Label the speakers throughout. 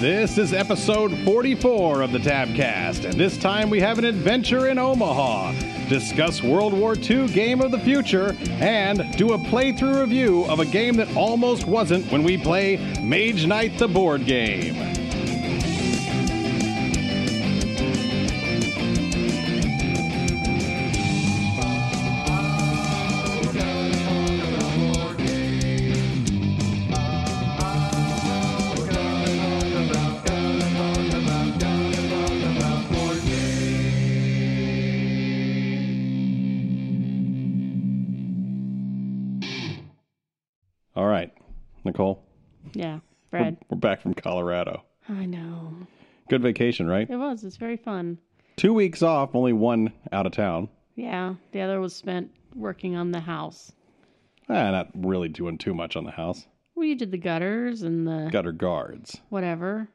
Speaker 1: This is episode 44 of the Tabcast, and this time we have an adventure in Omaha, discuss World War II Game of the Future, and do a playthrough review of a game that almost wasn't when we play Mage Knight the board game. Nicole,
Speaker 2: Yeah, Brad.
Speaker 1: we're back from Colorado.
Speaker 2: I know.
Speaker 1: Good vacation, right?
Speaker 2: It was. It's very fun.
Speaker 1: Two weeks off, only one out of town.
Speaker 2: Yeah. The other was spent working on the house.
Speaker 1: Ah, not really doing too much on the house.
Speaker 2: Well, you did the gutters and the
Speaker 1: Gutter guards.
Speaker 2: whatever.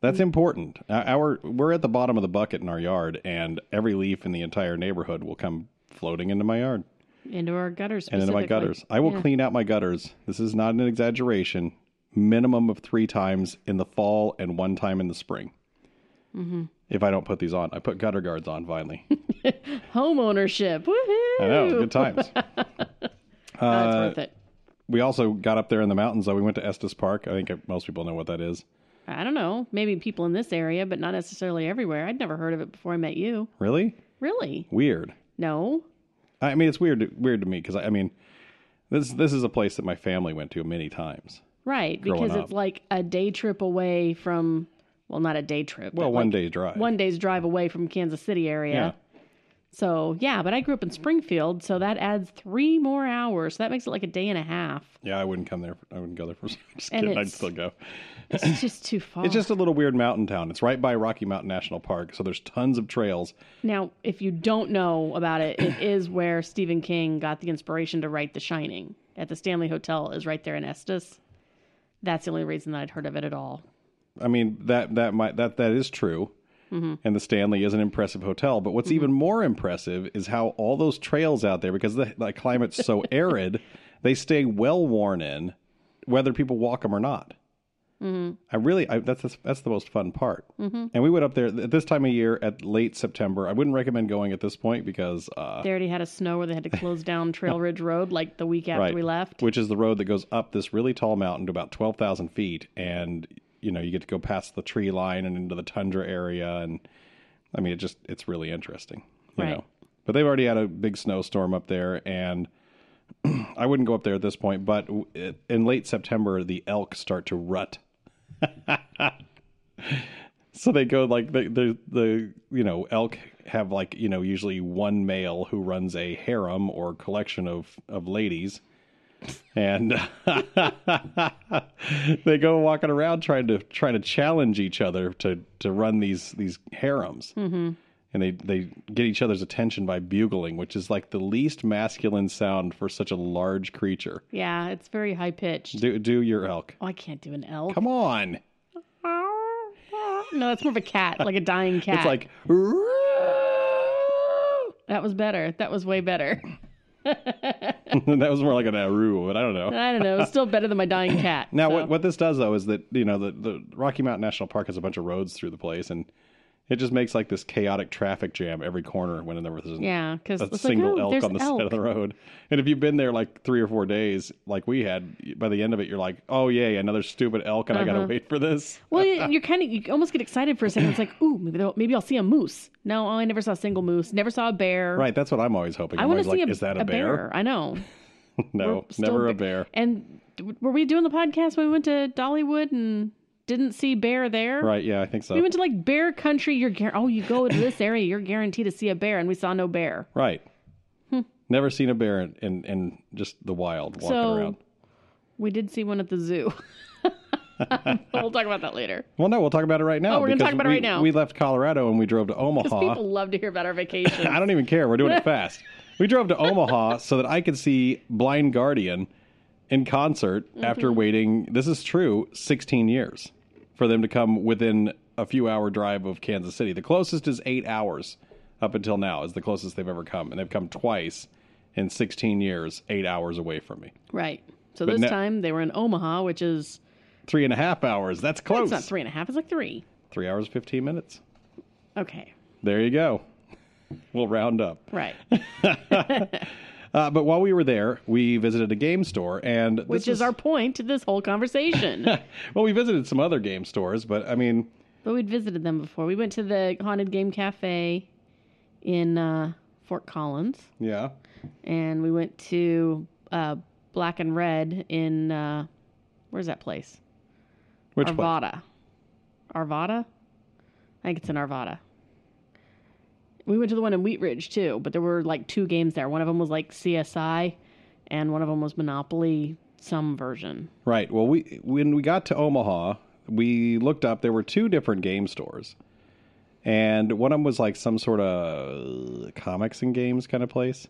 Speaker 1: That's important. Uh, Our we're at the bottom of the bucket in our yard, and every leaf in the entire neighborhood will come floating into my yard
Speaker 2: Into our gutters.
Speaker 1: and into my gutters. I will
Speaker 2: Yeah.
Speaker 1: clean out my gutters. This is not an exaggeration. Minimum of three times in the fall and one time in the spring.
Speaker 2: Mm-hmm.
Speaker 1: If I don't put these on, I put gutter guards on finally.
Speaker 2: Home ownership. Woohoo!
Speaker 1: I know, good times.
Speaker 2: That's
Speaker 1: Uh,
Speaker 2: worth it.
Speaker 1: we also got up there in the mountains. though. we went to Estes Park. I think most people know what that is.
Speaker 2: I don't know. Maybe people in this area, but not necessarily everywhere. I'd never heard of it before I met you.
Speaker 1: Really
Speaker 2: Really?
Speaker 1: weird.
Speaker 2: No.
Speaker 1: I mean, it's weird weird to me because I, I mean, this this is a place that my family went to many times.
Speaker 2: Right. Because
Speaker 1: up.
Speaker 2: it's like a day trip away from, well, not a day trip.
Speaker 1: Well,
Speaker 2: but
Speaker 1: one
Speaker 2: like
Speaker 1: day's drive.
Speaker 2: One day's drive away from Kansas City area.
Speaker 1: Yeah.
Speaker 2: So yeah, but I grew up in Springfield, so that adds three more hours. So that makes it like a day and a half.
Speaker 1: Yeah, I wouldn't come there. I wouldn't go there for. Just
Speaker 2: And
Speaker 1: kidding. I'd still go.
Speaker 2: It's just too far.
Speaker 1: It's just a little weird mountain town. It's right by Rocky Mountain National Park, so there's tons of trails.
Speaker 2: now, if you don't know about it, it is where Stephen King got the inspiration to write The Shining. At the Stanley Hotel is right there in Estes. That's the only reason that I'd heard of it at all.
Speaker 1: I mean that that might that that is true.
Speaker 2: Mm-hmm.
Speaker 1: And the Stanley is an impressive hotel, but what's even more impressive is how all those trails out there, because the, the climate's so arid, they stay well worn in, whether people walk them or not.
Speaker 2: Mm-hmm.
Speaker 1: I really, I, that's that's the most fun part. Mm-hmm. And we went up there at this time of year at late September. I wouldn't recommend going at this point because, uh,
Speaker 2: They already had a snow where they had to close down Trail Ridge Road like the week after
Speaker 1: right,
Speaker 2: we left.
Speaker 1: which is the road that goes up this really tall mountain to about twelve thousand feet, and you know you get to go past the tree line and into the tundra area, and I mean it just it's really interesting, you
Speaker 2: Right.
Speaker 1: know. But they've already had a big snowstorm up there, and I wouldn't go up there at this point. But in late September, the elk start to rut. so they go like the, the the you know elk have like you know usually one male who runs a harem or collection of of ladies and they go walking around trying to trying to challenge each other to to run these these harems mm-hmm. And they they get each other's attention by bugling which is like the least masculine sound for such a large creature
Speaker 2: yeah, it's very high pitched.
Speaker 1: do do your elk
Speaker 2: Oh, I can't do an elk.
Speaker 1: come on
Speaker 2: No, that's more of a cat, like a dying cat.
Speaker 1: it's like
Speaker 2: that was better. That was way better.
Speaker 1: that was more like an uh, aru, but I don't know.
Speaker 2: I don't know. It's still better than my dying cat.
Speaker 1: Now,
Speaker 2: so.
Speaker 1: what what this does though is that you know the the Rocky Mountain National Park has a bunch of roads through the place, and it just makes like this chaotic traffic jam every corner when there was
Speaker 2: Yeah,
Speaker 1: a single
Speaker 2: like, oh,
Speaker 1: elk on the
Speaker 2: elk.
Speaker 1: side of the road. And if you've been there like three or four days, like we had, by the end of it, you're like, oh yay, another stupid elk, and I got to
Speaker 2: Uh-huh.
Speaker 1: wait for this.
Speaker 2: Well, you- you're kind of you almost get excited for a second. It's like, ooh, maybe maybe I'll see a moose. No, I never saw a single moose. Never saw a bear.
Speaker 1: Right, that's what I'm always hoping.
Speaker 2: I
Speaker 1: I'm
Speaker 2: want to
Speaker 1: always
Speaker 2: see
Speaker 1: like,
Speaker 2: a,
Speaker 1: is that a, bear?
Speaker 2: I know.
Speaker 1: No, never a bear.
Speaker 2: And were we doing the podcast when we went to Dollywood and didn't see bear there?
Speaker 1: Right, yeah, I think so.
Speaker 2: We went to like bear country. You're gar- oh, you go to this area, you're guaranteed to see a bear, and we saw no bear.
Speaker 1: Right.
Speaker 2: Hmm.
Speaker 1: Never seen a bear in, in, in just the wild walking
Speaker 2: So-
Speaker 1: around.
Speaker 2: We did see one at the zoo. we'll talk about that later.
Speaker 1: Well, no, we'll talk about it right now.
Speaker 2: Oh, we're gonna talk about it right now.
Speaker 1: We left Colorado and we drove to Omaha.
Speaker 2: people love to hear about our vacation.
Speaker 1: I don't even care. We're doing it fast. We drove to Omaha so that I could see Blind Guardian in concert after
Speaker 2: Mm-hmm.
Speaker 1: waiting, this is true, 16 years for them to come within a few hour drive of Kansas City. The closest is eight hours up until now, is the closest they've ever come. And they've come twice in 16 years, eight hours away from me.
Speaker 2: Right. So
Speaker 1: But
Speaker 2: this
Speaker 1: na-
Speaker 2: time they were in Omaha, which is
Speaker 1: three and a half hours. That's close.
Speaker 2: It's not three and a half. It's like three.
Speaker 1: Three hours, 15 minutes.
Speaker 2: Okay.
Speaker 1: There you go. We'll round up.
Speaker 2: Right.
Speaker 1: Uh, but while we were there, we visited a game store, and
Speaker 2: Which is our point to this whole conversation.
Speaker 1: well, we visited some other game stores, but I mean,
Speaker 2: but we'd visited them before. We went to the Haunted Game Cafe in uh, Fort Collins,
Speaker 1: yeah,
Speaker 2: and we went to uh, Black and Red in uh, where's that place?
Speaker 1: which place?
Speaker 2: Arvada. Arvada? I think it's in Arvada. We went to the one in Wheat Ridge too, but there were like two games there. One of them was like CSI, and one of them was Monopoly, some version.
Speaker 1: Right. Well, we when we got to Omaha, we looked up. There were two different game stores, and one of them was like some sort of comics and games kind of place.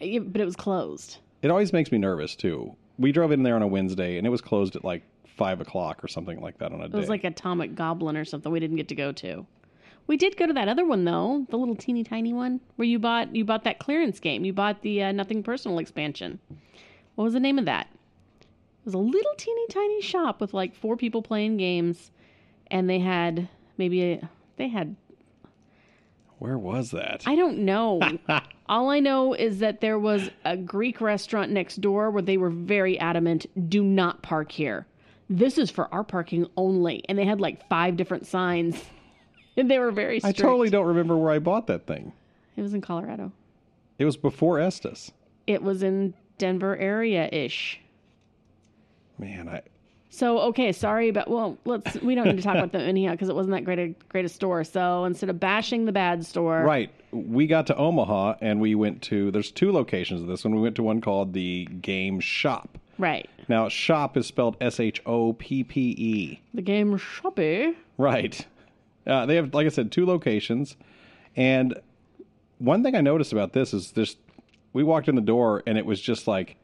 Speaker 2: Yeah, but it was closed.
Speaker 1: It always makes me nervous too. We drove in there on a Wednesday, and it was closed at like five o'clock or something like that on a
Speaker 2: It
Speaker 1: day.
Speaker 2: was like Atomic Goblin or something. We didn't get to go to. We did go to that other one though, the little teeny tiny one where you bought you bought that clearance game. You bought the uh, Nothing Personal expansion. What was the name of that? It was a little teeny tiny shop with like four people playing games, and they had maybe a, they had
Speaker 1: Where was that?
Speaker 2: I don't know. All I know is that there was a Greek restaurant next door where they were very adamant do not park here. This is for our parking only. And they had like five different signs. And they were very
Speaker 1: I totally don't remember where I bought that thing.
Speaker 2: It was in Colorado.
Speaker 1: It was before Estes.
Speaker 2: It was in Denver area ish.
Speaker 1: Man, I
Speaker 2: So okay, sorry, but well, let's we don't need to talk about them anyhow because it wasn't that great a great a store. So instead of bashing the bad store,
Speaker 1: Right. We got to Omaha and we went to there's two locations of this one. We went to one called the Game Shop.
Speaker 2: right,
Speaker 1: Now, shop is spelled S H O P P E.
Speaker 2: the game shoppy. Eh?
Speaker 1: Right. Uh, they have, like I said, two locations. And one thing I noticed about this is this we walked in the door and it was just like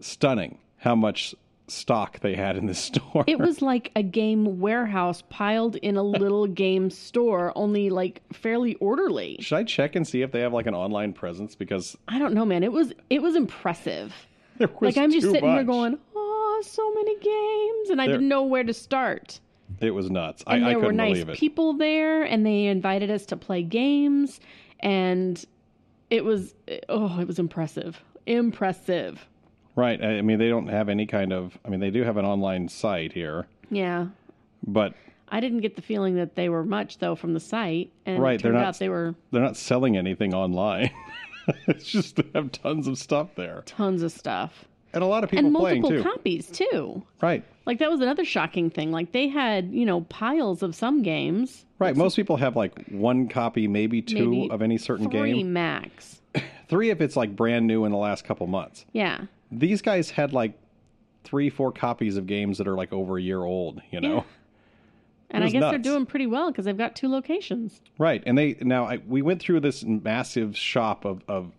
Speaker 1: stunning how much stock they had in this store.
Speaker 2: It was like a game warehouse piled in a little game store, only like fairly orderly.
Speaker 1: Should I check and see if they have like an online presence? Because
Speaker 2: I don't know, man. It was it was impressive.
Speaker 1: was
Speaker 2: Like I'm just sitting here going, oh, so many games, and I
Speaker 1: There-
Speaker 2: didn't know where to start.
Speaker 1: It was nuts. I,
Speaker 2: And
Speaker 1: I
Speaker 2: there were
Speaker 1: couldn't
Speaker 2: nice people there, and they invited us to play games, and it was oh, it was impressive, impressive.
Speaker 1: Right. I I mean, they don't have any kind of. I mean, they do have an online site here,
Speaker 2: Yeah,
Speaker 1: but
Speaker 2: I didn't get the feeling that they were much though from the site, and
Speaker 1: Right, they're not-
Speaker 2: out they were
Speaker 1: they're not selling anything online. it's just they have tons of stuff there,
Speaker 2: tons of stuff
Speaker 1: and a lot of people
Speaker 2: and
Speaker 1: playing
Speaker 2: multiple
Speaker 1: too.
Speaker 2: copies too.
Speaker 1: right.
Speaker 2: Like that was another shocking thing. Like they had, you know, piles of some games.
Speaker 1: Right. Most people have like one copy, maybe two
Speaker 2: Maybe
Speaker 1: of any certain
Speaker 2: Three
Speaker 1: game.
Speaker 2: max.
Speaker 1: Three if it's like brand new in the last couple months.
Speaker 2: Yeah.
Speaker 1: These guys had like three, four copies of games that are like over a year old. You know.
Speaker 2: Yeah. And I guess they're doing pretty well because they've got two locations.
Speaker 1: Right. And they now I, we went through this massive shop of, of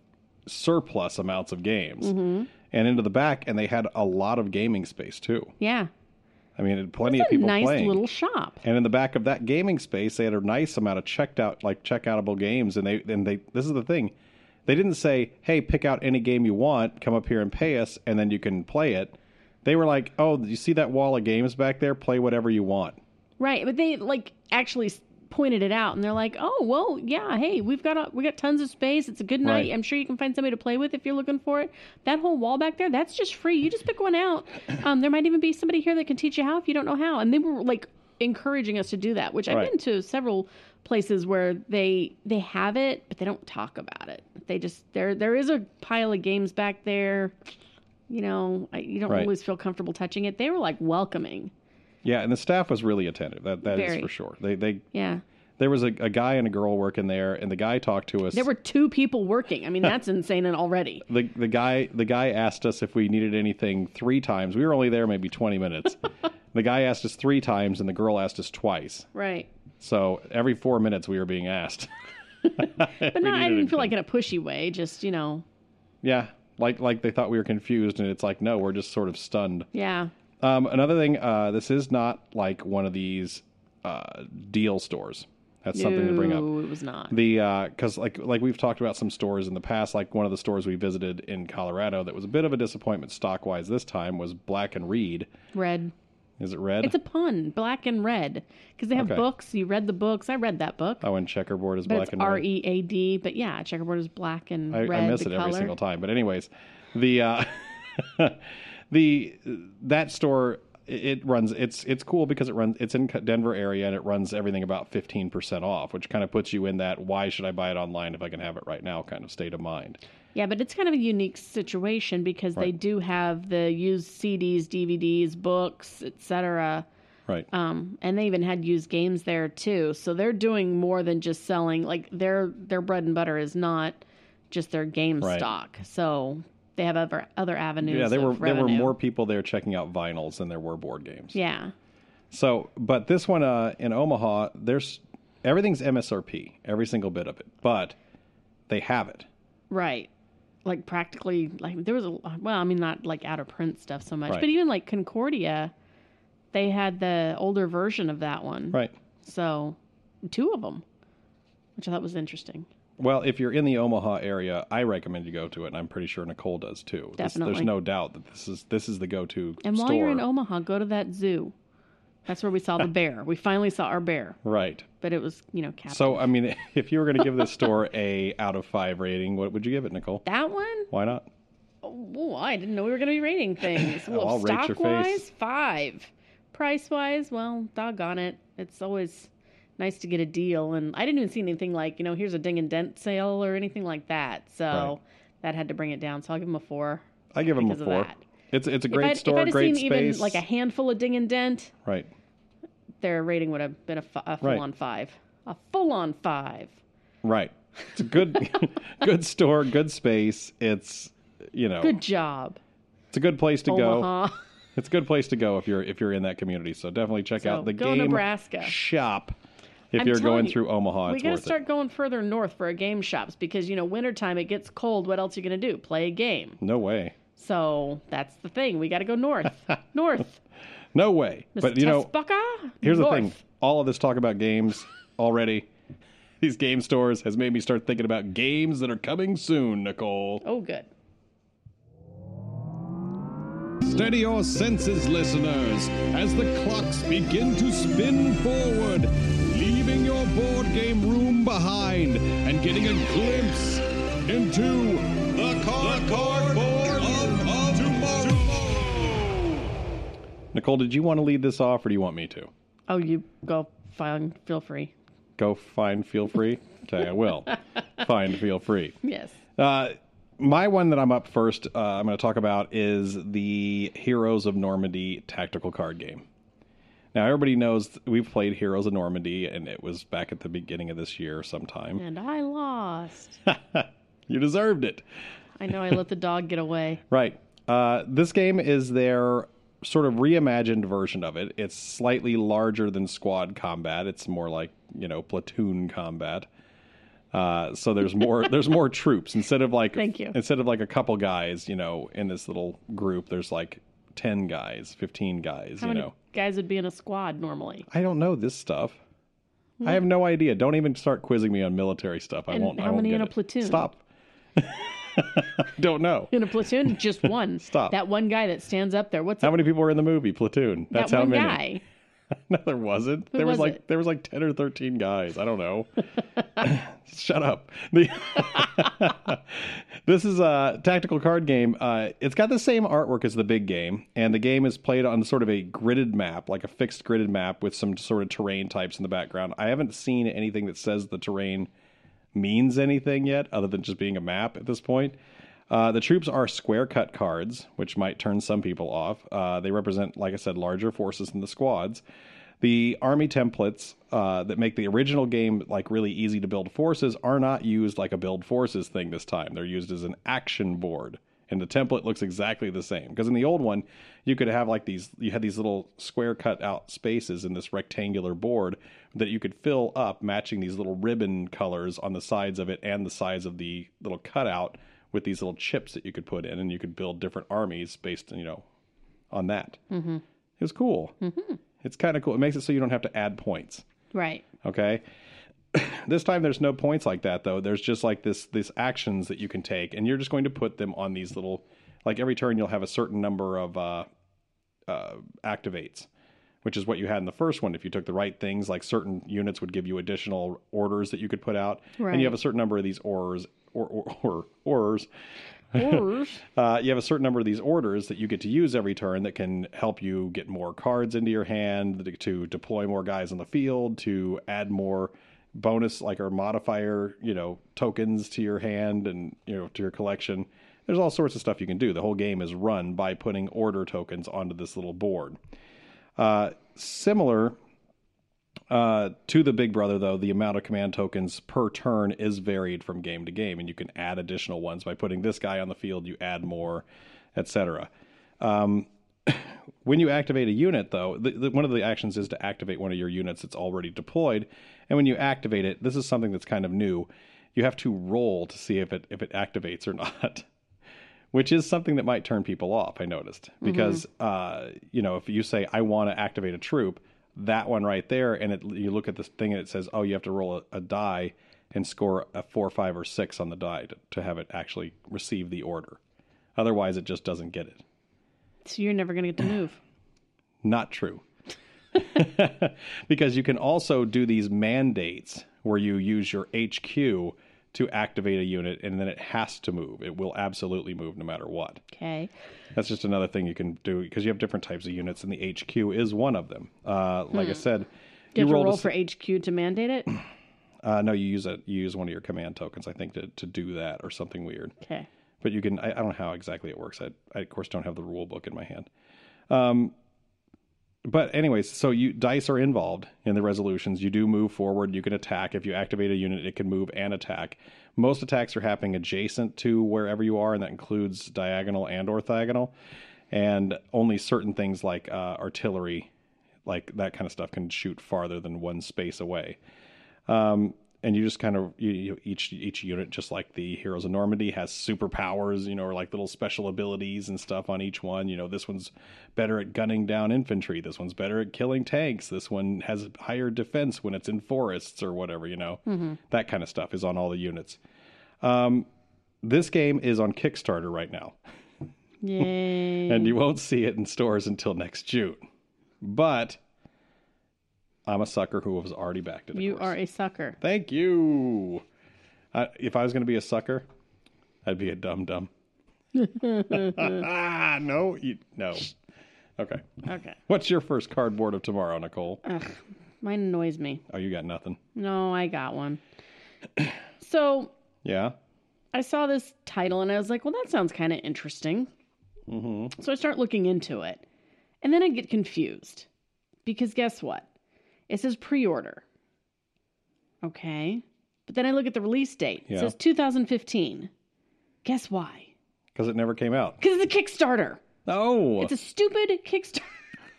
Speaker 1: surplus amounts of games,
Speaker 2: Mm-hmm.
Speaker 1: And into the back, and they had a lot of gaming space too.
Speaker 2: Yeah.
Speaker 1: I mean, it
Speaker 2: plenty
Speaker 1: of
Speaker 2: a
Speaker 1: people
Speaker 2: nice
Speaker 1: playing.
Speaker 2: little shop.
Speaker 1: And in the back of that gaming space, they had a nice amount of checked out, like checkoutable games. And they, and they, this is the thing, they didn't say, "Hey, pick out any game you want, come up here and pay us, and then you can play it." They were like, "Oh, you see that wall of games back there? Play whatever you want."
Speaker 2: Right. But they like actually pointed it out and they're like, "Oh, well, yeah, hey, we've got a, we got tons of space. It's a good night.
Speaker 1: Right.
Speaker 2: I'm sure you can find somebody to play with if you're looking for it. That whole wall back there, that's just free. You just pick one out. Um, there might even be somebody here that can teach you how if you don't know how." And they were like encouraging us to do that, which I've
Speaker 1: Right.
Speaker 2: been to several places where they they have it, but they don't talk about it. They just there there is a pile of games back there. You know, I, you don't
Speaker 1: Right.
Speaker 2: always feel comfortable touching it. They were like welcoming.
Speaker 1: Yeah, and the staff was really attentive. That that is
Speaker 2: Very.
Speaker 1: for sure. They they
Speaker 2: Yeah.
Speaker 1: there was a, a guy and a girl working there, and the guy talked to us.
Speaker 2: There were two people working. I mean, that's insane and already.
Speaker 1: the the guy the guy asked us if we needed anything three times. We were only there maybe twenty minutes. the guy asked us three times, and the girl asked us twice.
Speaker 2: Right.
Speaker 1: So every four minutes we were being asked.
Speaker 2: But no, I didn't feel like in a pushy way. Just, you know,
Speaker 1: Yeah, like like they thought we were confused, and it's like no, we're just sort of stunned.
Speaker 2: yeah.
Speaker 1: Um, another thing, uh, this is not like one of these uh, deal stores. That's something to bring up.
Speaker 2: No, it was not.
Speaker 1: The because like like we've talked about some stores in the past, like one of the stores we visited in Colorado that was a bit of a disappointment stock wise this time was Black and Reed.
Speaker 2: Red.
Speaker 1: Is it red?
Speaker 2: It's a pun, black and red, because they have
Speaker 1: Okay.
Speaker 2: books. You read the books. I read that book,
Speaker 1: oh, and checkerboard is
Speaker 2: but
Speaker 1: black and
Speaker 2: R. E A D. But yeah, checkerboard is black and
Speaker 1: I,
Speaker 2: red.
Speaker 1: I miss it
Speaker 2: color.
Speaker 1: every single time. But anyways, the uh, the that store it runs it's it's cool because it runs it's in Denver area and it runs everything about 15% off which kind of puts you in that why should I buy it online if I can have it right now kind of state of mind.
Speaker 2: Yeah, but it's kind of a unique situation because they do have the used CDs, DVDs, books, etc.
Speaker 1: Right.
Speaker 2: Um, and they even had used games there too. So they're doing more than just selling. Like their their bread and butter is not just their game
Speaker 1: Right.
Speaker 2: stock. So they have other other avenues.
Speaker 1: yeah, there were
Speaker 2: of
Speaker 1: there were more people there checking out vinyls than there were board games.
Speaker 2: Yeah,
Speaker 1: So, but this one uh, in Omaha, there's everything's MSRP, every single bit of it, but they have it.
Speaker 2: right. Like practically, like there was a well, I mean not like out of print stuff so much,
Speaker 1: Right.
Speaker 2: but even like Concordia, they had the older version of that one.
Speaker 1: Right.
Speaker 2: So, two of them, which I thought was interesting.
Speaker 1: Well, if you're in the Omaha area, I recommend you go to it, and I'm pretty sure Nicole does too. This-
Speaker 2: Definitely.
Speaker 1: there's no doubt that this is this is the go-to
Speaker 2: And
Speaker 1: store.
Speaker 2: while you're in Omaha, go to that zoo. That's where we saw the bear. We finally saw our bear,
Speaker 1: right.
Speaker 2: but it was, you know, captive.
Speaker 1: So, I mean, if you were going to give this store a out of five rating, what would you give it, Nicole?
Speaker 2: that one,
Speaker 1: Why not?
Speaker 2: oh, I didn't know we were going to be rating things. Well,
Speaker 1: I'll rate your
Speaker 2: stock wise, five. Price wise, well, doggone it. It's always nice to get a deal. And I didn't even see anything like, you know, here's a ding and dent sale or anything like that. So
Speaker 1: Right.
Speaker 2: that had to bring it down. So I'll give them a four.
Speaker 1: I give them a four. It's it's a
Speaker 2: If
Speaker 1: great
Speaker 2: I'd,
Speaker 1: store,
Speaker 2: if I'd
Speaker 1: great
Speaker 2: seen
Speaker 1: space.
Speaker 2: even like a handful of ding and dent,
Speaker 1: right.
Speaker 2: their rating would have been a, full
Speaker 1: Right.
Speaker 2: on five. A full on five.
Speaker 1: Right. It's a good good store, good space. It's you know,
Speaker 2: Good job,
Speaker 1: it's a good place to go. It's a good place to go if you're if you're in that community. So definitely check
Speaker 2: So,
Speaker 1: out the
Speaker 2: go
Speaker 1: game
Speaker 2: Nebraska.
Speaker 1: shop if
Speaker 2: I'm
Speaker 1: you're going
Speaker 2: you,
Speaker 1: through Omaha.
Speaker 2: we got to start
Speaker 1: it.
Speaker 2: going further north for our game shops because you know wintertime it gets cold. What else are you going to do? Play a game.
Speaker 1: No way.
Speaker 2: So that's the thing. We got to go north. north.
Speaker 1: No way. But you know, here's
Speaker 2: north.
Speaker 1: the thing. All of this talk about games already. These game stores has made me start thinking about games that are coming soon, Nicole.
Speaker 2: Oh, good.
Speaker 3: Steady your senses, listeners, as the clocks begin to spin forward, leaving your board game room behind and getting a glimpse into the, card- cardboard of, of tomorrow.
Speaker 1: Nicole, did you want to lead this off or do you want me to?
Speaker 2: Oh, you go. Fine. Feel free.
Speaker 1: Go find, feel free. Okay, I will. find, feel free.
Speaker 2: Yes.
Speaker 1: Uh, my one that I'm up first, uh, I'm going to talk about is the Heroes of Normandy tactical card game. Now, everybody knows we've played Heroes of Normandy, and it was back at the beginning of this year sometime.
Speaker 2: And I lost.
Speaker 1: You deserved it.
Speaker 2: I know I let the dog get away.
Speaker 1: Right. Uh, this game is their sort of reimagined version of it. It's slightly larger than squad combat. It's more like you know platoon combat. Uh, so there's more there's more troops instead of like
Speaker 2: Thank you.
Speaker 1: instead of like a couple guys you know in this little group. There's like ten guys, fifteen guys.
Speaker 2: How
Speaker 1: you
Speaker 2: many
Speaker 1: know,
Speaker 2: guys would be in a squad normally?
Speaker 1: I don't know this stuff. I have no idea. Don't even start quizzing me on military stuff. I
Speaker 2: And
Speaker 1: won't. I
Speaker 2: how
Speaker 1: won't
Speaker 2: many in a
Speaker 1: it.
Speaker 2: platoon?
Speaker 1: Stop. don't know.
Speaker 2: In a platoon, just one.
Speaker 1: Stop.
Speaker 2: That one guy that stands up there. What's
Speaker 1: How
Speaker 2: it?
Speaker 1: many people were in the movie Platoon? That's
Speaker 2: that
Speaker 1: how many.
Speaker 2: guy.
Speaker 1: No, there wasn't. there was,
Speaker 2: was
Speaker 1: like there was like ten or thirteen guys. I don't know. Shut up. The this is a tactical card game. Uh, it's got the same artwork as the big game, and the game is played on sort of a gridded map, like a fixed gridded map with some sort of terrain types in the background. I haven't seen anything that says the terrain means anything yet, other than just being a map at this point. Uh, the troops are square cut cards, which might turn some people off. Uh, they represent, like I said, larger forces than the squads. The army templates uh, that make the original game like really easy to build forces are not used like a build forces thing this time. They're used as an action board, and the template looks exactly the same. Because in the old one, you could have like these, you had these little square cut out spaces in this rectangular board that you could fill up, matching these little ribbon colors on the sides of it and the size of the little cutout with these little chips that you could put in, and you could build different armies based, you know, on that. Mm-hmm. It was cool. Mm-hmm. It's kind of cool. It makes it so you don't have to add points.
Speaker 2: Right.
Speaker 1: Okay. this time there's no points like that though. There's just like this this actions that you can take, and you're just going to put them on these little. Like every turn, you'll have a certain number of uh, uh, activates. which is what you had in the first one. If you took the right things, like certain units would give you additional orders that you could put out, and you have a certain number of these orders or or, or orders. Uh, you have a certain number of these orders that you get to use every turn that can help you get more cards into your hand, to deploy more guys on the field, to add more bonus like or modifier, you know, tokens to your hand and you know to your collection. There's all sorts of stuff you can do. The whole game is run by putting order tokens onto this little board. Uh, similar uh, to the Big Brother, though, the amount of command tokens per turn is varied from game to game, and you can add additional ones by putting this guy on the field. You add more, etc. Um, when you activate a unit, though, the, the, one of the actions is to activate one of your units that's already deployed, and when you activate it, this is something that's kind of new. You have to roll to see if it if it activates or not which is something that might turn people off. I noticed because uh, you know if you say I want to activate a troop, that one right there, and it, you look at this thing and it says, oh, you have to roll a, a die and score a four, five, or six on the die to, to have it actually receive the order. Otherwise, it just doesn't get it.
Speaker 2: so you're never going to get to move.
Speaker 1: Not true. because you can also do these mandates where you use your HQ to activate a unit and then it has to move. It will absolutely move no matter what.
Speaker 2: Okay.
Speaker 1: That's just another thing you can do because you have different types of units, and the HQ is one of them. Uh, like I said,
Speaker 2: Hmm. Do you have to
Speaker 1: roll
Speaker 2: roll
Speaker 1: the
Speaker 2: for HQ to mandate it?
Speaker 1: Uh, no, you use a you use one of your command tokens, I think, to, to do that or something weird.
Speaker 2: Okay.
Speaker 1: But you can. I, I don't know how exactly it works. I, I of course don't have the rule book in my hand. Um, but anyways, so you dice are involved in the resolutions. You do move forward. You can attack if you activate a unit. It can move and attack. Most attacks are happening adjacent to wherever you are, and that includes diagonal and orthogonal. And only certain things like uh, artillery, like that kind of stuff, can shoot farther than one space away Um, and you just kind of you, you, each each unit just like the heroes of normandy has superpowers you know or like little special abilities and stuff on each one. You know this one's better at gunning down infantry. This one's better at killing tanks. This one has higher defense when it's in forests or whatever you know. That kind of stuff is on all the units. Um, this game is on kickstarter right now.
Speaker 2: Yay.
Speaker 1: and you won't see it in stores until next june. But i'm a sucker who has already backed it
Speaker 2: you
Speaker 1: course.
Speaker 2: are a sucker.
Speaker 1: Thank you. I, if I was going to be a sucker, I'd be a dumb dum. no, you, no. Okay.
Speaker 2: Okay.
Speaker 1: What's your first cardboard of tomorrow, Nicole?
Speaker 2: Ugh, mine annoys me.
Speaker 1: Oh, you got nothing.
Speaker 2: No, I got one. So
Speaker 1: Yeah.
Speaker 2: I saw this title and I was like, well, that sounds kind of interesting.
Speaker 1: Mm-hmm.
Speaker 2: So I start looking into it. And then I get confused. Because guess what? It says pre order. Okay. But then I look at the release date. It
Speaker 1: Yeah.
Speaker 2: says 2015. Guess why?
Speaker 1: Because it never came out.
Speaker 2: Because it's a Kickstarter.
Speaker 1: Oh,
Speaker 2: It's a stupid Kickstarter.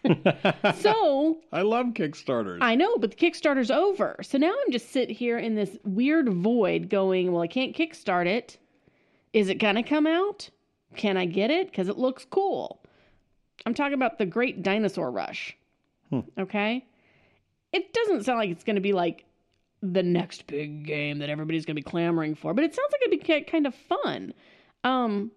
Speaker 2: so
Speaker 1: I love Kickstarters.
Speaker 2: I know, but the Kickstarter's over. So now I'm just sit here in this weird void going, well, I can't kickstart it. Is it going to come out? Can I get it? Because it looks cool. I'm talking about the Great Dinosaur Rush. Hmm. Okay? It doesn't sound like it's going to be like the next big game that everybody's going to be clamoring for, but it sounds like it'd be kind of fun. Um,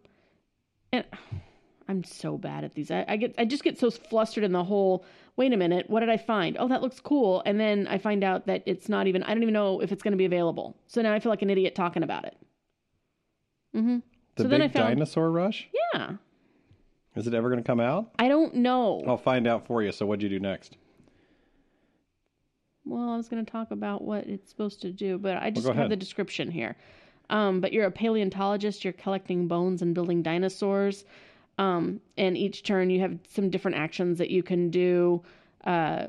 Speaker 2: and I'm so bad at these. I, I get, I just get so flustered in the whole. Wait a minute, what did I find? Oh, that looks cool, and then I find out that it's not even. I don't even know if it's going to be available. So now I feel like an idiot talking about it. Mm-hmm.
Speaker 1: the
Speaker 2: so
Speaker 1: big
Speaker 2: then I found.
Speaker 1: dinosaur rush?
Speaker 2: Yeah,
Speaker 1: Is it ever going to come out?
Speaker 2: I don't know.
Speaker 1: I'll find out for you. So what'd you do next?
Speaker 2: Well, I was going to talk about what it's supposed to do, but I just
Speaker 1: go
Speaker 2: have the description here. Um, but you're a paleontologist. You're collecting bones and building dinosaurs. Um, and each turn you have some different actions that you can do. Uh,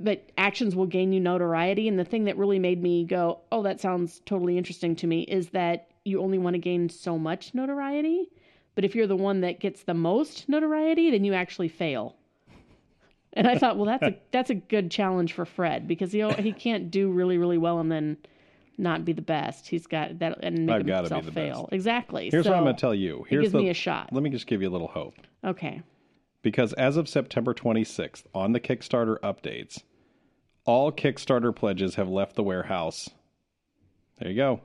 Speaker 2: but actions will gain you notoriety. And the thing that really made me go, "Oh, that sounds totally interesting to me," is that you only want to gain so much notoriety. But if you're the one that gets the most notoriety, then you actually fail. And I thought, well, that's a that's a good challenge for Fred because he he can't do really really well and then not be the best. He's got that and make
Speaker 1: I've
Speaker 2: himself
Speaker 1: the
Speaker 2: fail.
Speaker 1: best.
Speaker 2: Exactly.
Speaker 1: Here's
Speaker 2: so
Speaker 1: what I'm going to tell you. Here's
Speaker 2: gives
Speaker 1: the,
Speaker 2: me a shot.
Speaker 1: Let me just give you a little hope.
Speaker 2: Okay.
Speaker 1: because as of September 26th, on the Kickstarter updates, all Kickstarter pledges have left the warehouse. There you go.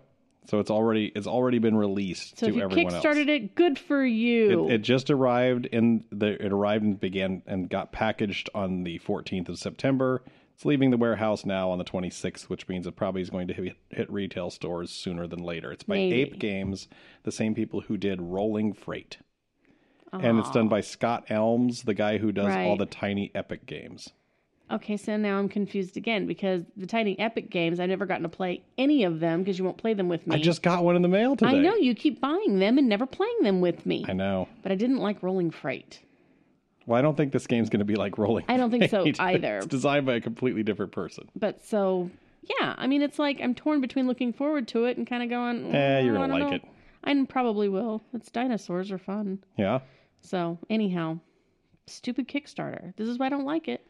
Speaker 1: So it's already it's already been released
Speaker 2: So
Speaker 1: to
Speaker 2: if you
Speaker 1: everyone else.
Speaker 2: kickstarted it, good for you.
Speaker 1: It, it just arrived in the it arrived and began and got packaged on the 14th of September. It's leaving the warehouse now on the 26th, which means it probably is going to hit, hit retail stores sooner than later. It's by
Speaker 2: Maybe.
Speaker 1: Ape Games, the same people who did Rolling Freight. And it's done by Scott Almes, the guy who does all the tiny epic games.
Speaker 2: Okay, so now I'm confused again because the Tiny Epic games, I've never gotten to play any of them because you won't play them with me.
Speaker 1: I just got one in the mail today.
Speaker 2: I know you keep buying them and never playing them with me.
Speaker 1: I know.
Speaker 2: But I didn't like Rolling Freight.
Speaker 1: Well, I don't think this game's going to be like Rolling.
Speaker 2: I don't think so either.
Speaker 1: It's designed by a completely different person.
Speaker 2: But so, yeah, I mean, it's like I'm torn between looking forward to it and kind of going,
Speaker 1: Eh, you're
Speaker 2: "Mm,
Speaker 1: gonna like
Speaker 2: know."
Speaker 1: it.
Speaker 2: I probably will. It's dinosaurs are fun.
Speaker 1: Yeah.
Speaker 2: So, anyhow, stupid Kickstarter. This is why I don't like it.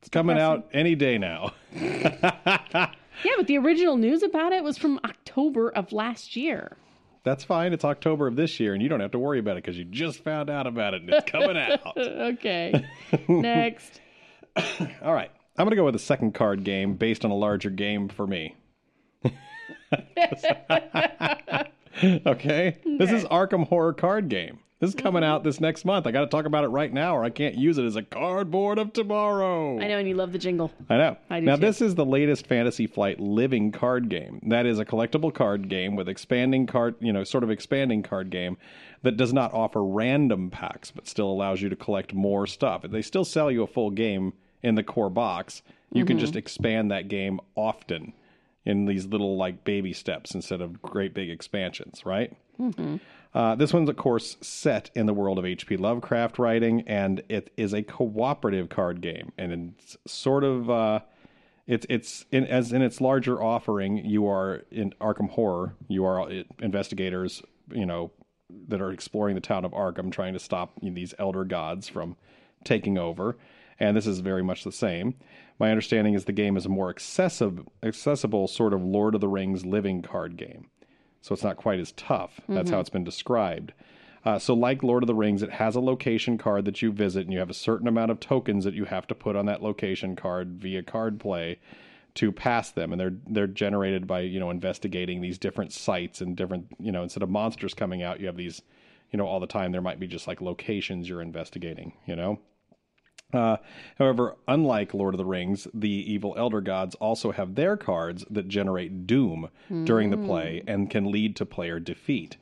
Speaker 1: It's coming
Speaker 2: depressing.
Speaker 1: out any day now.
Speaker 2: Yeah, but the original news about it was from October of last year.
Speaker 1: That's fine. It's October of this year, and you don't have to worry about it because you just found out about it and it's coming out.
Speaker 2: Okay. Next.
Speaker 1: All right. I'm going to go with a second card game based on a larger game for me. okay. This is Arkham Horror Card Game. This is coming out this next month. I got to talk about it right now, or I can't use it as a cardboard of tomorrow.
Speaker 2: I know, and you love the jingle.
Speaker 1: I know.
Speaker 2: I do
Speaker 1: now,
Speaker 2: too.
Speaker 1: this is the latest Fantasy Flight living card game. That is a collectible card game with expanding card, you know, sort of expanding card game that does not offer random packs, but still allows you to collect more stuff. They still sell you a full game in the core box. You can
Speaker 2: Mm-hmm.
Speaker 1: just expand that game often in these little like baby steps instead of great big expansions, right? Uh, this one's, of course, set in the world of H.P. Lovecraft writing, and it is a cooperative card game, and it's sort of uh, it's it's in, as in its larger offering. You are in Arkham Horror. You are uh, investigators, you know, that are exploring the town of Arkham, trying to stop these elder gods from taking over. And this is very much the same. My understanding is the game is a more accessible, accessible sort of Lord of the Rings living card game so it's not quite as tough. That's how it's been described. Uh, so, like Lord of the Rings, it has a location card that you visit, and you have a certain amount of tokens that you have to put on that location card via card play to pass them, and they're they're generated by you know investigating these different sites and different you know instead of monsters coming out, you have these you know all the time. There might be just like locations you're investigating, you know. Uh, however, unlike Lord of the Rings, the evil elder gods also have their cards that generate doom during the play and can lead to player defeat.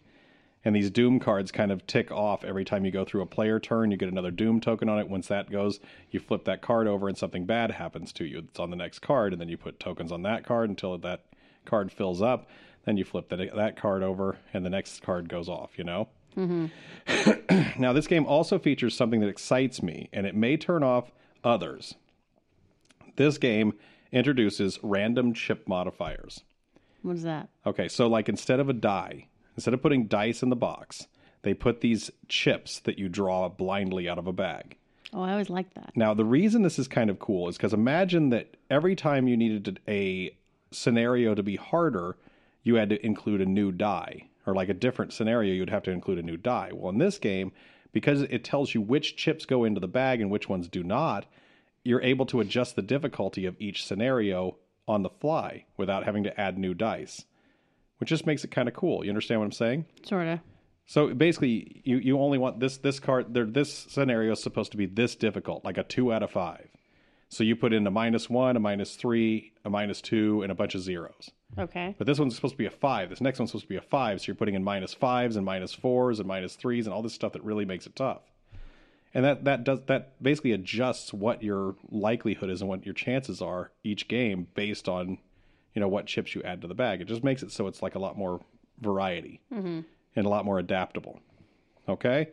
Speaker 1: And these doom cards kind of tick off every time you go through a player turn. You get another doom token on it. Once that goes, you flip that card over and something bad happens to you. It's on the next card, and then you put tokens on that card until that card fills up. Then you flip that, that card over, and the next card goes off, you know? Mm-hmm. Now, this game also features something that excites me, and it may turn off others. This game introduces random chip modifiers.
Speaker 2: What is that?
Speaker 1: Okay, so like instead of a die, instead of putting dice in the box, they put these chips that you draw blindly out of a bag.
Speaker 2: Oh, I always liked that.
Speaker 1: Now, the reason this is kind of cool is because imagine that every time you needed a scenario to be harder, you had to include a new die, or like a different scenario, you'd have to include a new die. Well, in this game, because it tells you which chips go into the bag and which ones do not, you're able to adjust the difficulty of each scenario on the fly without having to add new dice, which just makes it kind of cool. You understand what I'm saying?
Speaker 2: Sort of.
Speaker 1: So basically, you, you only want this this card. There, this scenario is supposed to be this difficult, like a two out of five. So you put in a minus one, a minus three, a minus two, and a bunch of zeros.
Speaker 2: Okay.
Speaker 1: But this one's supposed to be a five. This next one's supposed to be a five. So you're putting in minus fives and minus fours and minus threes and all this stuff that really makes it tough. And that that does that basically adjusts what your likelihood is and what your chances are each game based on, you know, what chips you add to the bag. It just makes it so it's like a lot more variety mm-hmm. and a lot more adaptable. Okay.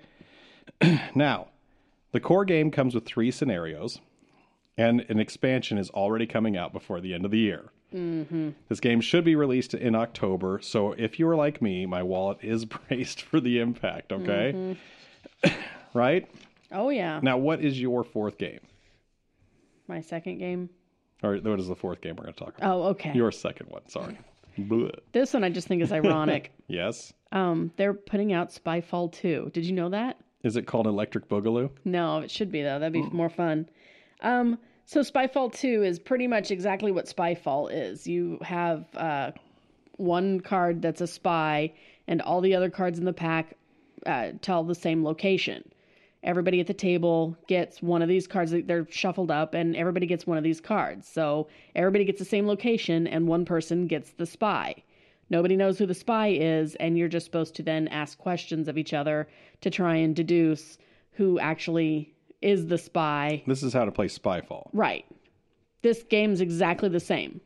Speaker 1: now, the core game comes with three scenarios, and an expansion is already coming out before the end of the year. This game should be released in October, so if you are like me, my wallet is braced for the impact, okay? right?
Speaker 2: Oh yeah.
Speaker 1: Now, what is your fourth game?
Speaker 2: My second game.
Speaker 1: Or what is the fourth game we're going to talk about?
Speaker 2: Oh, okay.
Speaker 1: Your second one, sorry.
Speaker 2: This one I just think is ironic.
Speaker 1: Yes.
Speaker 2: um, they're putting out Spyfall 2. Did you know that?
Speaker 1: Is it called Electric Boogaloo?
Speaker 2: No, it should be though. That'd be more fun. Um, so Spyfall 2 is pretty much exactly what Spyfall is. You have uh, one card that's a spy, and all the other cards in the pack uh, tell the same location. Everybody at the table gets one of these cards. They're shuffled up, and everybody gets one of these cards. So everybody gets the same location, and one person gets the spy. Nobody knows who the spy is, and you're just supposed to then ask questions of each other to try and deduce who actually is the spy.
Speaker 1: This is how to play Spyfall.
Speaker 2: Right. This game's exactly the same.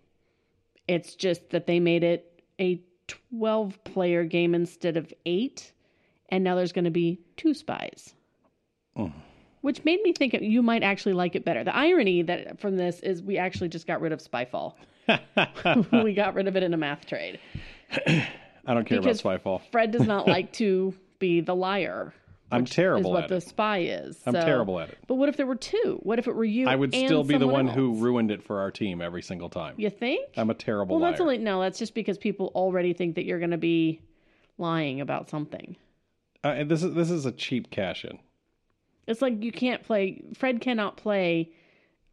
Speaker 2: It's just that they made it a 12 player game instead of 8, and now there's going to be two spies. Mm. Which made me think you might actually like it better. The irony that from this is we actually just got rid of Spyfall. we got rid of it in a math trade.
Speaker 1: I don't care
Speaker 2: Because
Speaker 1: about Spyfall.
Speaker 2: Fred does not like to be the liar.
Speaker 1: I'm terrible
Speaker 2: Is what
Speaker 1: at
Speaker 2: the
Speaker 1: it.
Speaker 2: spy is.
Speaker 1: I'm
Speaker 2: So-
Speaker 1: terrible at it.
Speaker 2: But what if there were two? What if it were you?
Speaker 1: I would still be the one who ruined it for our team every single time.
Speaker 2: You think?
Speaker 1: I'm a terrible
Speaker 2: well,
Speaker 1: liar.
Speaker 2: that's only no. That's just because people already think that you're going to be lying about something.
Speaker 1: Uh, and this is this is a cheap cash in.
Speaker 2: It's like you can't play. Fred cannot play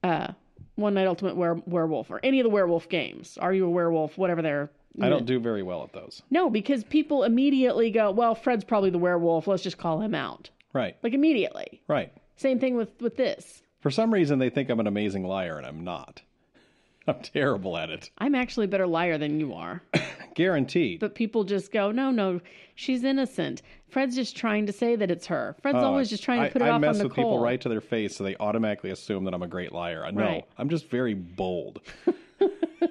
Speaker 2: uh, One Night Ultimate Were- Werewolf or any of the werewolf games. Are you a werewolf? Whatever they're.
Speaker 1: I don't mm. do very well at those.
Speaker 2: No, because people immediately go, "Well, Fred's probably the werewolf. Let's just call him out."
Speaker 1: Right.
Speaker 2: Like immediately.
Speaker 1: Right.
Speaker 2: Same thing with with this.
Speaker 1: For some reason, they think I'm an amazing liar, and I'm not. I'm terrible at it.
Speaker 2: I'm actually a better liar than you are.
Speaker 1: Guaranteed.
Speaker 2: But people just go, no, no, she's innocent. Fred's just trying to say that it's her. Fred's
Speaker 1: Oh,
Speaker 2: always just trying to
Speaker 1: I-
Speaker 2: put it
Speaker 1: I
Speaker 2: off
Speaker 1: mess
Speaker 2: on
Speaker 1: with
Speaker 2: Nicole.
Speaker 1: people right to their face, so they automatically assume that I'm a great liar. No,
Speaker 2: Right.
Speaker 1: I'm just very bold.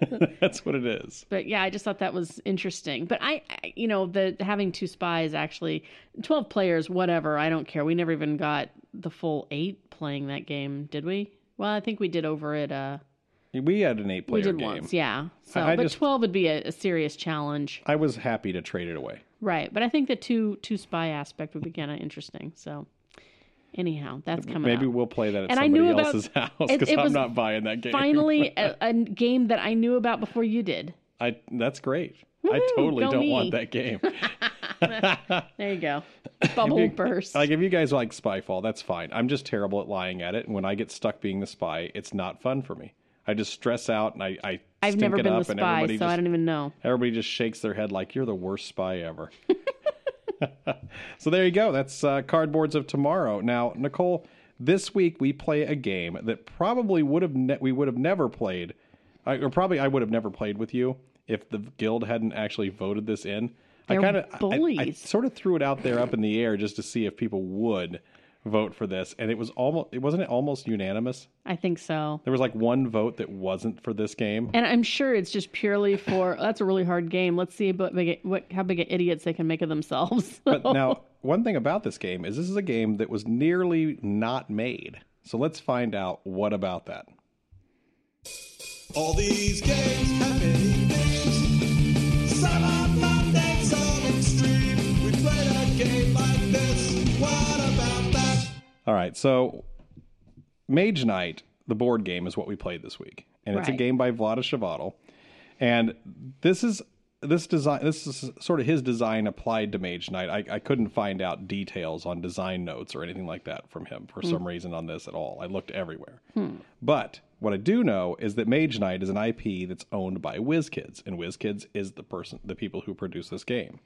Speaker 1: That's what it is.
Speaker 2: But yeah, I just thought that was interesting. But I, I you know, the having two spies actually, twelve players, whatever. I don't care. We never even got the full eight playing that game, did we? Well, I think we did over at uh,
Speaker 1: We had an eight player.
Speaker 2: we did
Speaker 1: game.
Speaker 2: once, yeah. So,
Speaker 1: I- I
Speaker 2: but
Speaker 1: just-
Speaker 2: twelve would be a, a serious challenge,
Speaker 1: I was happy to trade it away.
Speaker 2: right? But I think the two two spy aspect would be kind of interesting. So, anyhow, that's coming.
Speaker 1: Maybe
Speaker 2: up.
Speaker 1: we'll play that at
Speaker 2: And
Speaker 1: somebody
Speaker 2: about-
Speaker 1: else's house because I'm not buying that game.
Speaker 2: finally a, a game that I knew about before you did.
Speaker 1: I that's great. I totally don't
Speaker 2: me.
Speaker 1: want that game.
Speaker 2: There you go. Bubble
Speaker 1: you-
Speaker 2: burst.
Speaker 1: like if you guys like Spyfall, that's fine. I'm just terrible at lying at it, and when I get stuck being the spy, it's not fun for me. I just stress out and I, I
Speaker 2: I've never
Speaker 1: it
Speaker 2: been
Speaker 1: up,
Speaker 2: the
Speaker 1: and
Speaker 2: spy,
Speaker 1: everybody
Speaker 2: so I don't even know.
Speaker 1: everybody just shakes their head like you're the worst spy ever. so there you go. That's uh, cardboards of tomorrow. Now, Nicole, this week we play a game that probably would have ne- we would have never played, I, or probably I would have never played with you if the guild hadn't actually voted this in. I
Speaker 2: They're
Speaker 1: kind of I, I sort of threw it out there up in the air just to see if people would vote for this, and it was almost it wasn't it almost unanimous.
Speaker 2: I think so.
Speaker 1: There was like one vote that wasn't for this game.
Speaker 2: And I'm sure it's just purely for that's a really hard game. Let's see what big, what how big of idiots they can make of themselves.
Speaker 1: But now, one thing about this game is this is a game that was nearly not made. So let's find out what about that.
Speaker 4: All these games have many
Speaker 1: All right, so Mage Knight, the board game, is what we played this week, and it's a game by Vlaada Chvátil, and this is this design. This is sort of his design applied to Mage Knight. I, I couldn't find out details on design notes or anything like that from him for some hmm. reason on this at all. I looked everywhere, hmm. but what I do know is that Mage Knight is an IP that's owned by WizKids, and WizKids is the person, the people who produce this game.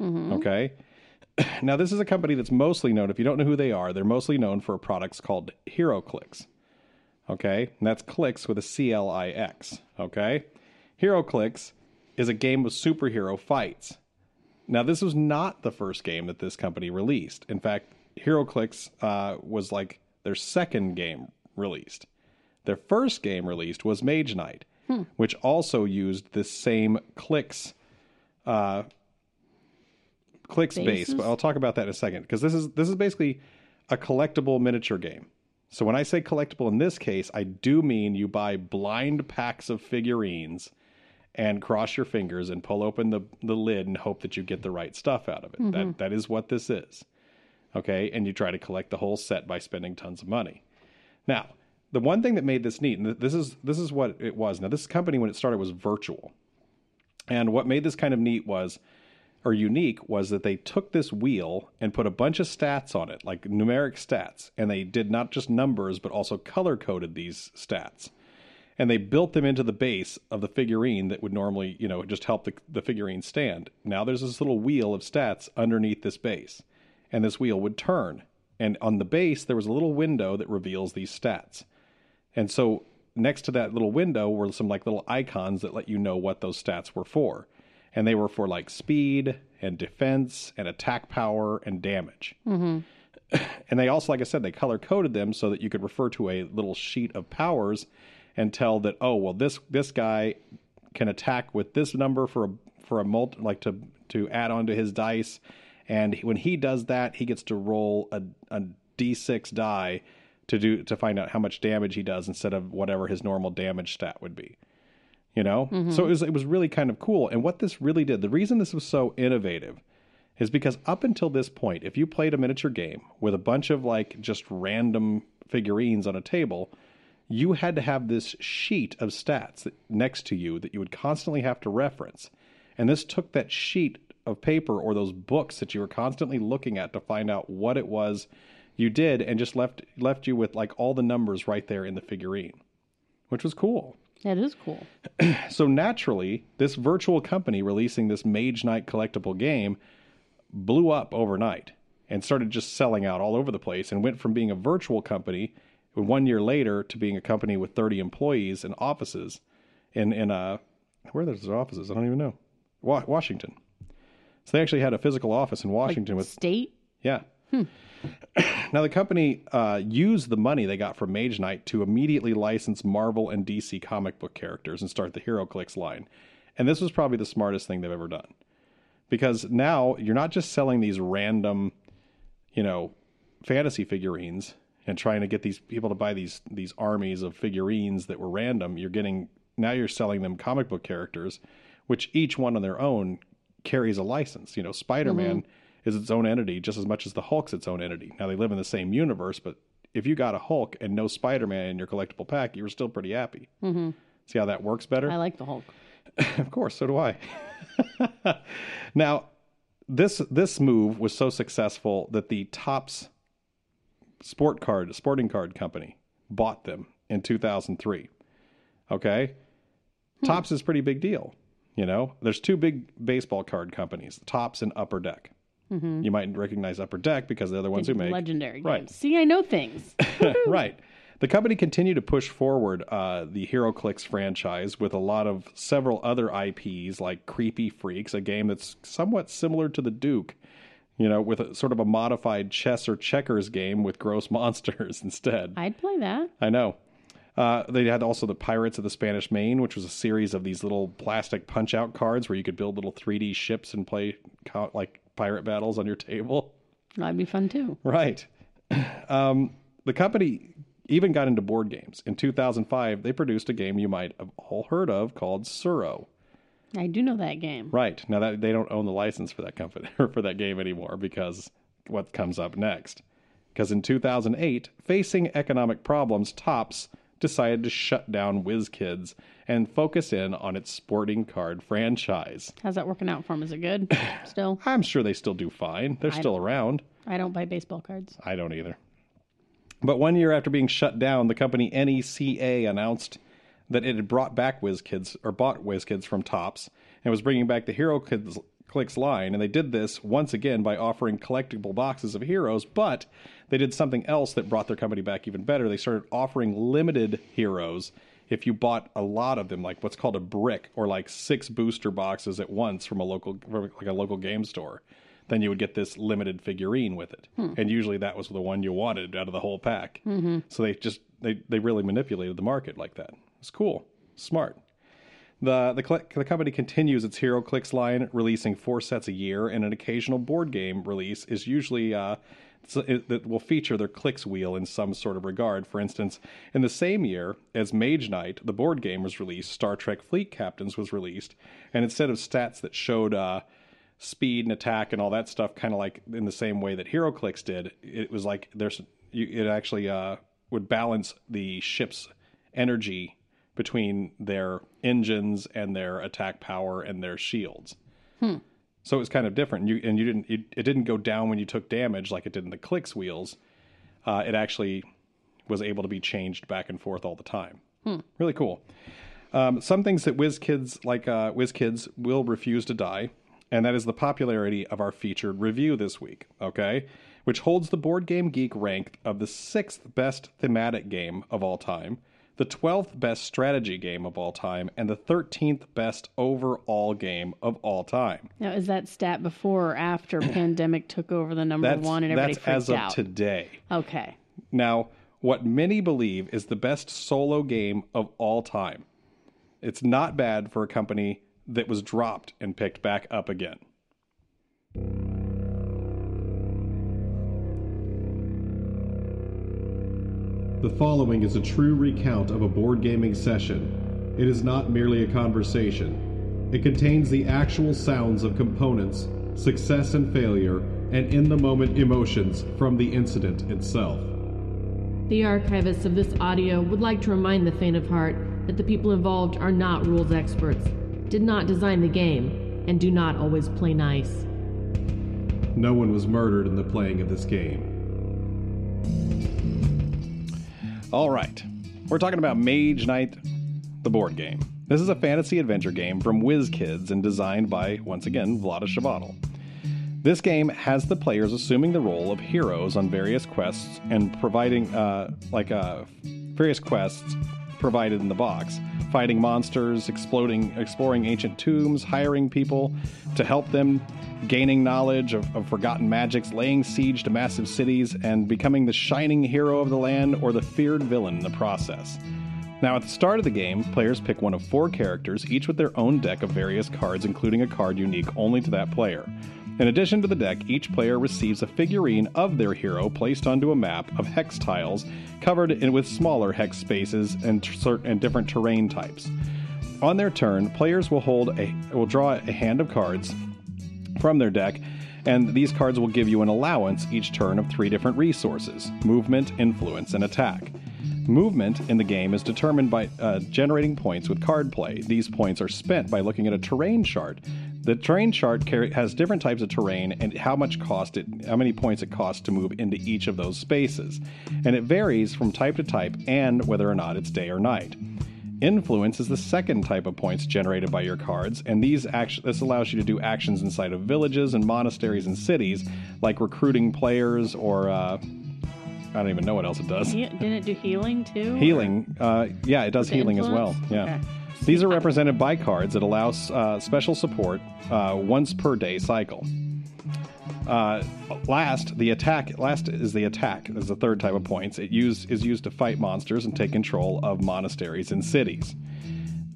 Speaker 1: Mm-hmm. Okay. Now, this is a company that's mostly known, if you don't know who they are, they're mostly known for products called HeroClix. Okay. And that's clicks with a C L I X. Okay. HeroClix is a game of superhero fights. Now, this was not the first game that this company released. In fact, HeroClix uh, was like their second game released. Their first game released was Mage Knight, which also used this same clicks clicks base,
Speaker 2: Bases?
Speaker 1: but I'll talk about that in a second because this is this is basically a collectible miniature game. So when I say collectible in this case, I do mean you buy blind packs of figurines and cross your fingers and pull open the, the lid and hope that you get the right stuff out of it. That mm-hmm. that is what this is. Okay, and you try to collect the whole set by spending tons of money. Now, the one thing that made this neat, and this is this is what it was. Now, this company when it started was virtual, and what made this kind of neat was, or unique, was that they took this wheel and put a bunch of stats on it, like numeric stats, and they did not just numbers but also color coded these stats. and they built them into the base of the figurine that would normally, you know, just help the, the figurine stand. Now there's this little wheel of stats underneath this base, and this wheel would turn. And on the base, there was a little window that reveals these stats. And so next to that little window were some like little icons that let you know what those stats were for. And they were for like speed and defense and attack power and damage. Mm-hmm. and they also, like I said, they color coded them so that you could refer to a little sheet of powers and tell that oh well this this guy can attack with this number for a for a multi like to to add on to his dice, and he- when he does that, he gets to roll a a d6 die to do to find out how much damage he does instead of whatever his normal damage stat would be you know? Mm-hmm. So it was it was really kind of cool. And what this really did the reason this was so innovative is because up until this point if you played a miniature game with a bunch of like just random figurines on a table you had to have this sheet of stats that, next to you that you would constantly have to reference. And this took that sheet of paper or those books that you were constantly looking at to find out what it was you did and just left left you with like all the numbers right there in the figurine which was cool
Speaker 2: That is cool.
Speaker 1: so naturally, this virtual company releasing this Mage Knight collectible game blew up overnight and started just selling out all over the place and went from being a virtual company one year later to being a company with 30 employees and offices in in uh where are those offices? I don't even know. Wa- Washington. So they actually had a physical office in Washington with
Speaker 2: State.
Speaker 1: yeah. Now the company uh, used the money they got from Mage Knight to immediately license Marvel and DC comic book characters and start the HeroClix line. And this was probably the smartest thing they've ever done. Because now you're not just selling these random, you know, fantasy figurines and trying to get these people to buy these these armies of figurines that were random. You're getting now you're selling them comic book characters, which each one on their own carries a license. You know, Spider Man is its own entity just as much as the Hulk's its own entity. Now they live in the same universe, but if you got a Hulk and no Spider Man in your collectible pack, you were still pretty happy. Mm-hmm. See how that works better?
Speaker 2: I like the Hulk.
Speaker 1: of course, so do I. now, this this move was so successful that the Topps sport card sporting card company bought them in 2003. Okay? Topps is a pretty big deal, you know. There's two big baseball card companies, Topps and Upper Deck. You might recognize Upper Deck because they're the ones who make
Speaker 2: Legendary
Speaker 1: Right.
Speaker 2: games. See, I know things.
Speaker 1: right. The company continued to push forward uh, the HeroClix franchise with a lot of several other IPs like Creepy Freaks, a game that's somewhat similar to the Duke, you know, with a sort of a modified chess or checkers game with gross monsters instead.
Speaker 2: I'd play that.
Speaker 1: I know. Uh, they had also the Pirates of the Spanish Main, which was a series of these little plastic punch out cards where you could build little 3D ships and play co- like pirate battles on your table.
Speaker 2: That'd be fun too.
Speaker 1: Right. Um, the company even got into board games. In 2005, they produced a game you might have all heard of called Tsuro.
Speaker 2: I do know that game.
Speaker 1: Right. Now that they don't own the license for that company or for that game anymore because what comes up next. Because in 2008, facing economic problems, Topps decided to shut down WizKids and focus in on its sporting card franchise.
Speaker 2: How's that working out for them? Is it good? Still,
Speaker 1: I'm sure they still do fine. They're still around.
Speaker 2: I don't buy baseball cards.
Speaker 1: I don't either. But one year after being shut down, the company NECA announced that it had brought back WizKids or bought WizKids from Topps and was bringing back the Hero Kids Clicks line. And they did this once again by offering collectible boxes of heroes, but they did something else that brought their company back even better. They started offering limited heroes if you bought a lot of them, like what's called a brick or like six booster boxes at once from a local, from like a local game store then you would get this limited figurine with it. And usually that was the one you wanted out of the whole pack. Mm-hmm. So they just they they really manipulated the market like that. It's cool, smart. The the the company continues its HeroClix line, releasing four sets a year, and an occasional board game release is usually uh, that will feature their clicks wheel in some sort of regard. For instance, in the same year as Mage Knight, the board game was released. Star Trek Fleet Captains was released, and instead of stats that showed uh, speed and attack and all that stuff, kind of like in the same way that HeroClix did. It was like there's you, it actually uh, would balance the ship's energy between their engines and their attack power and their shields. So it was kind of different. You and you didn't it, it didn't go down when you took damage like it did in the clicks wheels. Uh, it actually was able to be changed back and forth all the time. Really cool. Um, some things that WizKids like uh, WizKids will refuse to die, and that is the popularity of our featured review this week. Okay, which holds the Board Game Geek rank of the sixth best thematic game of all time, the twelfth best strategy game of all time, and the thirteenth best overall game of all time.
Speaker 2: Now, is that stat before or after pandemic took over the number
Speaker 1: That's
Speaker 2: one and everybody
Speaker 1: that's
Speaker 2: freaked
Speaker 1: as of
Speaker 2: out?
Speaker 1: today.
Speaker 2: okay.
Speaker 1: Now, what many believe is the best solo game of all time. It's not bad for a company that was dropped and picked back up again.
Speaker 3: The following is a true recount of a board gaming session. It is not merely a conversation. It contains the actual sounds of components, success and failure, and in the moment emotions from the incident itself.
Speaker 5: The archivists of this audio would like to remind the faint of heart that the people involved are not rules experts, did not design the game, and do not always play nice.
Speaker 3: No one was murdered in the playing of this game.
Speaker 1: All right. We're talking about Mage Knight, the board game. This is a fantasy adventure game from WizKids and designed by, once again, Vlaada Chvátil. This game has the players assuming the role of heroes on various quests and providing, uh, like, uh, various quests provided in the box, fighting monsters, exploding, exploring ancient tombs, hiring people to help them, gaining knowledge of, of forgotten magics, laying siege to massive cities, and becoming the shining hero of the land or the feared villain in the process. Now, at the start of the game, players pick one of four characters, each with their own deck of various cards, including a card unique only to that player. In addition to the deck, each player receives a figurine of their hero placed onto a map of hex tiles covered in with smaller hex spaces and, and different terrain types. On their turn, players will hold a will draw a hand of cards from their deck, and these cards will give you an allowance each turn of three different resources movement, influence, and attack. Movement in the game is determined by uh, generating points with card play. These points are spent by looking at a terrain chart. The terrain chart carry, has different types of terrain and how much cost it, how many points it costs to move into each of those spaces, and it varies from type to type and whether or not it's day or night. Influence is the second type of points generated by your cards, and these act- this allows you to do actions inside of villages and monasteries and cities, like recruiting players or uh, I don't even know what else it does.
Speaker 2: Yeah, didn't it do healing too?
Speaker 1: Healing, uh, yeah, it does healing as well. Yeah.
Speaker 2: Okay.
Speaker 1: These are represented by cards that allow uh, special support uh, once per day cycle. Uh, last, the attack. Last is the attack. Is the third type of points. It use is used to fight monsters and take control of monasteries and cities.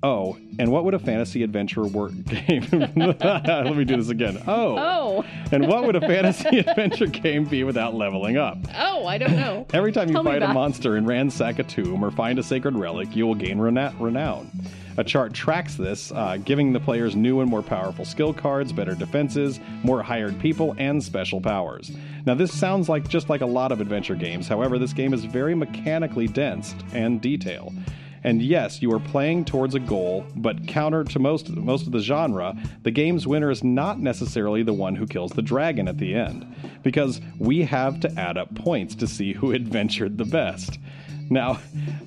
Speaker 1: Oh, and what would a fantasy adventure work game? Let me do this again. Oh,
Speaker 2: Oh,
Speaker 1: and what would a fantasy adventure game be without leveling up?
Speaker 2: oh, I don't know.
Speaker 1: Every time you
Speaker 2: Tell
Speaker 1: fight a monster and ransack a tomb or find a sacred relic, you will gain rena- renown. A chart tracks this, uh, giving the players new and more powerful skill cards, better defenses, more hired people, and special powers. Now, this sounds like just like a lot of adventure games. However, this game is very mechanically dense and detailed. And yes, you are playing towards a goal, but counter to most most of the genre, the game's winner is not necessarily the one who kills the dragon at the end, because we have to add up points to see who adventured the best. Now,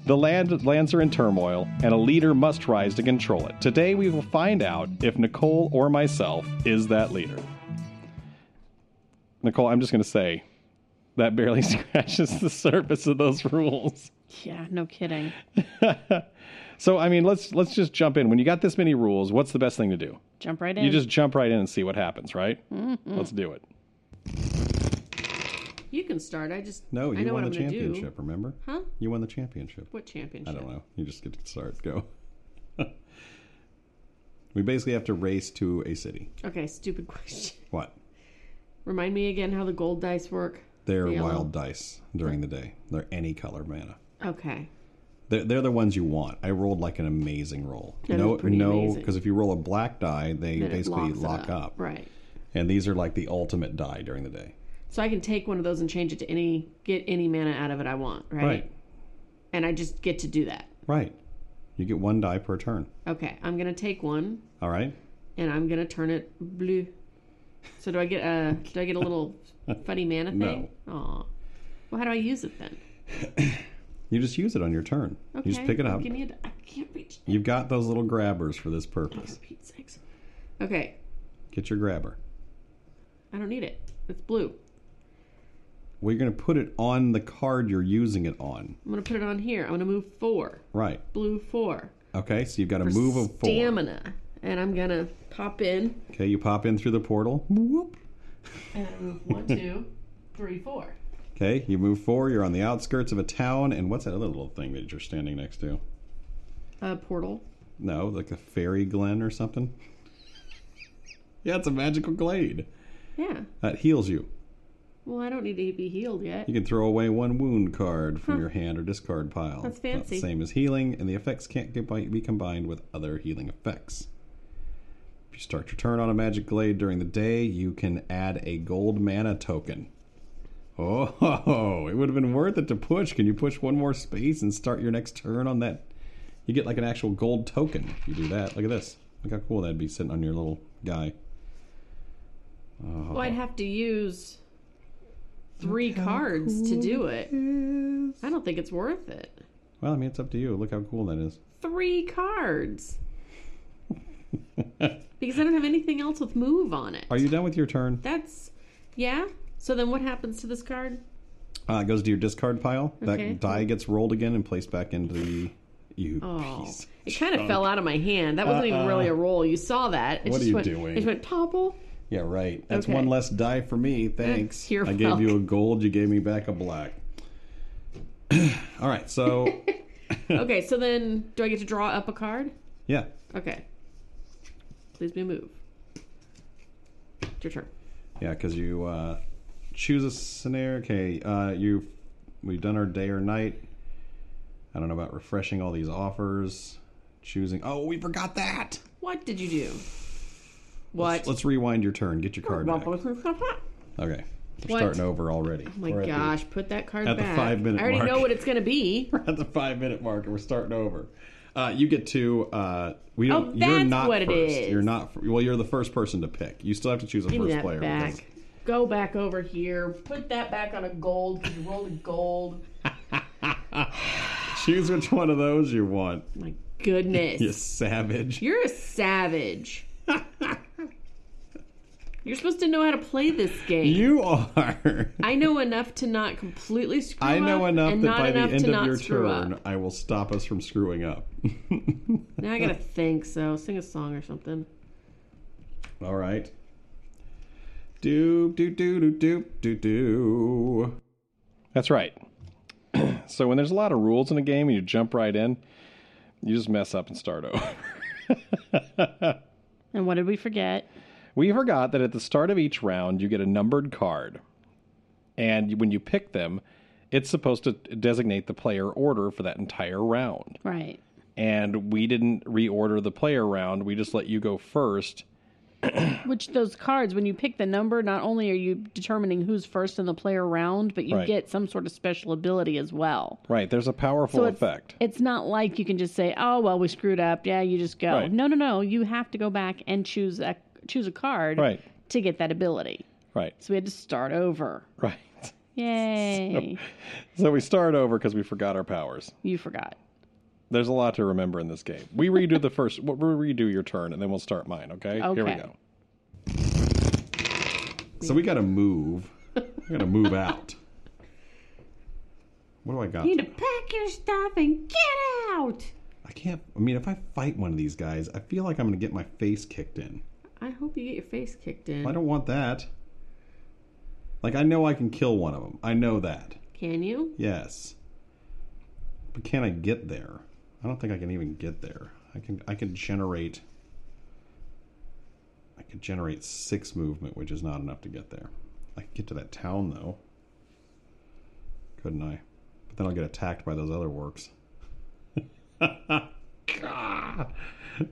Speaker 1: the land, lands are in turmoil, and a leader must rise to control it. Today, we will find out if Nicole or myself is that leader. Nicole, I'm just going to say that barely scratches the surface of those rules.
Speaker 2: Yeah, no kidding.
Speaker 1: So, I mean, let's let's just jump in. When you got this many rules, what's the best thing to do?
Speaker 2: Jump right in.
Speaker 1: You just jump right in and see what happens, right?
Speaker 2: Mm-hmm.
Speaker 1: Let's do it.
Speaker 5: You can start. I just
Speaker 6: No,
Speaker 5: I
Speaker 6: you won the championship, remember?
Speaker 5: Huh?
Speaker 6: You won the championship.
Speaker 5: What championship?
Speaker 6: I don't know. You just get to start. Go. we basically have to race to a city.
Speaker 5: Okay, stupid question.
Speaker 6: What?
Speaker 5: Remind me again how the gold dice work.
Speaker 6: They're
Speaker 5: The
Speaker 6: wild dice during the day. They're any color mana.
Speaker 5: Okay.
Speaker 6: They're, they're the ones you want. I rolled like an amazing roll.
Speaker 5: That
Speaker 6: no, no, because if you roll a black die, they
Speaker 5: Then
Speaker 6: basically lock up.
Speaker 5: Right.
Speaker 6: And these are like the ultimate die during the day.
Speaker 5: So I can take one of those and change it to any get any mana out of it I want, right?
Speaker 6: Right.
Speaker 5: And I just get to do that.
Speaker 6: Right. You get one die per turn.
Speaker 5: Okay, I'm gonna take one
Speaker 6: All right.
Speaker 5: and I'm gonna turn it blue. So do I get a do I get a little funny mana thing?
Speaker 6: No.
Speaker 5: Aw. Well, how do I use it then?
Speaker 6: You
Speaker 1: just use it on your turn.
Speaker 2: Okay.
Speaker 1: You just pick it up.
Speaker 2: Give me a, I can't reach.
Speaker 1: You've got those little grabbers for this purpose.
Speaker 2: Oh, for Pete's. Okay.
Speaker 1: Get your grabber.
Speaker 2: I don't need it. It's blue.
Speaker 1: Well, you're going to put it on the card you're using it on.
Speaker 2: I'm gonna put it on here. I'm gonna move four.
Speaker 1: Right.
Speaker 2: Blue four.
Speaker 1: Okay, so you've got
Speaker 2: For
Speaker 1: move of four.
Speaker 2: Stamina. And I'm gonna pop in.
Speaker 1: Okay, you pop in through the portal. Whoop.
Speaker 2: And I move one, two, three, four.
Speaker 1: Okay, you move four. You're on the outskirts of a town. And what's that other little thing that you're standing next to?
Speaker 2: A portal.
Speaker 1: No, like a fairy glen or something? yeah, it's a magical glade.
Speaker 2: Yeah.
Speaker 1: That heals you.
Speaker 2: Well, I don't need to be healed yet.
Speaker 1: You can throw away one wound card from your hand or discard pile.
Speaker 2: That's fancy.
Speaker 1: the same as healing, and the effects can't be combined with other healing effects. If you start your turn on a magic glade during the day, you can add a gold mana token. Oh, it would have been worth it to push. Can you push one more space and start your next turn on that? You get like an actual gold token if you do that. Look at this. Look how cool that'd be sitting on your little guy.
Speaker 2: Well, I'd oh. have to use three cards to do it. I don't think it's worth it.
Speaker 1: Well, I mean, it's up to you. Look how cool that is.
Speaker 2: Three cards. because I don't have anything else with move on it.
Speaker 1: Are you done with your turn?
Speaker 2: That's yeah. So then what happens to this card?
Speaker 1: Uh, it goes to your discard pile.
Speaker 2: Okay.
Speaker 1: That die gets rolled again and placed back into the. You
Speaker 2: Oh,
Speaker 1: piece.
Speaker 2: it kind of fell out of my hand. That wasn't even really a roll. You saw that. It
Speaker 1: What are you
Speaker 2: went,
Speaker 1: doing?
Speaker 2: It just went topple.
Speaker 1: Yeah, right. That's
Speaker 2: Okay.
Speaker 1: one less die for me. Thanks.
Speaker 2: You're
Speaker 1: I gave you a gold. You gave me back a black. All right. So
Speaker 2: Okay, so then do I get to draw up a card?
Speaker 1: yeah,
Speaker 2: Okay. Please be a move. It's your turn.
Speaker 1: yeah, because you uh, choose a scenario. Okay, uh, you we've done our day or night. I don't know about refreshing all these offers. Choosing. Oh, we forgot that.
Speaker 2: What did you do? What?
Speaker 1: Let's rewind your turn. Get your card back. Okay. We're
Speaker 2: What?
Speaker 1: starting over already.
Speaker 2: Oh my
Speaker 1: We're at the-
Speaker 2: gosh, put that card
Speaker 1: at the
Speaker 2: back.
Speaker 1: five-minute
Speaker 2: I already
Speaker 1: mark.
Speaker 2: know what it's going to be.
Speaker 1: We're at the five minute mark and we're starting over. Uh, you get to uh, we don't.
Speaker 2: Oh,
Speaker 1: you're
Speaker 2: that's
Speaker 1: not
Speaker 2: what it
Speaker 1: first.
Speaker 2: is.
Speaker 1: You're not. fir- Well, you're the first person to pick. You still have to choose a
Speaker 2: Give me
Speaker 1: first
Speaker 2: that
Speaker 1: player.
Speaker 2: back.
Speaker 1: because-
Speaker 2: Go back over here. Put that back on a gold because you rolled a gold.
Speaker 1: Choose which one of those you want.
Speaker 2: My goodness.
Speaker 1: You savage.
Speaker 2: You're a savage. You're supposed to know how to play this game.
Speaker 1: You are.
Speaker 2: I know enough to not completely screw up.
Speaker 1: I know
Speaker 2: up
Speaker 1: enough
Speaker 2: and
Speaker 1: that
Speaker 2: not
Speaker 1: by the end of your turn,
Speaker 2: up.
Speaker 1: I will stop us from screwing up.
Speaker 2: Now I gotta think. So sing a song or something.
Speaker 1: All right. Do do do do do do do.
Speaker 7: That's right. so when there's a lot of rules in a game and you jump right in, you just mess up and start over.
Speaker 2: And what did we forget?
Speaker 7: We forgot that at the start of each round, you get a numbered card. And when you pick them, it's supposed to designate the player order for that entire round.
Speaker 2: Right.
Speaker 7: And we didn't reorder the player round, we just let you go first.
Speaker 2: Which those cards, when you pick the number, not only are you determining who's first in the player round, but you
Speaker 7: Right.
Speaker 2: get some sort of special ability as well.
Speaker 7: Right, there's a powerful
Speaker 2: it's,
Speaker 7: effect.
Speaker 2: it's not like you can just say, "Oh well, we screwed up. Yeah, you just go."
Speaker 7: Right.
Speaker 2: No, no, no. You have to go back and choose a choose a card
Speaker 7: Right.
Speaker 2: to get that ability.
Speaker 7: Right,
Speaker 2: So we had to start over.
Speaker 7: right.
Speaker 2: Yay!
Speaker 7: So we start over because we forgot our powers.
Speaker 2: You forgot.
Speaker 7: There's a lot to remember in this game. We redo the first. We'll redo your turn, and then we'll start mine. Okay. okay. Here we go.
Speaker 1: So we got to move. We got to move out. What do I got?
Speaker 2: You need to pack your stuff and get out.
Speaker 1: I can't. I mean, if I fight one of these guys, I feel like I'm going to get my face kicked in.
Speaker 2: I hope you get your face kicked in.
Speaker 1: I don't want that. Like I know I can kill one of them. I know that.
Speaker 2: Can you?
Speaker 1: Yes. But can I get there? I don't think I can even get there. I can. I can generate. I could generate six movement, which is not enough to get there. I could get to that town though. Couldn't I? But then I'll get attacked by those other orcs. God,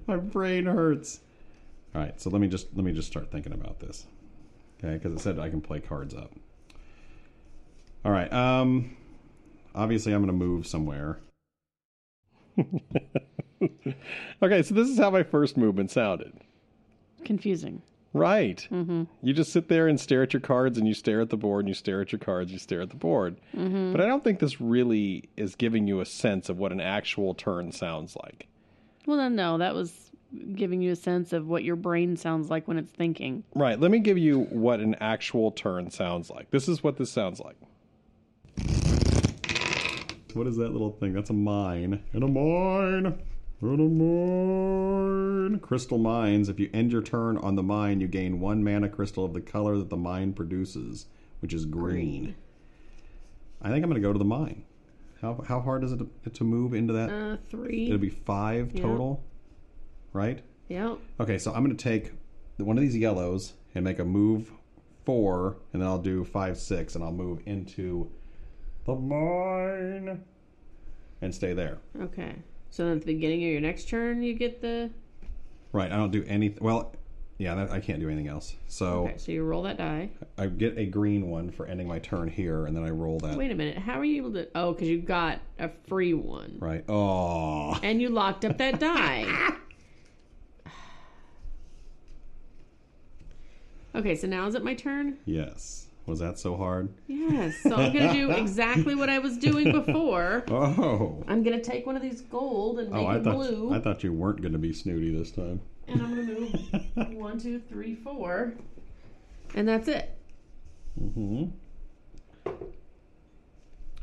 Speaker 1: my brain hurts. All right, so let me just let me just start thinking about this. Okay, because it said I can play cards up. All right. Um obviously I'm going to move somewhere.
Speaker 7: Okay, so this is how my first movement sounded.
Speaker 2: Confusing.
Speaker 1: Right. Mm-hmm. You just sit there and stare at your cards, and you stare at the board, and you stare at your cards, you stare at the board. Mm-hmm. But I don't think this really is giving you a sense of what an actual turn sounds like.
Speaker 2: Well, then, no, that was giving you a sense of what your brain sounds like when it's thinking.
Speaker 1: Right. Let me give you what an actual turn sounds like. This is what this sounds like.
Speaker 6: What is that little thing? That's a mine. And a mine. And a mine. Crystal mines. If you end your turn on the mine, you gain one mana crystal of the color that the mine produces, which is green. I think I'm going to go to the mine. How, how hard is it to, to move into that?
Speaker 5: Uh, three.
Speaker 6: It'll be five
Speaker 5: Yeah.
Speaker 6: total, right?
Speaker 5: Yeah.
Speaker 6: Okay, so I'm going to take one of these yellows and make a move four, and then I'll do five, six, and I'll move into the mine and stay there.
Speaker 5: Okay. So then at the beginning of your next turn, you get the.
Speaker 6: Right, I don't do anything. Well, yeah, that, I can't do anything else. So
Speaker 5: Okay, so you roll that die.
Speaker 6: I get a green one for ending my turn here, and then I roll that.
Speaker 5: Wait a minute. How are you able to? Oh, because you got a free one,
Speaker 6: Right. Oh.
Speaker 5: and you locked up that die. Okay, so now is it my turn?
Speaker 6: Yes. Was that so hard?
Speaker 5: Yes. So I'm gonna do exactly what I was doing before.
Speaker 6: Oh.
Speaker 5: I'm gonna take one of these gold and make
Speaker 6: Oh, I
Speaker 5: it
Speaker 6: thought
Speaker 5: blue,
Speaker 6: I thought you weren't going to be snooty this time.
Speaker 5: and I'm gonna move one, two, three, four, and that's it.
Speaker 6: Mm-hmm.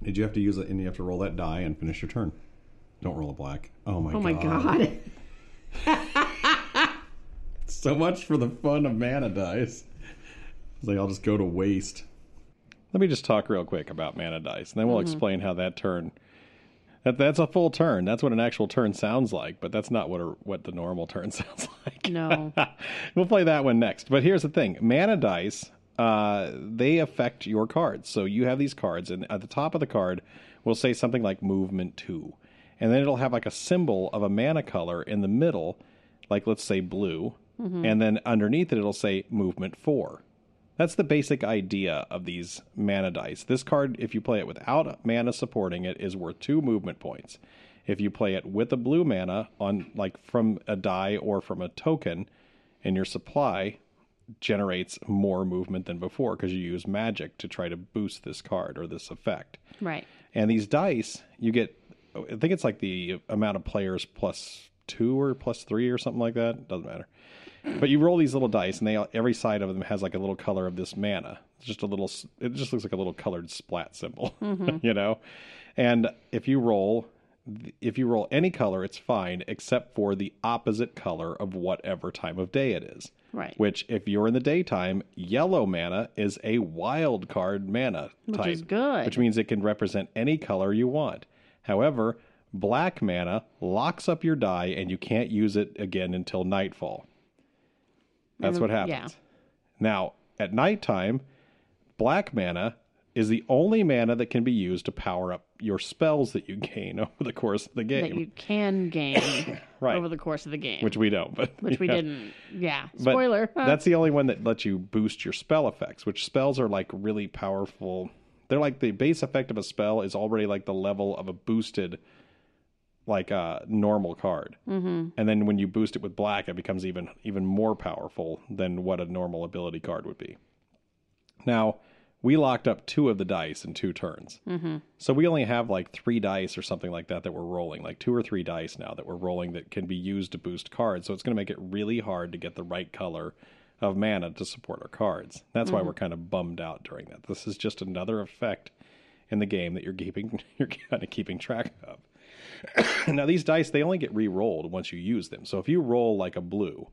Speaker 6: Did you have to use it, and you have to roll that die and finish your turn? Don't roll a black. Oh my
Speaker 5: Oh
Speaker 6: god.
Speaker 5: my god.
Speaker 6: So much for the fun of mana dice. It's like I'll just go to waste.
Speaker 1: Let me just talk real quick about mana dice, and then we'll explain how that turn. That, that's a full turn. That's what an actual turn sounds like, but that's not what a, what the normal turn sounds like.
Speaker 2: No.
Speaker 1: we'll play that one next. But here's the thing: mana dice, uh, they affect your cards. So you have these cards, and at the top of the card will say something like "Movement 2. and then it'll have like a symbol of a mana color in the middle, like let's say blue, Mm-hmm. and then underneath it it'll say "Movement 4. That's the basic idea of these mana dice. This card, if you play it without mana supporting it, is worth two movement points. If you play it with a blue mana on like from a die or from a token in your supply, generates more movement than before because you use magic to try to boost this card or this effect.
Speaker 2: Right.
Speaker 1: And these dice, you get, I think it's like the amount of players plus two or plus three or something like that. Doesn't matter. But you roll these little dice, and they every side of them has like a little color of this mana. It's just a little. It just looks like a little colored splat symbol, mm-hmm. you know. And if you roll, if you roll any color, it's fine except for the opposite color of whatever time of day it is.
Speaker 2: Right.
Speaker 1: Which, if you're in the daytime, yellow mana is a wild card mana type,
Speaker 2: is good.
Speaker 1: Which means it can represent any color you want. However, black mana locks up your die, and you can't use it again until nightfall. That's what happens.
Speaker 2: yeah.
Speaker 1: Now, at nighttime, black mana is the only mana that can be used to power up your spells that you gain over the course of the game,
Speaker 2: That you can gain
Speaker 1: Right.
Speaker 2: over the course of the game.
Speaker 1: which we don't. But
Speaker 2: which we
Speaker 1: yeah.
Speaker 2: didn't. Yeah. Spoiler.
Speaker 1: That's the only one that lets you boost your spell effects, which spells are like really powerful. They're like the base effect of a spell is already like the level of a boosted, like a normal card. Mm-hmm. And then when you boost it with black, it becomes even even more powerful than what a normal ability card would be. Now, we locked up two of the dice in two turns. Mm-hmm. So we only have like three dice or something like that that we're rolling, like two or three dice now that we're rolling that can be used to boost cards. So it's going to make it really hard to get the right color of mana to support our cards. That's why we're kind of bummed out during that. This is just another effect in the game that you're keeping you're kind of keeping track of. now these dice they only get re-rolled once you use them. So if you roll like a blue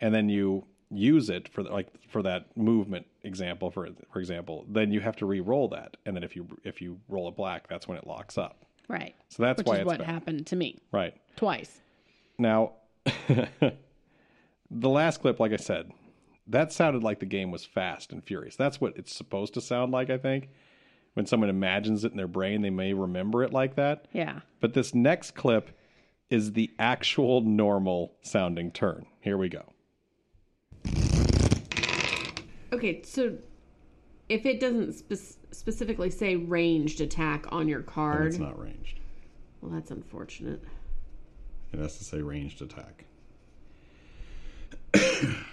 Speaker 1: and then you use it for like for that movement example for for example, then you have to re-roll that. And then if you if you roll a black, that's when it locks up.
Speaker 2: right.
Speaker 1: So that's
Speaker 2: Which
Speaker 1: why
Speaker 2: is
Speaker 1: it's
Speaker 2: what
Speaker 1: bad.
Speaker 2: happened to me
Speaker 1: Right.
Speaker 2: twice.
Speaker 1: Now, the last clip, like I said, that sounded like the game was fast and furious. That's what it's supposed to sound like, I think. When someone imagines it in their brain, they may remember it like that.
Speaker 2: Yeah.
Speaker 1: But this next clip is the actual normal sounding turn. Here we go.
Speaker 5: Okay, so if it doesn't spec- specifically say ranged attack on your
Speaker 6: And
Speaker 5: card,
Speaker 6: it's not ranged.
Speaker 5: well, that's unfortunate.
Speaker 6: It has to say ranged attack.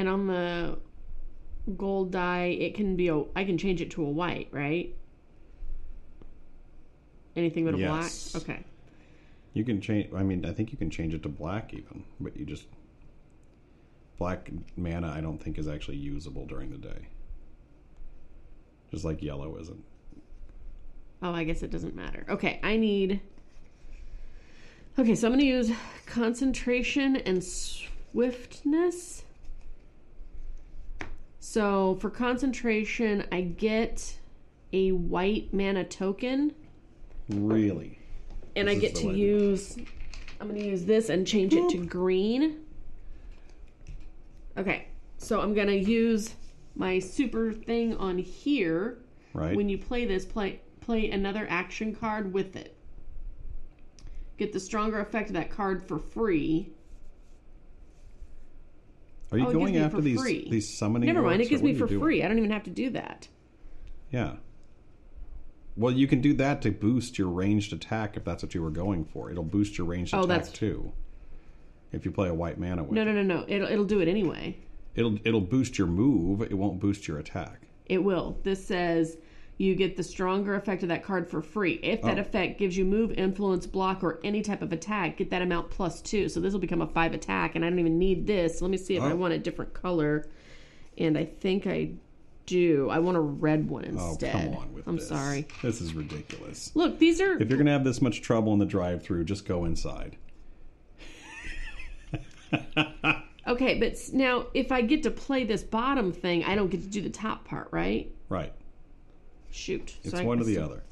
Speaker 2: And on the gold die, it can be a. I can change it to a white, right? Anything but a
Speaker 1: Yes.
Speaker 2: black. Okay.
Speaker 1: You can change. I mean, I think you can change it to black even, but you just black mana. I don't think is actually usable during the day. Just like yellow isn't.
Speaker 2: Oh, I guess it doesn't matter. Okay, I need. Okay, so I'm going to use concentration and swiftness. So for concentration, I get a white mana token,
Speaker 1: Really.
Speaker 2: and I
Speaker 1: This is
Speaker 2: get to use. I'm going to use this and change it to green. Okay, so I'm going to use my super thing on here
Speaker 1: Right.
Speaker 2: when you play this, play play another action card with it. Get the stronger effect of that card for free.
Speaker 1: Are you
Speaker 2: Oh,
Speaker 1: going after these
Speaker 2: free.
Speaker 1: these summoning?
Speaker 2: Never mind,
Speaker 1: orcs,
Speaker 2: it gives me for free. I don't even have to do that.
Speaker 1: Yeah. Well, you can do that to boost your ranged attack if that's what you were going for. It'll boost your ranged
Speaker 2: Oh,
Speaker 1: attack
Speaker 2: that's-
Speaker 1: too. If you play a white mana with
Speaker 2: No, no, no, no. It'll it'll do it anyway.
Speaker 1: It'll it'll boost your move. It won't boost your attack.
Speaker 2: It will. This says you get the stronger effect of that card for free. If that
Speaker 1: Oh.
Speaker 2: effect gives you move, influence, block, or any type of attack, get that amount plus two. So this will become a five attack, and I don't even need this. Let me see if I
Speaker 1: Oh.
Speaker 2: want a different color. And I think I do. I want a red one instead.
Speaker 1: Oh, come on with
Speaker 2: I'm
Speaker 1: this.
Speaker 2: sorry.
Speaker 1: This is ridiculous.
Speaker 2: Look, these are
Speaker 1: If you're gonna have this much trouble in the drive-through, just go inside.
Speaker 2: Okay, but now if I get to play this bottom thing, I don't get to do the top part, right?
Speaker 1: Right.
Speaker 2: Shoot.
Speaker 1: It's
Speaker 2: So I-
Speaker 1: one or the other.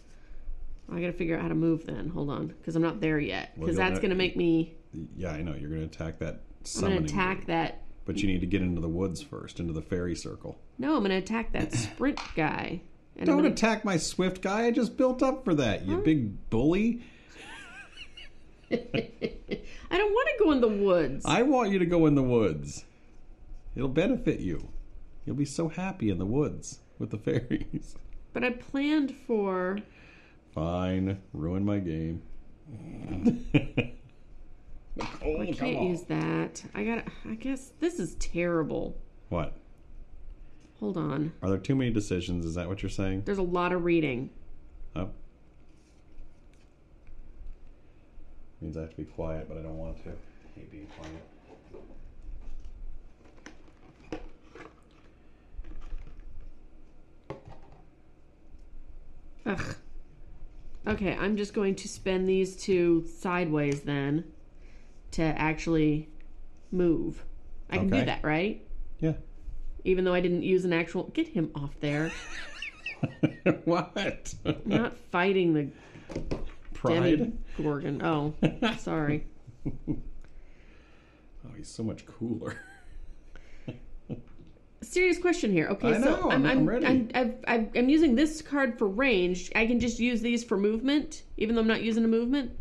Speaker 2: I got to figure out how to move then. Hold on, because I'm not there yet.
Speaker 1: Well,
Speaker 2: Because
Speaker 1: you'll
Speaker 2: that's going to make me.
Speaker 1: Yeah, I know. You're gonna attack that
Speaker 2: I'm gonna attack
Speaker 1: dude.
Speaker 2: that.
Speaker 1: But you need to get into the woods first, into the fairy circle.
Speaker 2: No, I'm going to attack that sprint guy. And
Speaker 1: Don't
Speaker 2: I'm gonna,
Speaker 1: attack my swift guy. I just built up for that. You big bully.
Speaker 2: I don't want to go in the woods.
Speaker 1: I want you to go in the woods. It'll benefit you. You'll be so happy in the woods with the fairies.
Speaker 2: But I planned for.
Speaker 1: Fine, ruin my game. Nicole,
Speaker 2: I
Speaker 1: come
Speaker 2: can't
Speaker 1: on.
Speaker 2: use that. I got. I guess this is terrible.
Speaker 1: What?
Speaker 2: Hold on.
Speaker 1: Are there too many decisions? Is that what you're saying?
Speaker 2: There's a lot of reading.
Speaker 1: Oh. Means I have to be quiet, but I don't want to. I hate being quiet.
Speaker 2: Ugh. Okay, I'm just going to spin these two sideways then to actually move. I can
Speaker 1: Okay.
Speaker 2: do that, right?
Speaker 1: Yeah.
Speaker 2: Even though I didn't use an actual. Get him off there.
Speaker 1: what?
Speaker 2: I'm not fighting the
Speaker 1: Pride?
Speaker 2: Demi Gorgon. Oh, sorry.
Speaker 1: Oh, he's so much cooler.
Speaker 2: Serious question here. Okay,
Speaker 1: I
Speaker 2: so
Speaker 1: know,
Speaker 2: I'm,
Speaker 1: I'm-
Speaker 2: I'm,
Speaker 1: I'm ready.
Speaker 2: I'm, I've, I've, I'm using this card for range. I can just use these for movement, even though I'm not using a movement.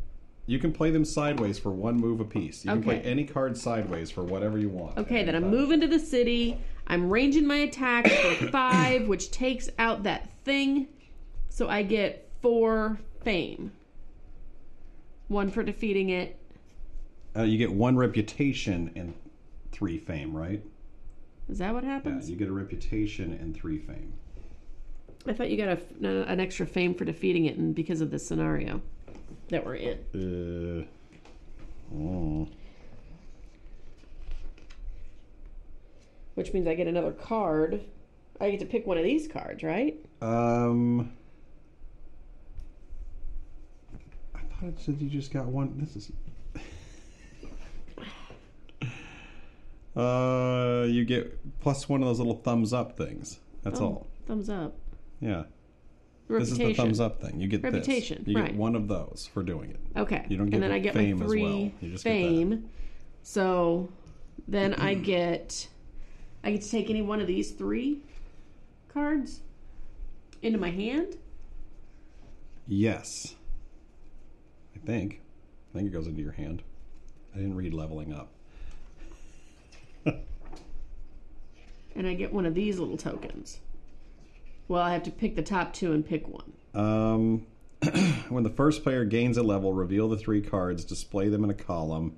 Speaker 1: You can play them sideways for one move apiece. You can play any card sideways for whatever you want.
Speaker 2: Okay, then I'm moving to the city. I'm ranging my attack for five, which takes out that thing. So I get four fame. One for defeating it.
Speaker 1: Uh, you get one reputation and three fame, right?
Speaker 2: Is that what
Speaker 1: Yeah,
Speaker 2: happens?
Speaker 1: you get a reputation and three fame.
Speaker 2: I thought you got a, no, an extra fame for defeating it, and because of the scenario that we're in.
Speaker 1: Uh, oh.
Speaker 2: Which means I get another card. I get to pick one of these cards, right?
Speaker 1: Um, I thought it said you just got one. This is. Uh, you get plus one of those little thumbs up things. That's
Speaker 2: Oh,
Speaker 1: all.
Speaker 2: Thumbs up.
Speaker 1: Yeah,
Speaker 2: Reputation.
Speaker 1: this is the thumbs up thing. You get this.
Speaker 2: Reputation,
Speaker 1: You
Speaker 2: right.
Speaker 1: get one of those for doing it.
Speaker 2: Okay.
Speaker 1: You don't get
Speaker 2: and then I get
Speaker 1: fame
Speaker 2: my
Speaker 1: as well. You just get that.
Speaker 2: fame. So then I get I get to take any one of these three cards into my hand.
Speaker 1: Yes, I think. I think it goes into your hand. I didn't read leveling up.
Speaker 2: And I get one of these little tokens. Well, I have to pick the top two and pick one.
Speaker 1: Um, when the first player gains a level, reveal the three cards, display them in a column.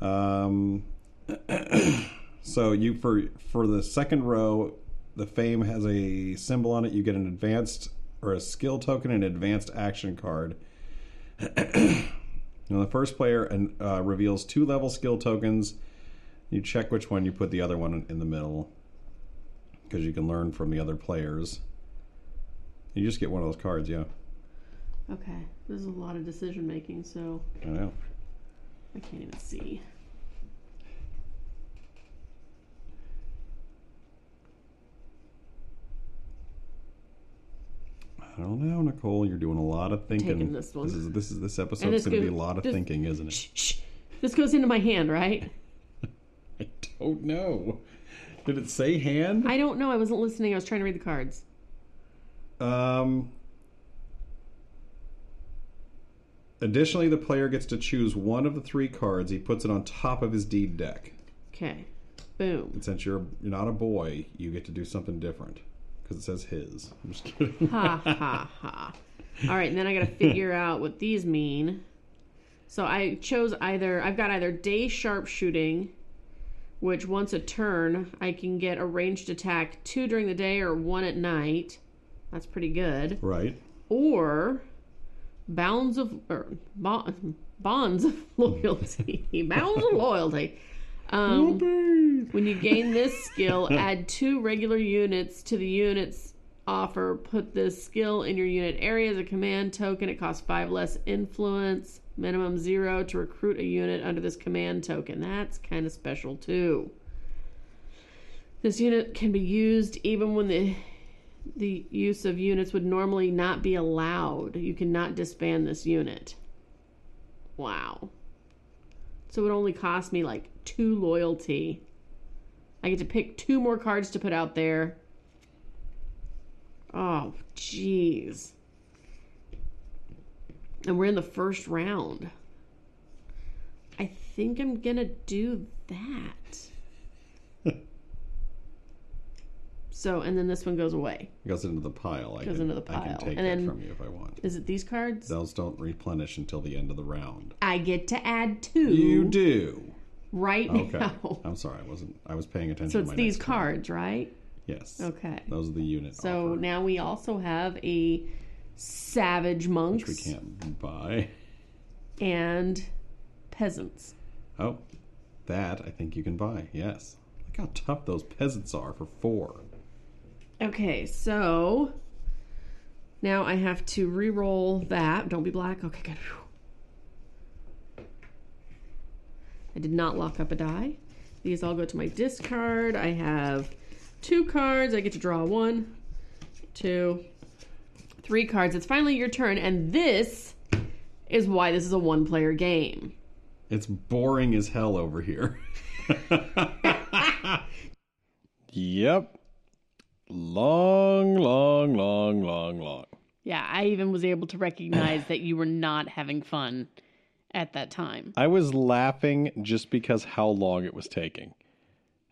Speaker 1: Um,
Speaker 6: So you for for the second row, the fame has a symbol on it. You get an advanced or a skill token and advanced action card. now the first player and uh, reveals two level skill tokens. You check which one you put the other one in the middle because you can learn from the other players. You just get one of those cards, yeah.
Speaker 2: Okay. There's a lot of decision making, so
Speaker 6: I know.
Speaker 2: I can't even see.
Speaker 6: I don't know, Nicole. You're doing a lot of thinking.
Speaker 2: Taking this one.
Speaker 6: This is this is this episode's going to be a lot of thinking, isn't it?
Speaker 2: Shh, shh. This goes into my hand, right?
Speaker 6: I don't know. Did it say hand?
Speaker 2: I don't know. I wasn't listening. I was trying to read the cards.
Speaker 6: Um. Additionally, the player gets to choose one of the three cards. He puts it on top of his deed deck.
Speaker 2: Okay. Boom.
Speaker 6: And since you're you're not a boy, you get to do something different because it says his. I'm just kidding.
Speaker 2: Ha ha ha. All right, and then I got to figure out what these mean. So I chose either I've got either day sharpshooting, which once a turn I can get a ranged attack two during the day or one at night. That's pretty good.
Speaker 6: right.
Speaker 2: Or bounds of or bo- bonds of loyalty. bounds of loyalty. Um, when you gain this skill, add two regular units to the units offer. Put this skill in your unit area as a command token. It costs five less influence. Minimum zero to recruit a unit under this command token. That's kind of special too. This unit can be used even when the the use of units would normally not be allowed. You cannot disband this unit. Wow. So it only cost me like two loyalty. I get to pick two more cards to put out there. Oh, jeez. And we're in the first round. I think I'm gonna do that. so, and then this one goes away.
Speaker 6: It goes into the pile. I
Speaker 2: Goes
Speaker 6: can,
Speaker 2: into the pile.
Speaker 6: I can take
Speaker 2: And
Speaker 6: that
Speaker 2: then-
Speaker 6: from you if I want.
Speaker 2: Is it these cards?
Speaker 6: Those don't replenish until the end of the round.
Speaker 2: I get to add two
Speaker 6: You do.
Speaker 2: right
Speaker 6: Okay.
Speaker 2: now.
Speaker 6: I'm sorry. I wasn't. I was paying attention.
Speaker 2: So
Speaker 6: to
Speaker 2: it's these cards, right?
Speaker 6: Yes.
Speaker 2: Okay.
Speaker 6: Those are the units.
Speaker 2: So now we also have a savage monks
Speaker 6: which we can't buy.
Speaker 2: and peasants.
Speaker 6: Oh, that I think you can buy. Yes. Look how tough those peasants are for four.
Speaker 2: Okay, so now I have to re-roll that. Don't be black. Okay, good. Phew. I did not lock up a die. These all go to my discard. I have two cards. I get to draw one, two, three cards. It's finally your turn, and this is why this is a one-player game.
Speaker 6: It's boring as hell over here.
Speaker 1: Yep. Long, long, long, long, long.
Speaker 2: Yeah, I even was able to recognize that you were not having fun at that time.
Speaker 1: I was laughing just because how long it was taking.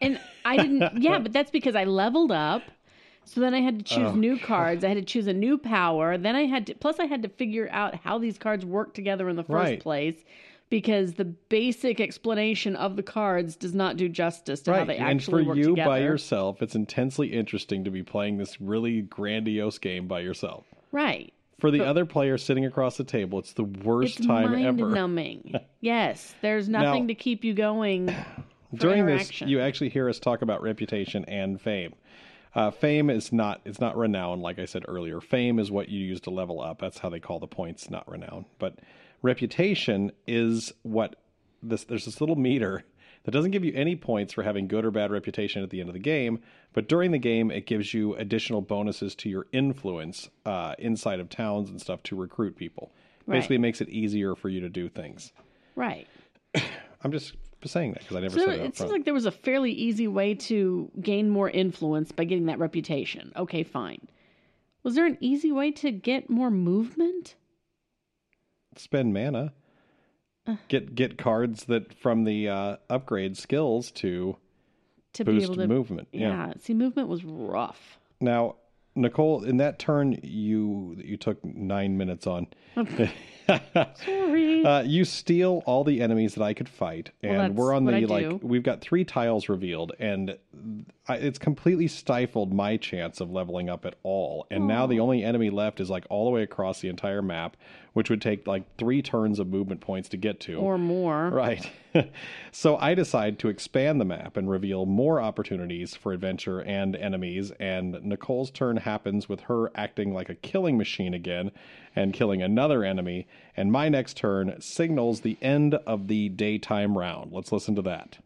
Speaker 2: And I didn't, yeah, but that's because I leveled up. So then I had to choose
Speaker 1: Oh,
Speaker 2: new cards. I had to choose a new power. Then I had to, plus, I had to figure out how these cards work together in the first
Speaker 1: Right.
Speaker 2: place because the basic explanation of the cards does not do justice to how they actually work together.
Speaker 1: and for you
Speaker 2: together.
Speaker 1: by yourself, it's intensely interesting to be playing this really grandiose game by yourself.
Speaker 2: Right.
Speaker 1: For the other player sitting across the table, it's the worst
Speaker 2: It's
Speaker 1: time ever.
Speaker 2: numbing. yes. There's nothing
Speaker 1: Now-
Speaker 2: to keep you going.
Speaker 1: During this, you actually hear us talk about reputation and fame. Uh, fame is not it's not renown, like I said earlier. Fame is what you use to level up. That's how they call the points, not renown. But reputation is what this. There's this little meter that doesn't give you any points for having good or bad reputation at the end of the game, but during the game it gives you additional bonuses to your influence uh, inside of towns and stuff to recruit people. Basically, it makes it easier for you to do things.
Speaker 2: Right.
Speaker 1: I'm just saying that because I never
Speaker 2: So
Speaker 1: said it.
Speaker 2: it seems like there was a fairly easy way to gain more influence by getting that reputation. Okay, fine. Was there an easy way to get more movement?
Speaker 1: spend mana. Get get cards that from the uh, upgrade skills to
Speaker 2: To
Speaker 1: boost
Speaker 2: be able to
Speaker 1: movement. Yeah.
Speaker 2: Yeah. See, movement was rough.
Speaker 1: Now, Nicole, in that turn you you took nine minutes on.
Speaker 2: Sorry.
Speaker 1: Uh, you steal all the enemies that I could fight, and
Speaker 2: that's
Speaker 1: we're on the like.
Speaker 2: do.
Speaker 1: We've got three tiles revealed, and I, it's completely stifled my chance of leveling up at all. And now the only enemy left is like all the way across the entire map, which would take like three turns of movement points to get to.
Speaker 2: or more.
Speaker 1: Right. so I decide to expand the map and reveal more opportunities for adventure and enemies. And Nicole's turn happens with her acting like a killing machine again and killing another enemy. And my next turn signals the end of the daytime round. Let's listen to that.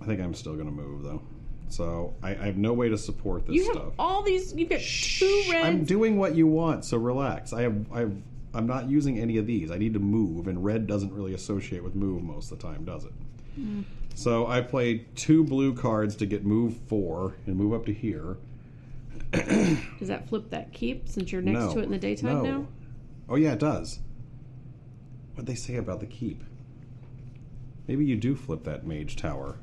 Speaker 6: I think I'm still going to move though. So I, I have no way to support this
Speaker 2: You have
Speaker 6: stuff.
Speaker 2: all these. You've got two reds.
Speaker 6: I'm doing what you want, so relax. I have I've I'm not using any of these. I need to move, and red doesn't really associate with move most of the time, does it?
Speaker 2: Mm.
Speaker 6: So I played two blue cards to get move four and move up to here.
Speaker 5: Does that flip that keep since you're next
Speaker 6: no,
Speaker 5: to it in the daytime
Speaker 6: no.
Speaker 5: now?
Speaker 6: Oh yeah, it does. What'd they say about the keep? Maybe you do flip that mage tower.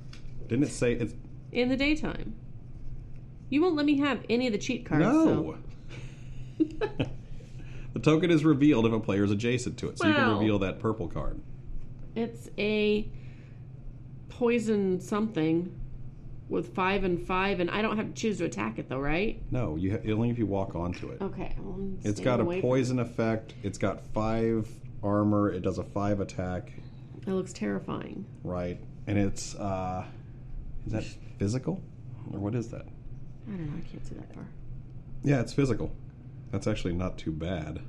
Speaker 6: Didn't it say it's
Speaker 5: In the daytime. You won't let me have any of the cheat cards.
Speaker 6: no?
Speaker 5: So.
Speaker 6: the token is revealed if a player is adjacent to it, so you can reveal that purple card.
Speaker 5: It's a poison something with five and five, and I don't have to choose to attack it though, right?
Speaker 6: No, you ha- only if you walk onto it.
Speaker 5: Okay. well, I'm
Speaker 6: It's
Speaker 5: staying
Speaker 6: got a poison effect. It's got five armor. It does a five attack,
Speaker 5: That looks terrifying.
Speaker 6: right? And it's uh, is that physical, or what is that?
Speaker 5: I don't know. I can't see that far.
Speaker 6: Yeah, it's physical. That's actually not too bad.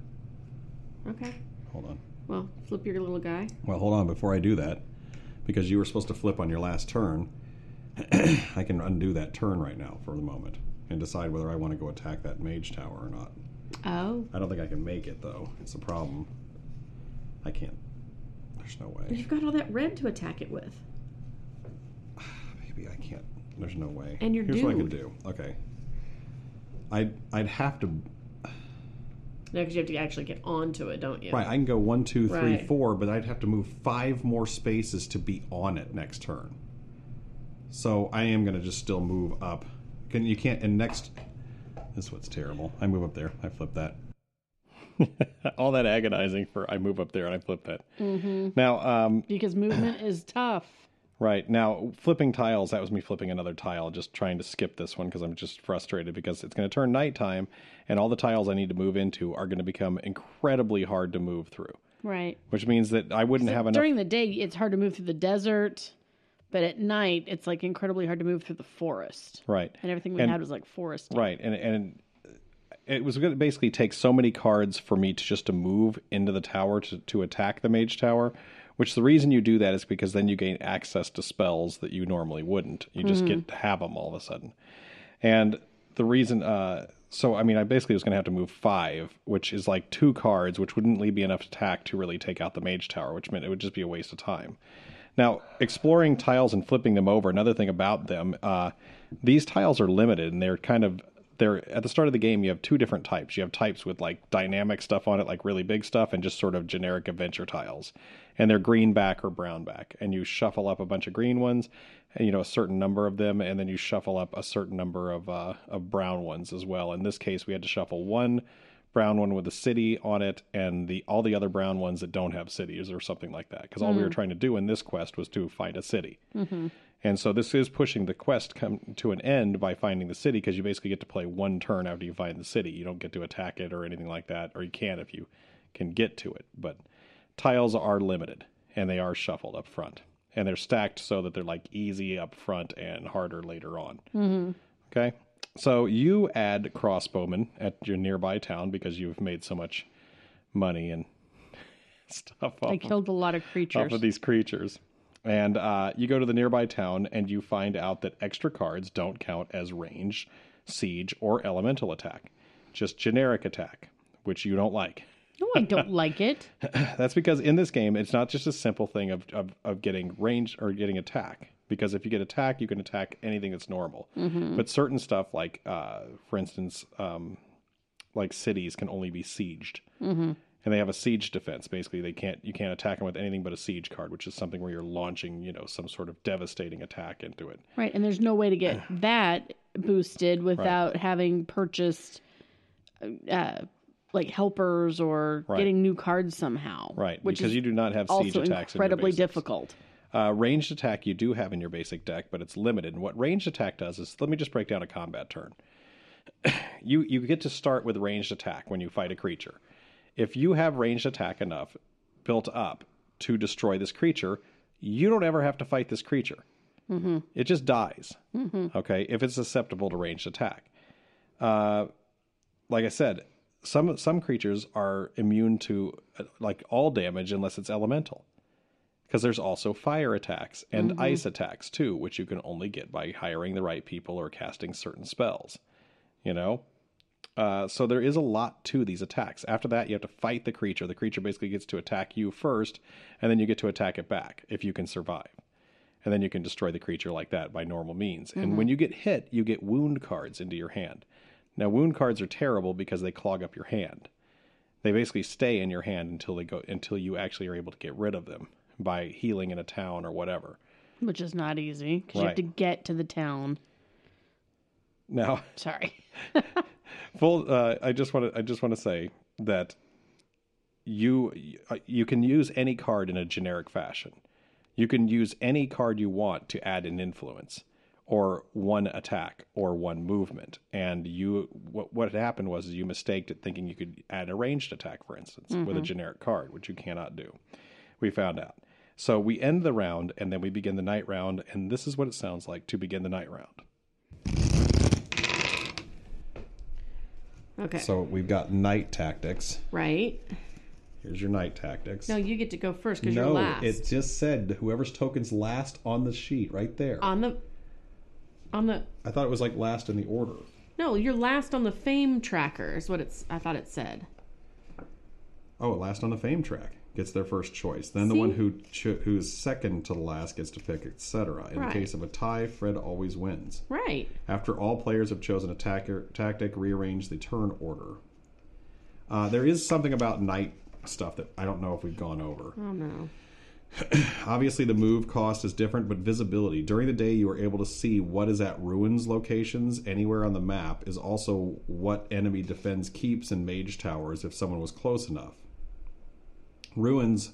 Speaker 5: Okay.
Speaker 6: Hold on.
Speaker 5: Well, flip your little guy.
Speaker 6: Well, hold on before I do that, because you were supposed to flip on your last turn. I can undo that turn right now for the moment and decide whether I want to go attack that mage tower or not.
Speaker 5: Oh.
Speaker 6: I don't think I can make it though. It's a problem. I can't. There's no way.
Speaker 5: You've got all that red to attack it with.
Speaker 6: Maybe I can't. There's no way.
Speaker 5: And you're
Speaker 6: Here's what I can
Speaker 5: doomed.
Speaker 6: do. Okay. I'd I'd have to.
Speaker 5: No, because you have to actually get onto it, don't you?
Speaker 6: Right. I can go one, two, three,
Speaker 5: Right.
Speaker 6: four, but I'd have to move five more spaces to be on it next turn. So I am going to just still move up. Can you can't and next. This is what's terrible. I move up there. I flip that.
Speaker 1: All that agonizing for I move up there and I flip that. Now, um,
Speaker 2: because movement is tough.
Speaker 1: Right. Now, flipping tiles, that was me flipping another tile, just trying to skip this one because I'm just frustrated because it's going to turn nighttime and all the tiles I need to move into are going to become incredibly hard to move through,
Speaker 2: Right.
Speaker 1: which means that I wouldn't have enough.
Speaker 2: During the day, it's hard to move through the desert, but at night, it's like incredibly hard to move through the forest.
Speaker 1: right.
Speaker 2: And everything we
Speaker 1: And-
Speaker 2: had was like forest.
Speaker 1: Right. And, and it was going to basically take so many cards for me to just to move into the tower to, to attack the mage tower. Which the reason you do that is because then you gain access to spells that you normally wouldn't. You just get to have them all of a sudden. And the reason, uh, so I mean, I basically was going to have to move five, which is like two cards, which wouldn't leave me enough attack to really take out the mage tower, which meant it would just be a waste of time. Now, exploring tiles and flipping them over, another thing about them, uh, these tiles are limited and they're kind of they're at the start of the game you have two different types. You have types with like dynamic stuff on it, like really big stuff, and just sort of generic adventure tiles. And they're green back or brown back. And you shuffle up a bunch of green ones, and you know, a certain number of them, and then you shuffle up a certain number of uh, of brown ones as well. In this case we had to shuffle one brown one with a city on it and the all the other brown ones that don't have cities or something like that. Because all we were trying to do in this quest was to find a city. And so this is pushing the quest come to an end by finding the city because you basically get to play one turn after you find the city. You don't get to attack it or anything like that or you can if you can get to it. But tiles are limited and they are shuffled up front and they're stacked so that they're like easy up front and harder later on Okay. So you add crossbowmen at your nearby town because you've made so much money and stuff off,
Speaker 2: I
Speaker 1: of,
Speaker 2: killed a lot of creatures.
Speaker 1: off of these creatures. And uh, you go to the nearby town and you find out that extra cards don't count as range, siege, or elemental attack. Just generic attack, which you don't like.
Speaker 2: No, I don't like it.
Speaker 1: That's because in this game, it's not just a simple thing of, of, of getting range or getting attack. Because if you get attack, you can attack anything that's normal. But certain stuff, like uh, for instance, um, like cities, can only be sieged. And and they have a siege defense. Basically, they can't you can't attack them with anything but a siege card, which is something where you're launching you know some sort of devastating attack into it.
Speaker 2: Right, and there's no way to get that boosted without having purchased uh, like helpers or
Speaker 1: Right.
Speaker 2: getting new cards somehow.
Speaker 1: Right,
Speaker 2: which
Speaker 1: because you do not have siege attacks. in
Speaker 2: incredibly
Speaker 1: basics.
Speaker 2: difficult.
Speaker 1: Uh, ranged attack you do have in your basic deck, but it's limited. And what ranged attack does is, let me just break down a combat turn. you you get to start with ranged attack when you fight a creature. If you have ranged attack enough built up to destroy this creature, you don't ever have to fight this creature. It just dies. Okay, if it's susceptible to ranged attack. Uh, like I said, some some creatures are immune to like all damage unless it's elemental because there's also fire attacks and ice attacks too, which you can only get by hiring the right people or casting certain spells. You know, uh, so there is a lot to these attacks. After that, you have to fight the creature. The creature basically gets to attack you first, and then you get to attack it back if you can survive. And then you can destroy the creature like that by normal means. And when you get hit, you get wound cards into your hand. Now, wound cards are terrible because they clog up your hand they basically stay in your hand until they go until you actually are able to get rid of them by healing in a town or whatever.
Speaker 2: Which is not easy because you have to get to the town.
Speaker 1: Now,
Speaker 2: Sorry.
Speaker 1: full. Uh, I just want to. I just want to say that you you can use any card in a generic fashion. You can use any card you want to add an influence, or one attack, or one movement. And you, what what had happened was you mistaked it, thinking you could add a ranged attack, for instance, with a mm-hmm. generic card, which you cannot do. We found out. So we end the round, and then we begin the night round, and this is what it sounds like to begin the night round.
Speaker 2: Okay.
Speaker 6: So we've got night tactics.
Speaker 2: right.
Speaker 6: Here's your night tactics.
Speaker 2: No, you get to go first because you're
Speaker 6: No,
Speaker 2: last.
Speaker 6: it just said whoever's token's last on the sheet right there.
Speaker 2: on the on the
Speaker 6: I thought it was like last in the order.
Speaker 2: no, you're last on the fame tracker is what it's. I thought it said.
Speaker 6: Oh, last on the fame track gets their first choice. Then the one who cho- who's second to the last gets to pick, etc. In
Speaker 2: Right.
Speaker 6: the case of a tie, Fred always wins.
Speaker 2: Right.
Speaker 6: After all players have chosen a tacker, tactic, rearrange the turn order. Uh, there is something about night stuff that I don't know if we've gone over.
Speaker 2: Oh no.
Speaker 6: Obviously, the move cost is different, but visibility. During the day, you are able to see what is at ruins locations anywhere on the map, is also what enemy defends keeps and mage towers if someone was close enough. Ruins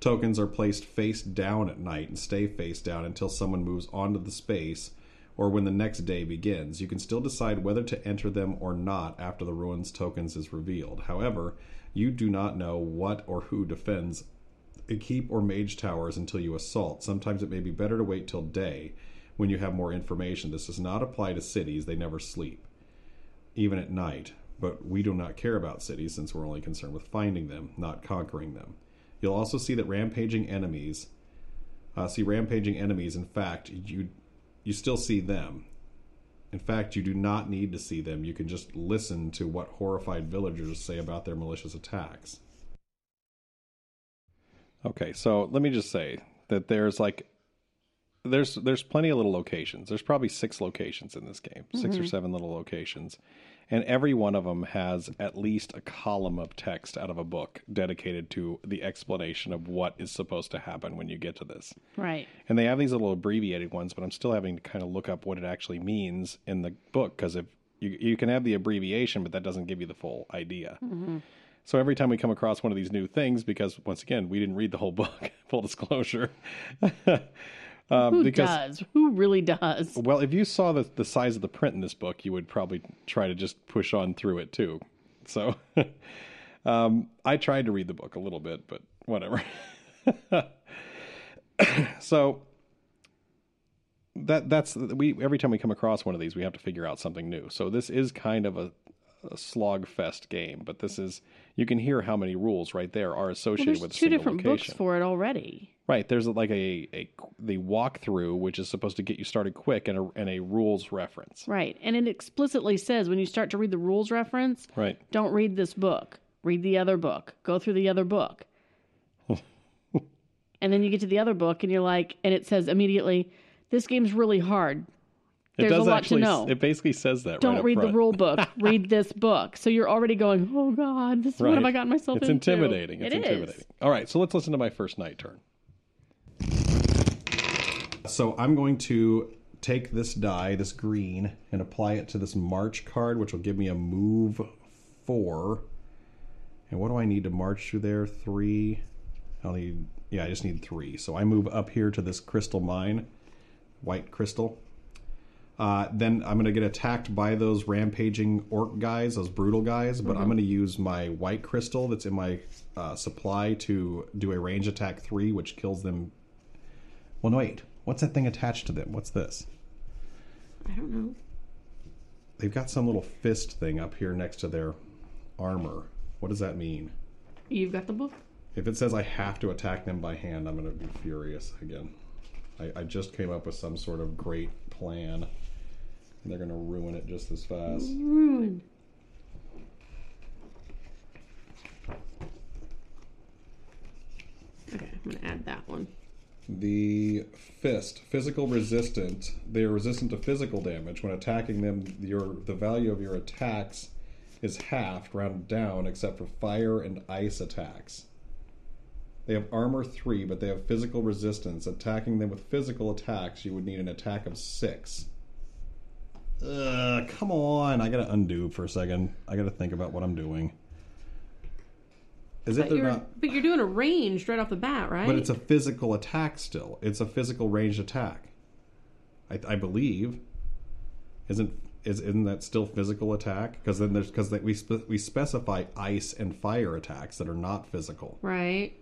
Speaker 6: tokens are placed face down at night and stay face down until someone moves onto the space or when the next day begins. You can still decide whether to enter them or not after the ruins tokens is revealed. However, you do not know what or who defends keep or mage towers until you assault. Sometimes it may be better to wait till day when you have more information. This does not apply to cities, they never sleep, even at night. But we do not care about cities since we're only concerned with finding them, not conquering them. You'll also see that rampaging enemies uh, see rampaging enemies. In fact, you you still see them. In fact, you do not need to see them. You can just listen to what horrified villagers say about their malicious attacks.
Speaker 1: Okay, so let me just say that there's like there's there's plenty of little locations. There's probably six locations in this game, 6 or mm-hmm. seven little locations, and every one of them has at least a column of text out of a book dedicated to the explanation of what is supposed to happen when you get to this.
Speaker 2: Right.
Speaker 1: And they have these little abbreviated ones, but I'm still having to kind of look up what it actually means in the book because if you you can have the abbreviation, but that doesn't give you the full idea. Mm-hmm. So every time we come across one of these new things, because once again we didn't read the whole book, full disclosure. um,
Speaker 2: Who
Speaker 1: because
Speaker 2: does? Who really does?
Speaker 1: well, if you saw the the size of the print in this book, you would probably try to just push on through it too. So um, I tried to read the book a little bit, but whatever. so that that's we every time we come across one of these, we have to figure out something new. So this is kind of a, a slog fest game, but this is you can hear how many rules right there are associated
Speaker 2: there's
Speaker 1: with a
Speaker 2: two different
Speaker 1: location.
Speaker 2: books for it already.
Speaker 1: Right. There's like a, a the walkthrough, which is supposed to get you started quick, and a and a rules reference.
Speaker 2: Right. And it explicitly says when you start to read the rules reference,
Speaker 1: Right.
Speaker 2: don't read this book. Read the other book. Go through the other book. and then you get to the other book and you're like, and it says immediately, this game's really hard. There's
Speaker 1: does
Speaker 2: a lot
Speaker 1: actually,
Speaker 2: to know.
Speaker 1: It basically says that.
Speaker 2: Don't
Speaker 1: right
Speaker 2: read the rule book. read this book. So you're already going, oh God, this what have I gotten myself into.
Speaker 1: It's
Speaker 2: into?
Speaker 1: intimidating. It's
Speaker 2: It is.
Speaker 1: intimidating. All right, so let's listen to my first night turn.
Speaker 6: So I'm going to take this die, this green, and apply it to this march card, which will give me a move four. And what do I need to march through there? Three. I'll need. Yeah, I just need three. So I move up here to this crystal mine, white crystal. Uh, then I'm going to get attacked by those rampaging orc guys, those brutal guys. But I'm going to use my white crystal that's in my uh, supply to do a range attack three, which kills them. Well, no, wait. What's that thing attached to them? What's this?
Speaker 2: I don't know.
Speaker 6: They've got some little fist thing up here next to their armor. What does that mean?
Speaker 2: You've got the book?
Speaker 6: If it says I have to attack them by hand, I'm going to be furious again. I, I just came up with some sort of great plan, they're going to ruin it just as fast.
Speaker 2: Ruined. Okay, I'm going to add that one.
Speaker 6: The fist, physical resistant. They are resistant to physical damage. When attacking them, your the value of your attacks is halved, rounded down, except for fire and ice attacks. They have armor three, but they have physical resistance. Attacking them with physical attacks, you would need an attack of six. Ugh, come on! I gotta undo for a second. I gotta think about what I'm doing. Is it
Speaker 2: But
Speaker 6: they're
Speaker 2: you're,
Speaker 6: not?
Speaker 2: but you're doing a ranged right off the bat, right?
Speaker 6: But it's a physical attack still. It's a physical ranged attack. I, I believe. Isn't is isn't that still physical attack? Because then there's because we spe- we specify ice and fire attacks that are not physical.
Speaker 2: right.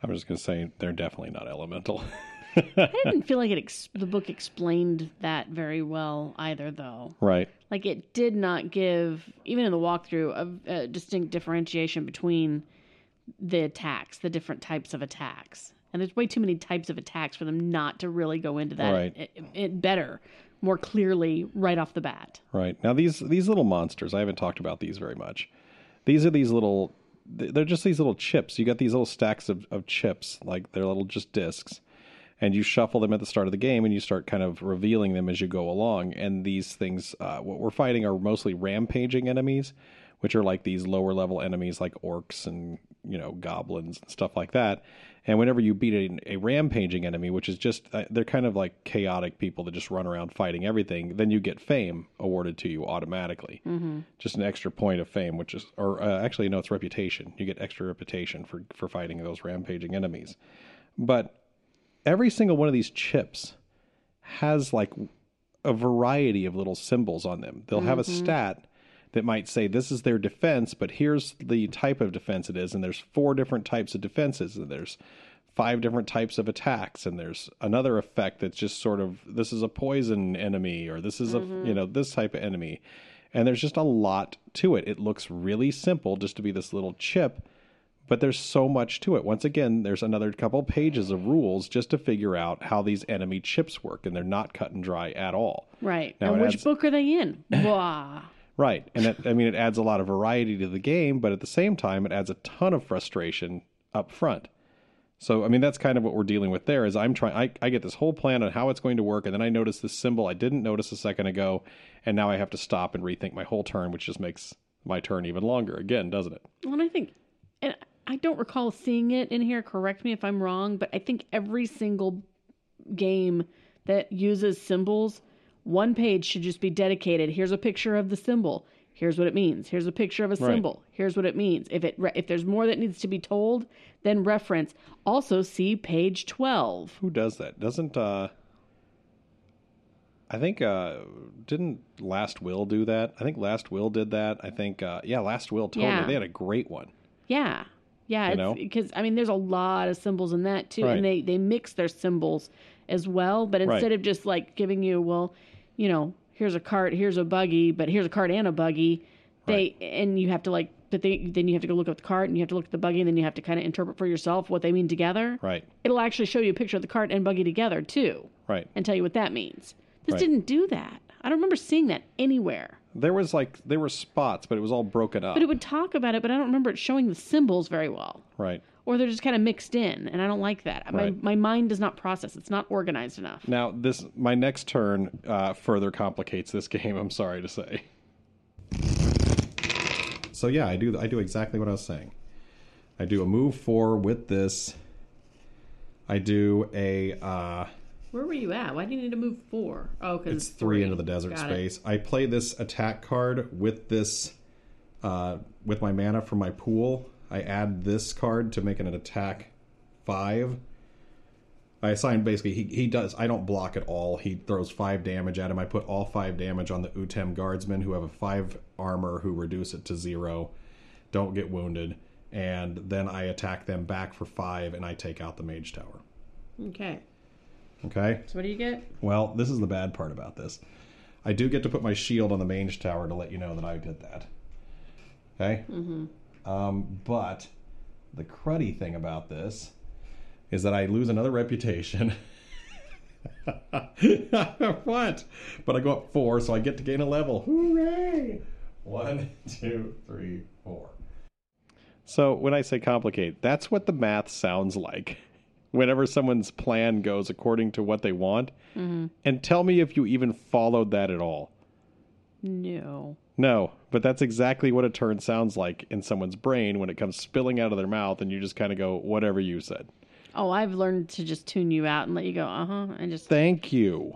Speaker 1: I'm just going to say they're definitely not elemental.
Speaker 2: I didn't feel like it ex- the book explained that very well either, though.
Speaker 1: right.
Speaker 2: Like it did not give, even in the walkthrough, a, a distinct differentiation between the attacks, the different types of attacks. And there's way too many types of attacks for them not to really go into that
Speaker 1: Right.
Speaker 2: it, it better, more clearly right off the bat.
Speaker 1: Right. Now these these little monsters, I haven't talked about these very much. These are these little they're just these little chips. You got these little stacks of, of chips, like they're little just discs. And you shuffle them at the start of the game and you start kind of revealing them as you go along. And these things, uh, what we're fighting are mostly rampaging enemies, which are like these lower level enemies like orcs and, you know, goblins and stuff like that. And whenever you beat a, a rampaging enemy, which is just, uh, they're kind of like chaotic people that just run around fighting everything, then you get fame awarded to you automatically. Mm-hmm. Just an extra point of fame, which is, or uh, actually, no, it's reputation. You get extra reputation for, for fighting those rampaging enemies. But every single one of these chips has like a variety of little symbols on them. They'll have a mm-hmm. stat that might say this is their defense, but here's the type of defense it is, and there's four different types of defenses, and there's five different types of attacks, and there's another effect that's just sort of this is a poison enemy, or this is a you mm-hmm. know this type of enemy, and there's just a lot to it. It looks really simple just to be this little chip, but there's so much to it. Once again, there's another couple pages of rules just to figure out how these enemy chips work, and they're not cut and dry at all.
Speaker 2: Right.
Speaker 1: Now
Speaker 2: and which
Speaker 1: adds-
Speaker 2: book are they in? Blah.
Speaker 1: Right. And it, I mean, it adds a lot of variety to the game, but at the same time, it adds a ton of frustration up front. So, I mean, that's kind of what we're dealing with there is I'm trying, I, I get this whole plan on how it's going to work. And then I notice this symbol I didn't notice a second ago. And now I have to stop and rethink my whole turn, which just makes my turn even longer again, doesn't it?
Speaker 2: Well, and I think, and I don't recall seeing it in here. Correct me if I'm wrong, but I think every single game that uses symbols, one page should just be dedicated. Here's a picture of the symbol. Here's what it means. Here's a picture of a
Speaker 1: Right.
Speaker 2: symbol. Here's what it means. If it re- if there's more that needs to be told, then reference. Also, see page twelve.
Speaker 1: Who does that? Doesn't, uh, I think, uh, didn't Last Will do that? I think Last Will did that. I think, uh, yeah, Last Will totally.
Speaker 2: Yeah.
Speaker 1: They had a great one.
Speaker 2: Yeah. Yeah, because I mean, there's a lot of symbols in that too,
Speaker 1: Right.
Speaker 2: and they they mix their symbols as well. But
Speaker 1: Right.
Speaker 2: instead of just like giving you, well, you know, here's a cart, here's a buggy, but here's a cart and a buggy, they and you have to like, but they then you have to go look up the cart and you have to look at the buggy, and then you have to kind of interpret for yourself what they mean together.
Speaker 1: Right.
Speaker 2: It'll actually show you a picture of the cart and buggy together too,
Speaker 1: Right.
Speaker 2: and tell you what that means. This
Speaker 1: Right.
Speaker 2: didn't do that. I don't remember seeing that anywhere.
Speaker 1: There was like, there were spots, but it was all broken up.
Speaker 2: But it would talk about it, but I don't remember it showing the symbols very well.
Speaker 1: right.
Speaker 2: or they're just kind of mixed in, and I don't like that.
Speaker 1: Right.
Speaker 2: My my mind does not process. It's not organized enough.
Speaker 1: Now, this my next turn uh, further complicates this game. I'm sorry to say.
Speaker 6: So yeah, I do I do exactly what I was saying. I do a move four with this. I do a uh,
Speaker 5: Where were you at? Why do you need to move four? Oh, because
Speaker 6: it's three into the desert
Speaker 5: Got it.
Speaker 6: space. I play this attack card with this uh, with my mana from my pool. I add this card to make it an attack five. I assign basically he, he does I don't block at all. He throws five damage at him. I put all five damage on the Utem guardsmen who have a five armor who reduce it to zero, don't get wounded, and then I attack them back for five and I take out the mage tower.
Speaker 5: Okay.
Speaker 6: Okay?
Speaker 5: So what do you get?
Speaker 6: Well, this is the bad part about this. I do get to put my shield on the mage tower to let you know that I did that. Okay? Mm-hmm. Um, but the cruddy thing about this is that I lose another reputation. what? But I go up four, so I get to gain a level. Hooray! One, two, three, four.
Speaker 1: So when I say complicate, that's what the math sounds like. Whenever someone's plan goes according to what they want, and tell me if you even followed that at all.
Speaker 2: No.
Speaker 1: No, but that's exactly what a turn sounds like in someone's brain when it comes spilling out of their mouth, and you just kind of go, whatever you said.
Speaker 2: Oh, I've learned to just tune you out and let you go. Uh huh. And just
Speaker 1: Thank you.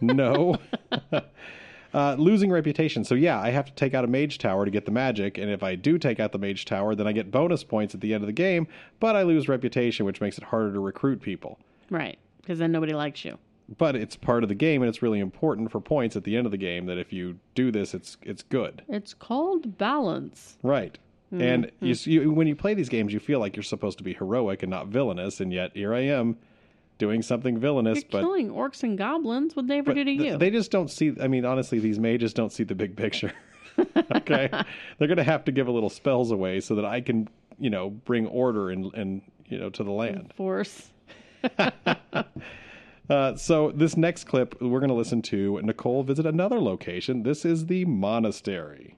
Speaker 1: no. uh, losing reputation. So, yeah, I have to take out a mage tower to get the magic. And if I do take out the mage tower, then I get bonus points at the end of the game, but I lose reputation, which makes it harder to recruit people.
Speaker 2: right because then nobody likes you.
Speaker 1: But it's part of the game, and it's really important for points at the end of the game that if you do this, it's it's good.
Speaker 2: It's called balance.
Speaker 1: Right. And you, you, when you play these games, you feel like you're supposed to be heroic and not villainous, and yet here I am doing something villainous.
Speaker 2: You're
Speaker 1: but
Speaker 2: killing orcs and goblins. What'd they ever do to
Speaker 1: th-
Speaker 2: you?
Speaker 1: they just don't see. I mean, honestly, these mages don't see the big picture. okay, they're going to have to give a little spells away so that I can, you know, bring order and and you know to the land.
Speaker 2: Force.
Speaker 1: Uh, so this next clip, we're going to listen to Nicole visit another location. This is the monastery.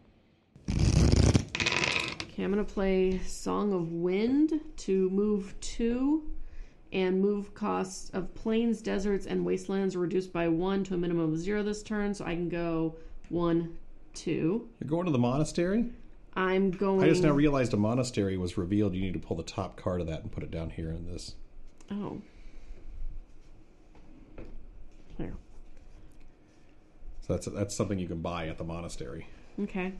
Speaker 5: Okay, I'm gonna play Song of Wind to move two, and move costs of plains, deserts, and wastelands reduced by one to a minimum of zero this turn. So I can go one, two.
Speaker 6: You're going to the monastery?
Speaker 5: I'm going.
Speaker 6: I just now realized a monastery was revealed. You need to pull the top card of that and put it down here in this.
Speaker 5: Oh. There.
Speaker 6: So that's that's something you can buy at the monastery.
Speaker 5: Okay.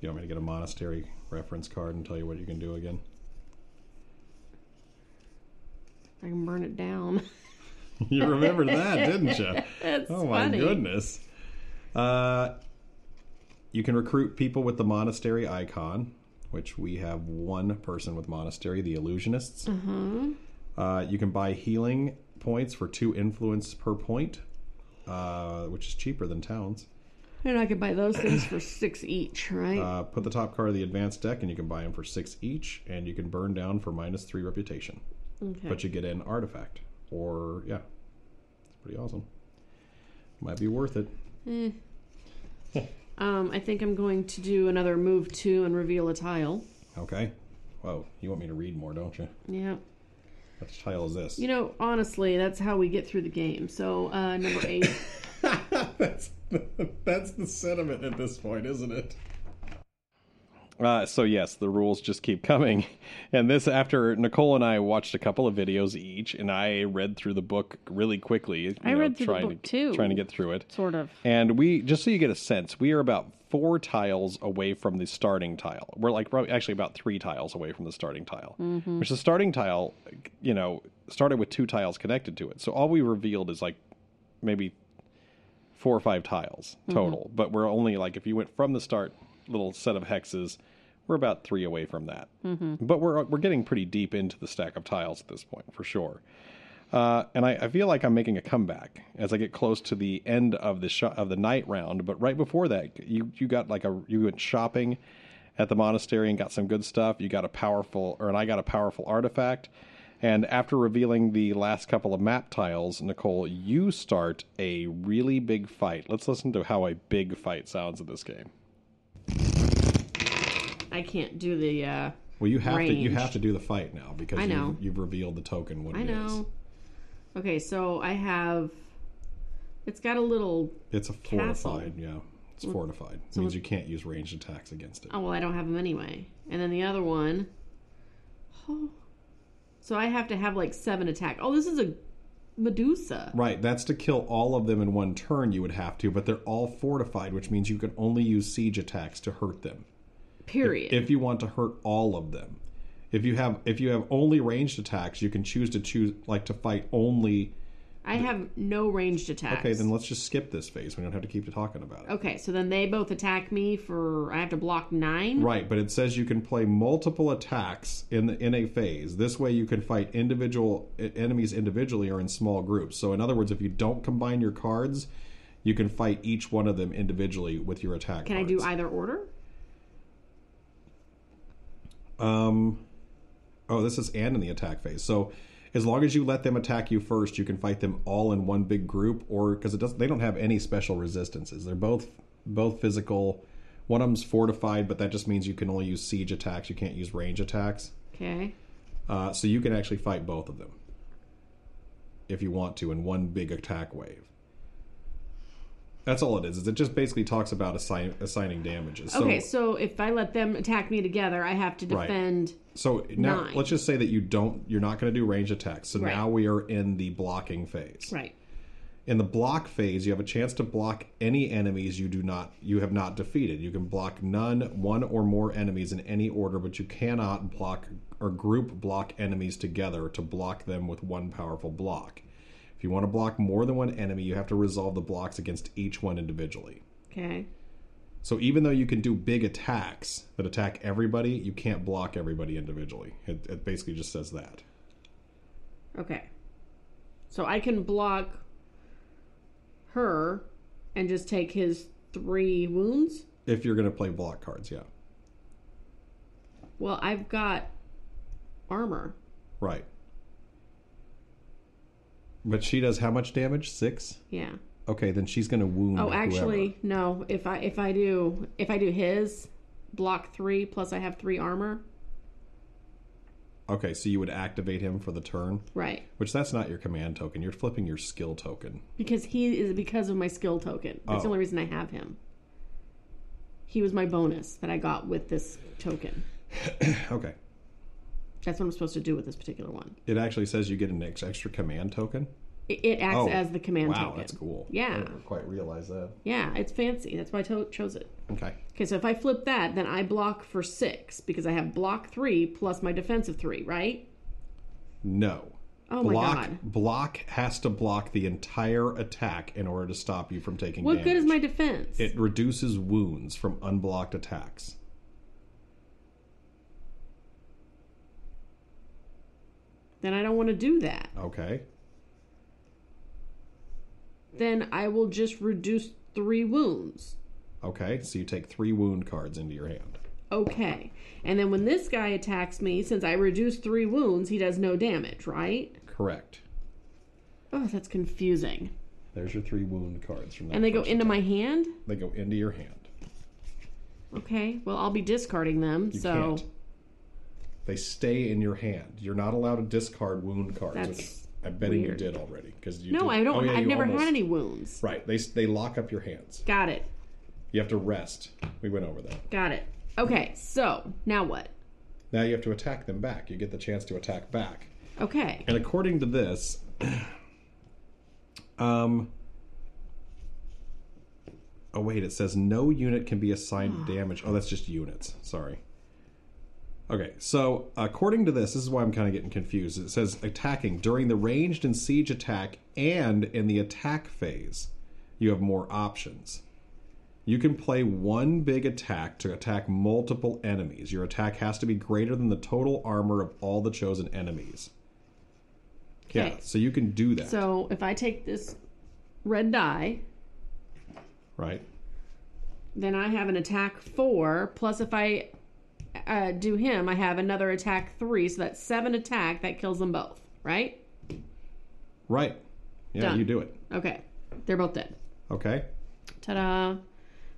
Speaker 6: You want me to get a monastery reference card and tell you what you can do again?
Speaker 5: I can burn it down.
Speaker 6: You remembered that, didn't you?
Speaker 5: That's
Speaker 6: Oh my goodness. Uh, you can recruit people with the monastery icon, which we have one person with monastery, the illusionists. Uh, you can buy healing points for two influence per point, uh, which is cheaper than towns.
Speaker 5: And I could buy those things for six each, right?
Speaker 6: Uh, put the top card of the advanced deck, and you can buy them for six each, and you can burn down for minus three reputation.
Speaker 5: Okay.
Speaker 6: But you get an artifact, or yeah, it's pretty awesome. Might be worth it.
Speaker 5: Um, I think I'm going to do another move two and reveal a tile.
Speaker 6: Okay. Whoa, you want me to read more, don't you?
Speaker 5: Yeah.
Speaker 6: What tile is this?
Speaker 5: You know, honestly, that's how we get through the game. So, uh, number eight.
Speaker 6: that's that's the sentiment at this point, isn't it?
Speaker 1: Uh, so yes, the rules just keep coming, and this after Nicole and I watched a couple of videos each, and I read through the book really quickly.
Speaker 2: I read through the
Speaker 1: trying
Speaker 2: book,
Speaker 1: to,
Speaker 2: too.
Speaker 1: trying to get through it.
Speaker 2: Sort of.
Speaker 1: And we just so you get a sense, we are about four tiles away from the starting tile. We're like probably actually about three tiles away from the starting tile. Which the starting tile, you know, started with two tiles connected to it. So all we revealed is like maybe four or five tiles total. But we're only like if you went from the start little set of hexes, we're about three away from that. But we're we're getting pretty deep into the stack of tiles at this point for sure. Uh, and I, I feel like I'm making a comeback as I get close to the end of the sh- of the night round. But right before that, you you got like a you went shopping at the monastery and got some good stuff. You got a powerful, or and I got a powerful artifact. And after revealing the last couple of map tiles, Nicole, you start a really big fight. Let's listen to how a big fight sounds in this game.
Speaker 5: I can't do the uh,
Speaker 1: Well, you have to you have to do the fight now because
Speaker 2: I know.
Speaker 1: You've, you've revealed the token. What
Speaker 2: I
Speaker 1: it is.
Speaker 2: know. Okay, so I have. It's got a little.
Speaker 1: It's a
Speaker 2: Castle.
Speaker 1: fortified. Yeah, it's fortified. It means you can't use ranged attacks against it.
Speaker 2: Oh well, I don't have them anyway. And then the other one. Oh. So I have to have like seven attack. Oh, this is a Medusa.
Speaker 1: Right, that's to kill all of them in one turn. You would have to, but they're all fortified, which means you can only use siege attacks to hurt them.
Speaker 2: Period.
Speaker 1: If you want to hurt all of them, if you have if you have only ranged attacks, you can choose to choose like to fight only.
Speaker 2: I have no ranged attacks.
Speaker 1: Okay, then let's just skip this phase. We don't have to keep talking about it.
Speaker 2: Okay, so then they both attack me for. I have to block nine.
Speaker 1: Right, but it says you can play multiple attacks in the, in a phase. This way, you can fight individual enemies individually or in small groups. So, in other words, if you don't combine your cards, you can fight each one of them individually with your attack.
Speaker 2: Can I do either order?
Speaker 1: Um, oh, this is and in the attack phase. So, as long as you let them attack you first, you can fight them all in one big group, or because it doesn't, they don't have any special resistances. They're both both physical. One of them's fortified, but that just means you can only use siege attacks. You can't use range attacks.
Speaker 2: Okay.
Speaker 1: Uh, so you can actually fight both of them if you want to in one big attack wave. That's all it is. is It just basically talks about assign, assigning damages. So,
Speaker 2: okay, so if I let them attack me together, I have to defend. Right.
Speaker 1: So now
Speaker 2: Nine.
Speaker 1: let's just say that you don't you're not going to do range attacks. So
Speaker 2: Right.
Speaker 1: now we are in the blocking phase.
Speaker 2: Right.
Speaker 1: In the block phase, you have a chance to block any enemies you do not you have not defeated. You can block none, one or more enemies in any order, but you cannot block or group block enemies together to block them with one powerful block. If you want to block more than one enemy, you have to resolve the blocks against each one individually.
Speaker 2: Okay.
Speaker 1: So even though you can do big attacks that attack everybody, you can't block everybody individually. It, it basically just says that.
Speaker 2: Okay. So I can block her and just take his three wounds.
Speaker 1: If you're going to play block cards, yeah.
Speaker 2: Well, I've got armor.
Speaker 1: Right. But she does how much damage? Six?
Speaker 2: Yeah.
Speaker 1: Okay, then she's going to wound
Speaker 2: Oh,
Speaker 1: whoever.
Speaker 2: actually, no. If I if I do if I do his block three plus I have three armor.
Speaker 1: Okay, so you would activate him for the turn,
Speaker 2: Right.
Speaker 1: which that's not your command token. You're flipping your skill token.
Speaker 2: Because he is because of my skill token. That's the
Speaker 1: Oh.
Speaker 2: only reason I have him. He was my bonus that I got with this token.
Speaker 1: Okay.
Speaker 2: That's what I'm supposed to do with this particular one.
Speaker 1: It actually says you get an ex- extra command token.
Speaker 2: It, it acts
Speaker 1: Oh,
Speaker 2: as the command token.
Speaker 1: wow,
Speaker 2: token.
Speaker 1: that's cool. I
Speaker 2: Yeah.
Speaker 1: didn't quite realize that.
Speaker 2: Yeah, it's fancy. That's why I to- chose it.
Speaker 1: Okay.
Speaker 2: Okay, so if I flip that, then I block for six because I have block three plus my defensive three, right?
Speaker 1: No.
Speaker 2: Oh my
Speaker 1: block
Speaker 2: God.
Speaker 1: block has to block the entire attack in order to stop you from taking
Speaker 2: What
Speaker 1: damage.
Speaker 2: good is my defense?
Speaker 1: It reduces wounds from unblocked attacks.
Speaker 2: Then I don't want to do that.
Speaker 1: Okay.
Speaker 2: Then I will just reduce three wounds.
Speaker 1: Okay, so you take three wound cards into your hand.
Speaker 2: Okay. And then when this guy attacks me, since I reduce three wounds, he does no damage, right?
Speaker 1: Correct.
Speaker 2: Oh, that's confusing.
Speaker 1: There's your three wound cards from that.
Speaker 2: And they go into
Speaker 1: attack.
Speaker 2: my hand?
Speaker 1: They go into your hand.
Speaker 2: Okay. Well, I'll be discarding them.
Speaker 1: You
Speaker 2: so
Speaker 1: can't. They stay in your hand. You're not allowed to discard wound cards. which I'm betting
Speaker 2: weird.
Speaker 1: you did already because you.
Speaker 2: No,
Speaker 1: did-
Speaker 2: I don't.
Speaker 1: oh, yeah,
Speaker 2: I've never
Speaker 1: almost-
Speaker 2: had any wounds.
Speaker 1: Right, they they lock up your hands.
Speaker 2: Got it.
Speaker 1: You have to rest. We went over that.
Speaker 2: Got it. Okay. So now what?
Speaker 1: Now you have to attack them back. You get the chance to attack back.
Speaker 2: Okay.
Speaker 1: And according to this, um, oh wait, it says no unit can be assigned damage. Oh, that's just units. Sorry. Okay, so according to this, this is why I'm kind of getting confused. It says attacking during the ranged and siege attack and in the attack phase, you have more options. You can play one big attack to attack multiple enemies. Your attack has to be greater than the total armor of all the chosen enemies. Yeah, so you can do that,
Speaker 2: So if I take this red die,
Speaker 1: right?
Speaker 2: then I have an attack four. Plus, if I uh, do him, I have another attack three. So that's seven attack. That kills them both. Right?
Speaker 1: Right. Yeah,
Speaker 2: Done.
Speaker 1: you do it.
Speaker 2: Okay. They're both dead.
Speaker 1: Okay.
Speaker 2: Ta da.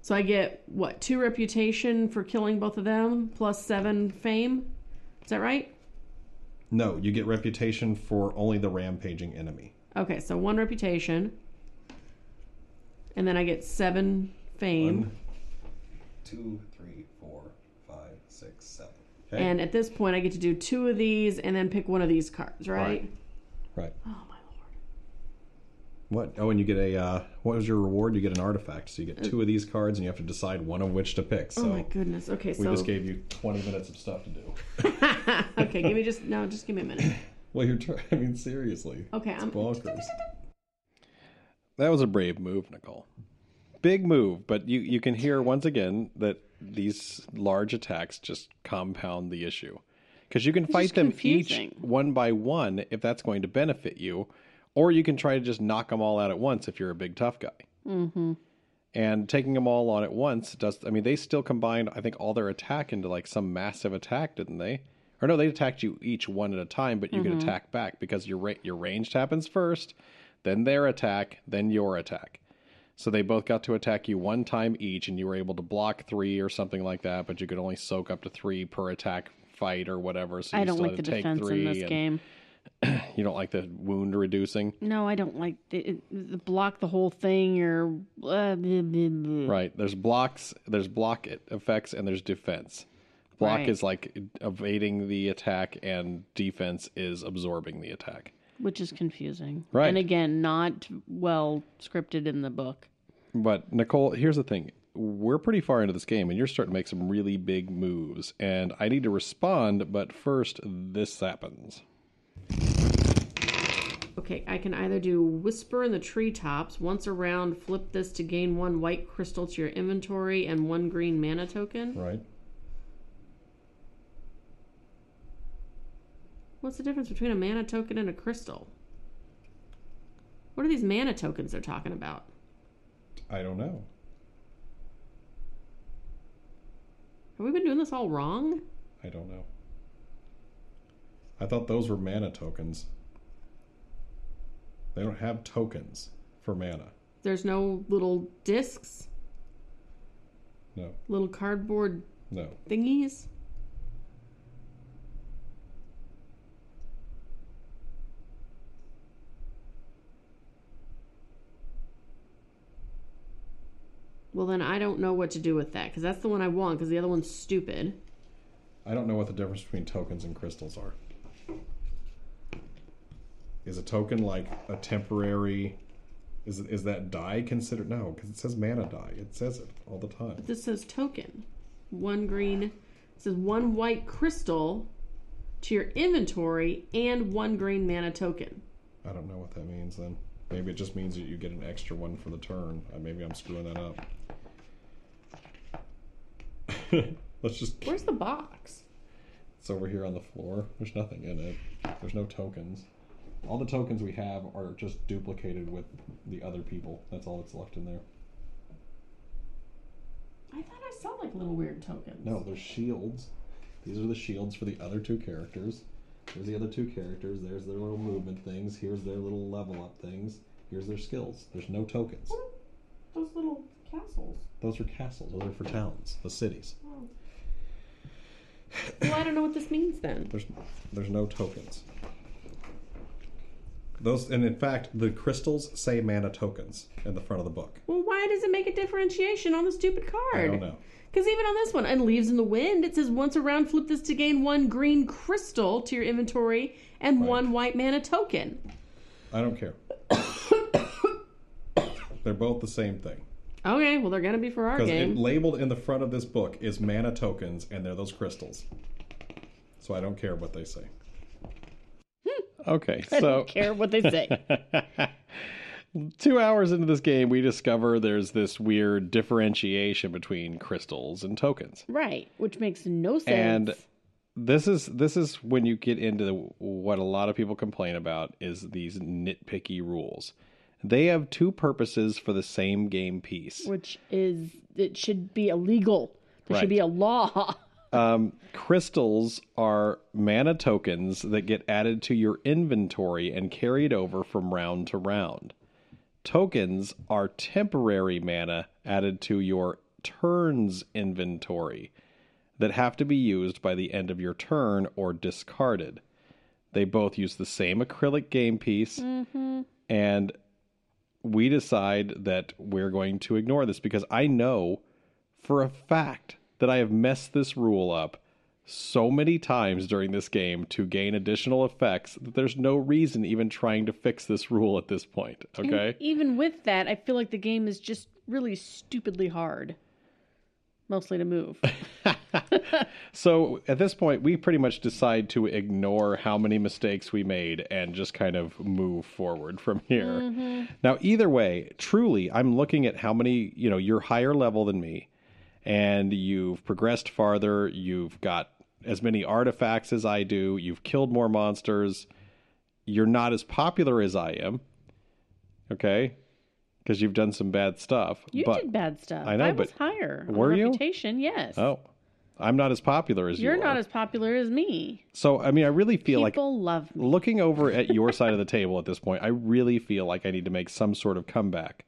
Speaker 2: So I get what two reputation for killing both of them, plus seven fame. Is that right?
Speaker 8: No, you get reputation for only the rampaging enemy.
Speaker 2: Okay, so one reputation. And then I get seven fame.
Speaker 8: One, two, three, four, five, six, seven. Okay.
Speaker 2: And at this point, I get to do two of these and then pick one of these cards, right?
Speaker 8: Right. right.
Speaker 2: Oh, my lord.
Speaker 8: What? Oh, and you get a. Uh, what was your reward? You get an artifact. So you get two of these cards, and you have to decide one of which to pick. So
Speaker 2: oh, my goodness. Okay,
Speaker 8: we
Speaker 2: so.
Speaker 8: just gave you 20 minutes of stuff to do.
Speaker 2: okay, give me just. No, just give me a minute.
Speaker 8: Well, you're. Try- I mean, seriously.
Speaker 2: Okay, I'm.
Speaker 8: Bonkers.
Speaker 1: That was a brave move, Nicole. Big move, but you, you can hear once again that these large attacks just compound the issue. Because you can fight them
Speaker 9: confusing.
Speaker 1: each one by one if that's going to benefit you, or you can try to just knock them all out at once if you're a big tough guy. Mm-hmm. And taking them all on at once does. I mean, they still combined, I think, all their attack into like some massive attack, didn't they? Or no, they attacked you each one at a time, but you
Speaker 9: Mm-hmm.
Speaker 1: could attack back because your ra- your ranged happens first, then their attack, then your attack. So they both got to attack you one time each, and you were able to block three or something like that, but you could only soak up to three per attack fight or whatever. So you
Speaker 9: I don't
Speaker 1: still
Speaker 9: like
Speaker 1: had
Speaker 9: the
Speaker 1: to take
Speaker 9: defense
Speaker 1: three.
Speaker 9: in this
Speaker 1: and
Speaker 9: game.
Speaker 1: You don't like the wound reducing,
Speaker 9: No, I don't like it, the block the whole thing or uh, blah.
Speaker 1: right? There's blocks, there's block effects, and there's defense. Block
Speaker 9: Right.
Speaker 1: is like evading the attack, and defense is absorbing the attack.
Speaker 9: which is confusing.
Speaker 1: Right.
Speaker 9: And again, not well scripted in the book.
Speaker 1: But Nicole, here's the thing. We're pretty far into this game and you're starting to make some really big moves. And I need to respond, but first this happens.
Speaker 2: Okay, I can either do Whisper in the Treetops. Once around, flip this to gain one white crystal to your inventory and one green mana token.
Speaker 8: Right.
Speaker 2: What's the difference between a mana token and a crystal? What are these mana tokens they're talking about?
Speaker 8: I don't know.
Speaker 2: Have we been doing this all wrong?
Speaker 8: I don't know. I thought those were mana tokens. They don't have tokens for mana.
Speaker 2: There's no little discs,
Speaker 8: No,
Speaker 2: little cardboard
Speaker 8: no.
Speaker 2: thingies. Well, then I don't know what to do with that because that's the one I want because the other one's stupid.
Speaker 8: I don't know what the difference between tokens and crystals are. Is a token like a temporary? Is is that die considered? No, because it says mana die. It says it all the time.
Speaker 2: But This says token. One green. It says one white crystal to your inventory and one green mana token.
Speaker 8: I don't know what that means then. Maybe it just means that you get an extra one for the turn. Maybe I'm screwing that up. Let's just.
Speaker 2: Where's the box?
Speaker 8: It's over here on the floor. There's nothing in it. There's no tokens. All the tokens we have are just duplicated with the other people. That's all that's left in there.
Speaker 2: I thought I saw like little weird tokens.
Speaker 8: No, there's shields. These are the shields for the other two characters. There's the other two characters. There's their little movement things. Here's their little level up things. Here's their skills. There's no tokens.
Speaker 2: Those little castles.
Speaker 8: Those are castles. Those are for towns, the cities. Oh.
Speaker 2: Well, I don't know what this means then.
Speaker 8: There's there's no tokens. Those and in fact, the crystals say mana tokens in the front of the book.
Speaker 2: Well, why does it make a differentiation on the stupid card?
Speaker 8: I don't know.
Speaker 2: Because even on this one, and leaves in the wind, it says once around, flip this to gain one green crystal to your inventory and
Speaker 8: Right.
Speaker 2: one white mana token.
Speaker 8: I don't care. They're both the same thing.
Speaker 2: Okay, well they're gonna be for our
Speaker 8: Because
Speaker 2: game.
Speaker 8: labeled in the front of this book is mana tokens, and they're those crystals. So I don't care what they say. Hmm.
Speaker 1: Okay,
Speaker 9: I
Speaker 1: so
Speaker 9: don't care what they say.
Speaker 1: two hours into this game, we discover there's this weird differentiation between crystals and tokens.
Speaker 9: right, which makes no sense.
Speaker 1: And this is this is when you get into the, what a lot of people complain about is these nitpicky rules. They have two purposes for the same game piece.
Speaker 9: which is it should be illegal. There
Speaker 1: Right.
Speaker 9: should be a law.
Speaker 1: Um, crystals are mana tokens that get added to your inventory and carried over from round to round. Tokens are temporary mana added to your turn's inventory. that have to be used by the end of your turn or discarded. They both use the same acrylic game piece, and we decide that we're going to ignore this because I know for a fact that I have messed this rule up so many times during this game to gain additional effects that there's no reason even trying to fix this rule at this point.
Speaker 2: And
Speaker 1: Okay.
Speaker 2: even with that, I feel like the game is just really stupidly hard. Mostly to move.
Speaker 1: So at this point, we pretty much decide to ignore how many mistakes we made and just kind of move forward from here. Mm-hmm. Now, either way, truly, I'm looking at how many, you know, you're higher level than me and you've progressed farther. You've got as many artifacts as I do. You've killed more monsters. You're not as popular as I am. Okay. Because you've done some bad stuff.
Speaker 2: You
Speaker 1: but,
Speaker 2: did bad stuff.
Speaker 1: I know,
Speaker 2: I was
Speaker 1: but
Speaker 2: higher. on
Speaker 1: were you?
Speaker 2: Reputation, yes.
Speaker 1: Oh, I'm not as popular as
Speaker 2: You're
Speaker 1: you
Speaker 2: not
Speaker 1: are.
Speaker 2: as popular as me.
Speaker 1: So, I mean, I really feel like
Speaker 2: People love me.
Speaker 1: looking over at your side of the table at this point, I really feel like I need to make some sort of comeback.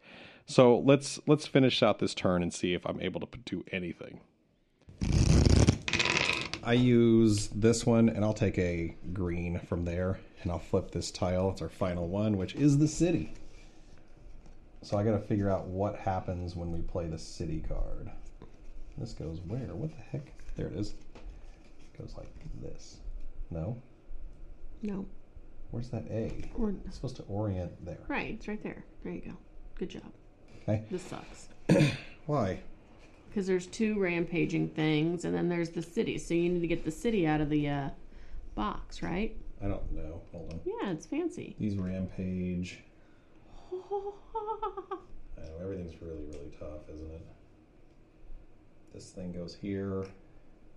Speaker 1: So let's let's finish out this turn and see if I'm able to do anything.
Speaker 6: I use this one, and I'll take a green from there, and I'll flip this tile. It's our final one, which is the city. So I got to figure out what happens when we play the city card. This goes where? What the heck? There it is. goes like this. No?
Speaker 5: No.
Speaker 6: Where's that A?
Speaker 5: Or,
Speaker 6: It's supposed to orient there.
Speaker 5: right, it's right there. There you go. Good job.
Speaker 6: Okay.
Speaker 5: This sucks.
Speaker 6: Why?
Speaker 5: Because there's two rampaging things, and then there's the city. So you need to get the city out of the uh, box, right?
Speaker 6: I don't know. Hold on.
Speaker 5: Yeah, it's fancy.
Speaker 6: These rampage. I know everything's really, really tough, isn't it? This thing goes here.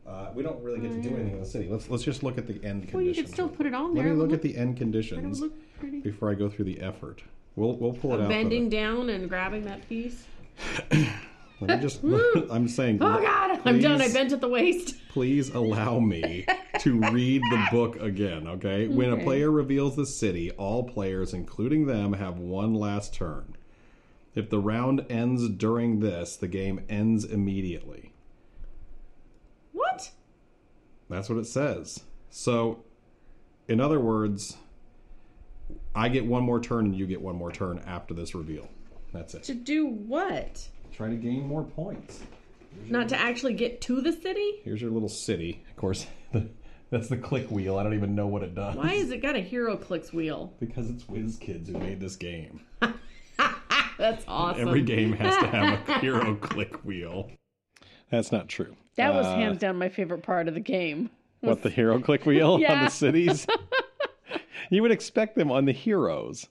Speaker 6: Uh, we don't really get to do anything in the city. Let's let's just look at the end conditions.
Speaker 5: Well, you could still put it on
Speaker 6: Let
Speaker 5: there.
Speaker 6: me look at the end conditions
Speaker 5: look pretty.
Speaker 6: before I go through the effort. We'll we'll pull it out. for
Speaker 5: Bending down and grabbing that piece.
Speaker 6: Let me just. I'm saying.
Speaker 5: Oh God, I'm done. I bent at the waist.
Speaker 6: please allow me to read the book again, okay? When a player reveals the city, all players, including them, have one last turn. If the round ends during this, the game ends immediately.
Speaker 5: What?
Speaker 6: That's what it says. So, in other words, I get one more turn and you get one more turn after this reveal. That's it.
Speaker 5: To do what?
Speaker 6: Try to gain more points.
Speaker 5: Not to actually get to the city?
Speaker 6: Here's your little city. Of course, that's the click wheel. I don't even know what it does.
Speaker 5: Why has it got a HeroClix wheel?
Speaker 6: Because it's WizKids who made this game.
Speaker 5: That's awesome.
Speaker 6: Every game has to have a hero click wheel.
Speaker 1: That's not true.
Speaker 2: That was
Speaker 1: Uh,
Speaker 2: hands down my favorite part of the game.
Speaker 1: What the hero click wheel on the cities? you would expect them on the heroes,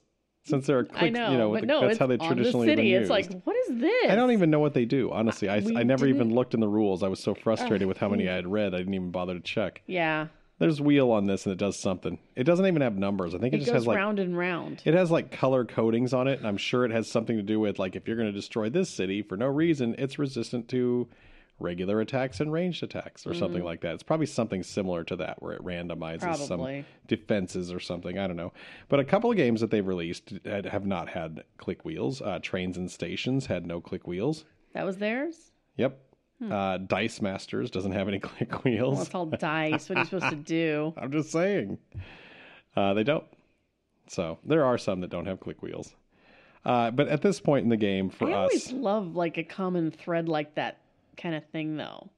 Speaker 1: since they're click.
Speaker 2: I know,
Speaker 1: you know,
Speaker 2: but
Speaker 1: the-
Speaker 2: no,
Speaker 1: that's how they
Speaker 2: on the
Speaker 1: traditionally
Speaker 2: city. It's like, what is this?
Speaker 1: I don't even know what they do. Honestly, I, I never even looked in the rules. I was so oh, frustrated with how many hmm. I had read. I didn't even bother to check.
Speaker 2: Yeah,
Speaker 1: There's wheel on this, and it does something. It doesn't even have numbers. I think it,
Speaker 2: it
Speaker 1: just
Speaker 2: goes
Speaker 1: has like
Speaker 2: round and round.
Speaker 1: it has like color codings on it, and I'm sure it has something to do with like if you're going to destroy this city for no reason, it's resistant to regular attacks and ranged attacks or something like that. It's probably something similar to that where it randomizes
Speaker 2: Probably.
Speaker 1: some defenses or something. I don't know. But a couple of games that they've released have not had click wheels. Uh, Trains and Stations had no click wheels.
Speaker 2: That was theirs.
Speaker 1: Yep. Uh, Dice Masters doesn't have any click wheels.
Speaker 2: Well, it's all dice. What are you supposed to do?
Speaker 1: I'm just saying. Uh, they don't. So there are some that don't have click wheels. Uh, but at this point in the game, for
Speaker 2: I
Speaker 1: us, I
Speaker 2: always love like a common thread like that kind of thing, though.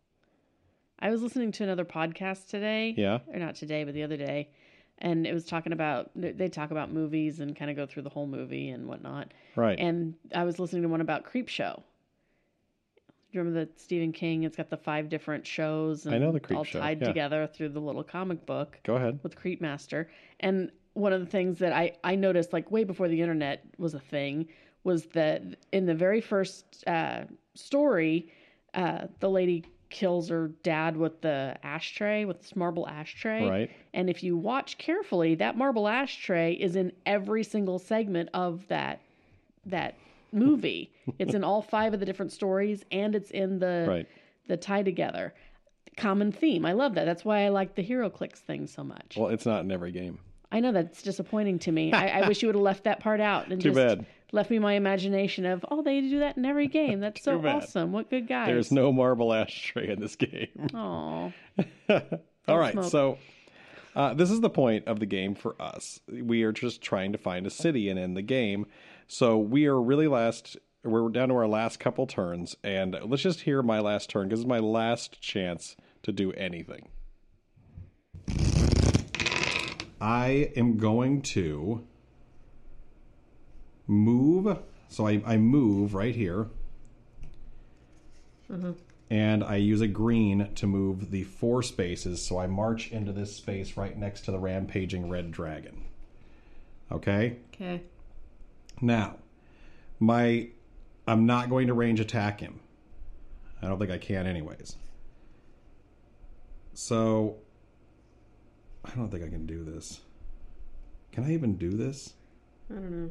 Speaker 2: I was listening to another podcast today.
Speaker 1: Yeah.
Speaker 2: Or not today, but the other day. And it was talking about, they talk about movies and kind of go through the whole movie and whatnot.
Speaker 1: right?
Speaker 2: And I was listening to one about Creepshow. Do you remember that Stephen King? It's got the five different shows and
Speaker 1: I know the Creep
Speaker 2: all
Speaker 1: Show,
Speaker 2: tied
Speaker 1: yeah.
Speaker 2: together through the little comic book
Speaker 1: Go ahead.
Speaker 2: with Creep Master. And one of the things that I, I noticed, like way before the internet was a thing, was that in the very first uh, story, uh, the lady kills her dad with the ashtray, with this marble ashtray.
Speaker 1: Right.
Speaker 2: And if you watch carefully, that marble ashtray is in every single segment of that that movie. it's in all five of the different stories, and it's in the
Speaker 1: Right.
Speaker 2: the tie together. Common theme. I love that. That's why I like the HeroClix thing so much.
Speaker 1: Well, it's not in every game.
Speaker 2: I know that's disappointing to me. I, I wish you would have left that part out and
Speaker 1: Too
Speaker 2: just
Speaker 1: bad.
Speaker 10: Left me my imagination of, oh, they do that in every game. That's so
Speaker 11: Too bad.
Speaker 10: awesome. What good guys.
Speaker 11: There's no marble ashtray in this game.
Speaker 10: Aw.
Speaker 11: All right,
Speaker 10: smoke.
Speaker 11: so uh, this is the point of the game for us. We are just trying to find a city and end the game. So we are really last. We're down to our last couple turns, and let's just hear my last turn because it's my last chance to do anything.
Speaker 1: I am going to move. So I, I move right here. And I use a green to move the four spaces. So I march into this space right next to the rampaging red dragon. Okay?
Speaker 2: Okay.
Speaker 1: Now, my I'm not going to range attack him. I don't think I can anyways. So I don't think I can do this. Can I even do this?
Speaker 2: I don't know.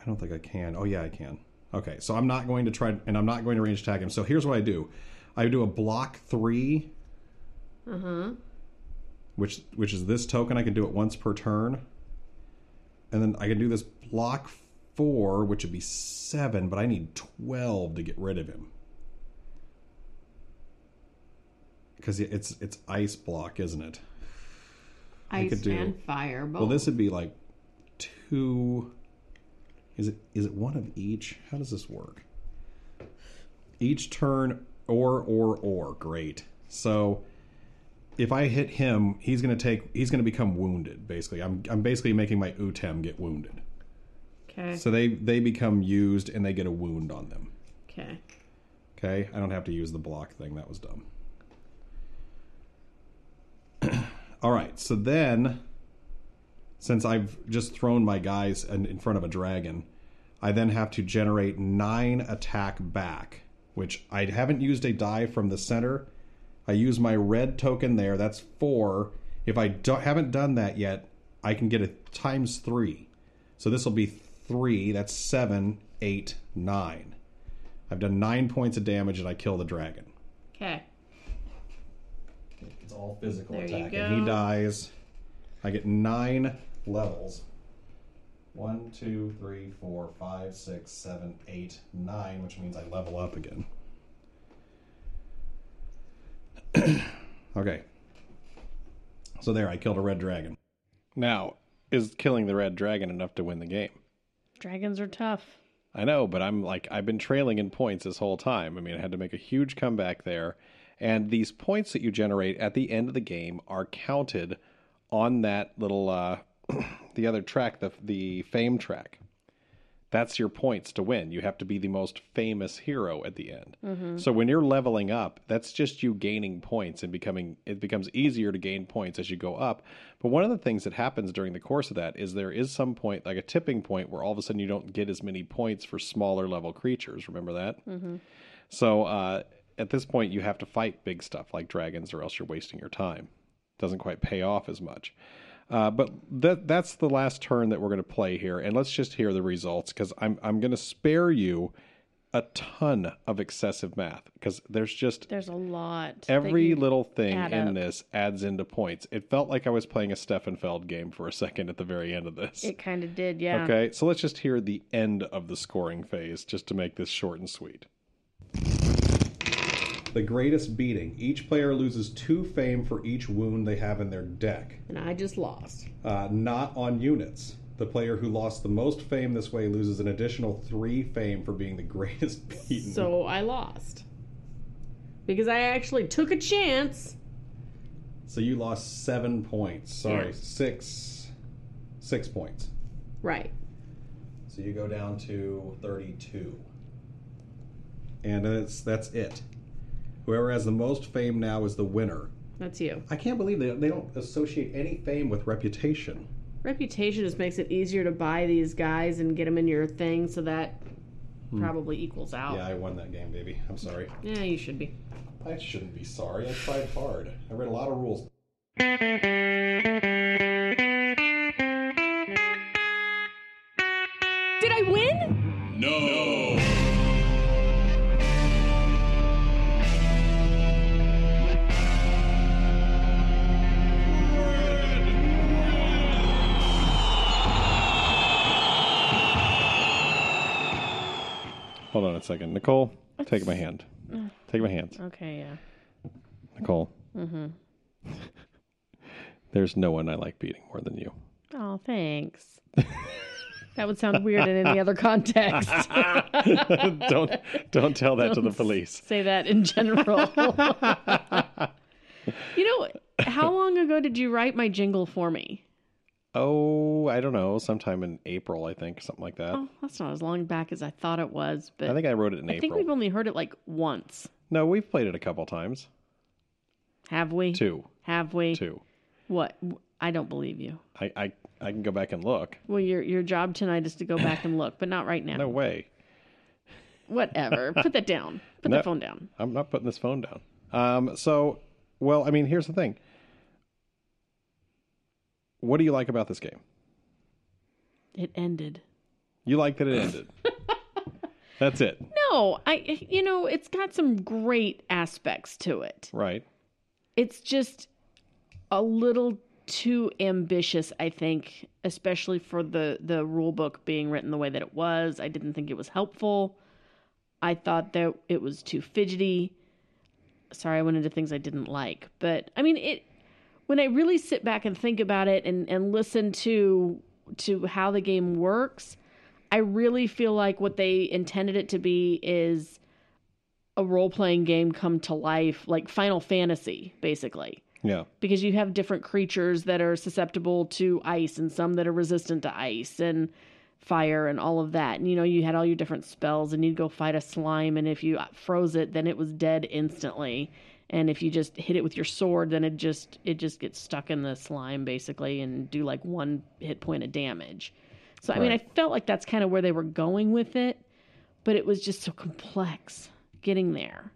Speaker 1: I don't think I can. Oh yeah, I can. Okay, so I'm not going to try and I'm not going to range attack him. So here's what I do. I do a block 3
Speaker 2: Uh huh.
Speaker 1: which which is this token. I can do it once per turn, and then I can do this block four, which would be seven, but I need twelve to get rid of him because it's it's ice block, isn't it? I could do-
Speaker 2: and fire. Both.
Speaker 1: Well, this would be like two. Is it is it one of each? How does this work? Each turn, or or or. Great. So if I hit him, he's gonna take. He's gonna become wounded. Basically, I'm I'm basically making my Utem get wounded.
Speaker 2: Okay.
Speaker 1: So they they become used and they get a wound on them.
Speaker 2: Okay.
Speaker 1: Okay, I don't have to use the block thing. That was dumb. All right, so then, since I've just thrown my guys in, in front of a dragon, I then have to generate nine attack back, which I haven't used a die from the center. I use my red token there. That's four. If I do, haven't done that yet, I can get a times three. So this will be three. That's seven, eight, nine. I've done nine points of damage and I kill the dragon.
Speaker 2: Okay.
Speaker 1: It's all physical
Speaker 2: There you
Speaker 1: attack.
Speaker 2: go.
Speaker 1: And he dies. I get nine levels. One, two, three, four, five, six, seven, eight, nine, which means I level up again. okay. So there, I killed a red dragon.
Speaker 11: Now, is killing the red dragon enough to win the game?
Speaker 10: Dragons are tough.
Speaker 11: I know, but I'm like I've been trailing in points this whole time. I mean, I had to make a huge comeback there, and these points that you generate at the end of the game are counted on that little uh, the other track, the the fame track. That's your points to win. You have to be the most famous hero at the end. So when you're leveling up, that's just you gaining points and becoming. It becomes easier to gain points as you go up. But one of the things that happens during the course of that is there is some point, like a tipping point, where all of a sudden you don't get as many points for smaller level creatures. Remember that? So uh, at this point, you have to fight big stuff like dragons, or else you're wasting your time. Doesn't quite pay off as much. Uh, but that that's the last turn that we're going to play here, and let's just hear the results because I'm I'm going to spare you a ton of excessive math because there's just
Speaker 10: There's a lot.
Speaker 11: every little thing in
Speaker 10: up.
Speaker 11: this adds into points. It felt like I was playing a Stefan Feld game for a second at the very end of this.
Speaker 10: It kind of did, yeah.
Speaker 11: Okay, so let's just hear the end of the scoring phase just to make this short and sweet.
Speaker 1: The greatest beating. Each player loses two fame for each wound they have in their deck.
Speaker 2: And I just lost.
Speaker 1: uh, not on units. The player who lost the most fame this way loses an additional three fame for being the greatest beaten.
Speaker 2: So I lost. Because I actually took a chance.
Speaker 1: So you lost seven points. Sorry,
Speaker 2: Yeah.
Speaker 1: six, six points.
Speaker 2: Right.
Speaker 1: So you go down to thirty-two, and it's that's it. Whoever has the most fame now is the winner.
Speaker 2: That's you.
Speaker 1: I can't believe they they don't associate any fame with reputation.
Speaker 2: Reputation just makes it easier to buy these guys and get them in your thing so that hmm. probably equals out.
Speaker 1: Yeah, I won that game, baby. I'm sorry.
Speaker 2: Yeah, you should be.
Speaker 1: I shouldn't be sorry. I tried hard. I read a lot of rules. Second. Nicole, take my hand. Take my hands.
Speaker 2: Okay, yeah.
Speaker 1: Nicole. Mm-hmm. There's no one I like beating more than you.
Speaker 2: Oh, thanks. that would sound weird in any other context.
Speaker 1: don't don't tell that to the police.
Speaker 2: Say that in general. you know, how long ago did you write my jingle for me?
Speaker 1: Oh, I don't know. Sometime in April, I think, something like that.
Speaker 2: Oh, that's not as long back as I thought it was, but
Speaker 1: I think I wrote it in
Speaker 2: I think we've only heard it like once.
Speaker 1: No, we've played it a couple times.
Speaker 2: Have we?
Speaker 1: Two,
Speaker 2: Have we?
Speaker 1: two.
Speaker 2: What? I don't believe you.
Speaker 1: I I, I can go back and look.
Speaker 2: Well, your your job tonight is to go back and look, but not right now.
Speaker 1: No way.
Speaker 2: Whatever. Put that down. Put
Speaker 1: No.
Speaker 2: the phone down.
Speaker 1: I'm not putting this phone down. Um. So, well, I mean, here's the thing. What do you like about this game?
Speaker 2: It ended.
Speaker 1: You like that it ended. That's it,
Speaker 2: No, I you know, it's got some great aspects to it.
Speaker 1: right?
Speaker 2: It's just a little too ambitious, I think, especially for the the rule book being written the way that it was. I didn't think it was helpful. I thought that it was too fidgety. Sorry, I went into things I didn't like, but I mean it when I really sit back and think about it and and listen to to how the game works, I really feel like what they intended it to be is a role playing game come to life, like Final Fantasy, basically.
Speaker 1: Yeah.
Speaker 2: Because you have different creatures that are susceptible to ice and some that are resistant to ice and fire and all of that. And you know, you had all your different spells and you'd go fight a slime and if you froze it, then it was dead instantly. And if you just hit it with your sword, then it just it just gets stuck in the slime basically and do like one hit point of damage. So I mean, I felt like that's kind of where they were going with it, but it was just so complex getting there.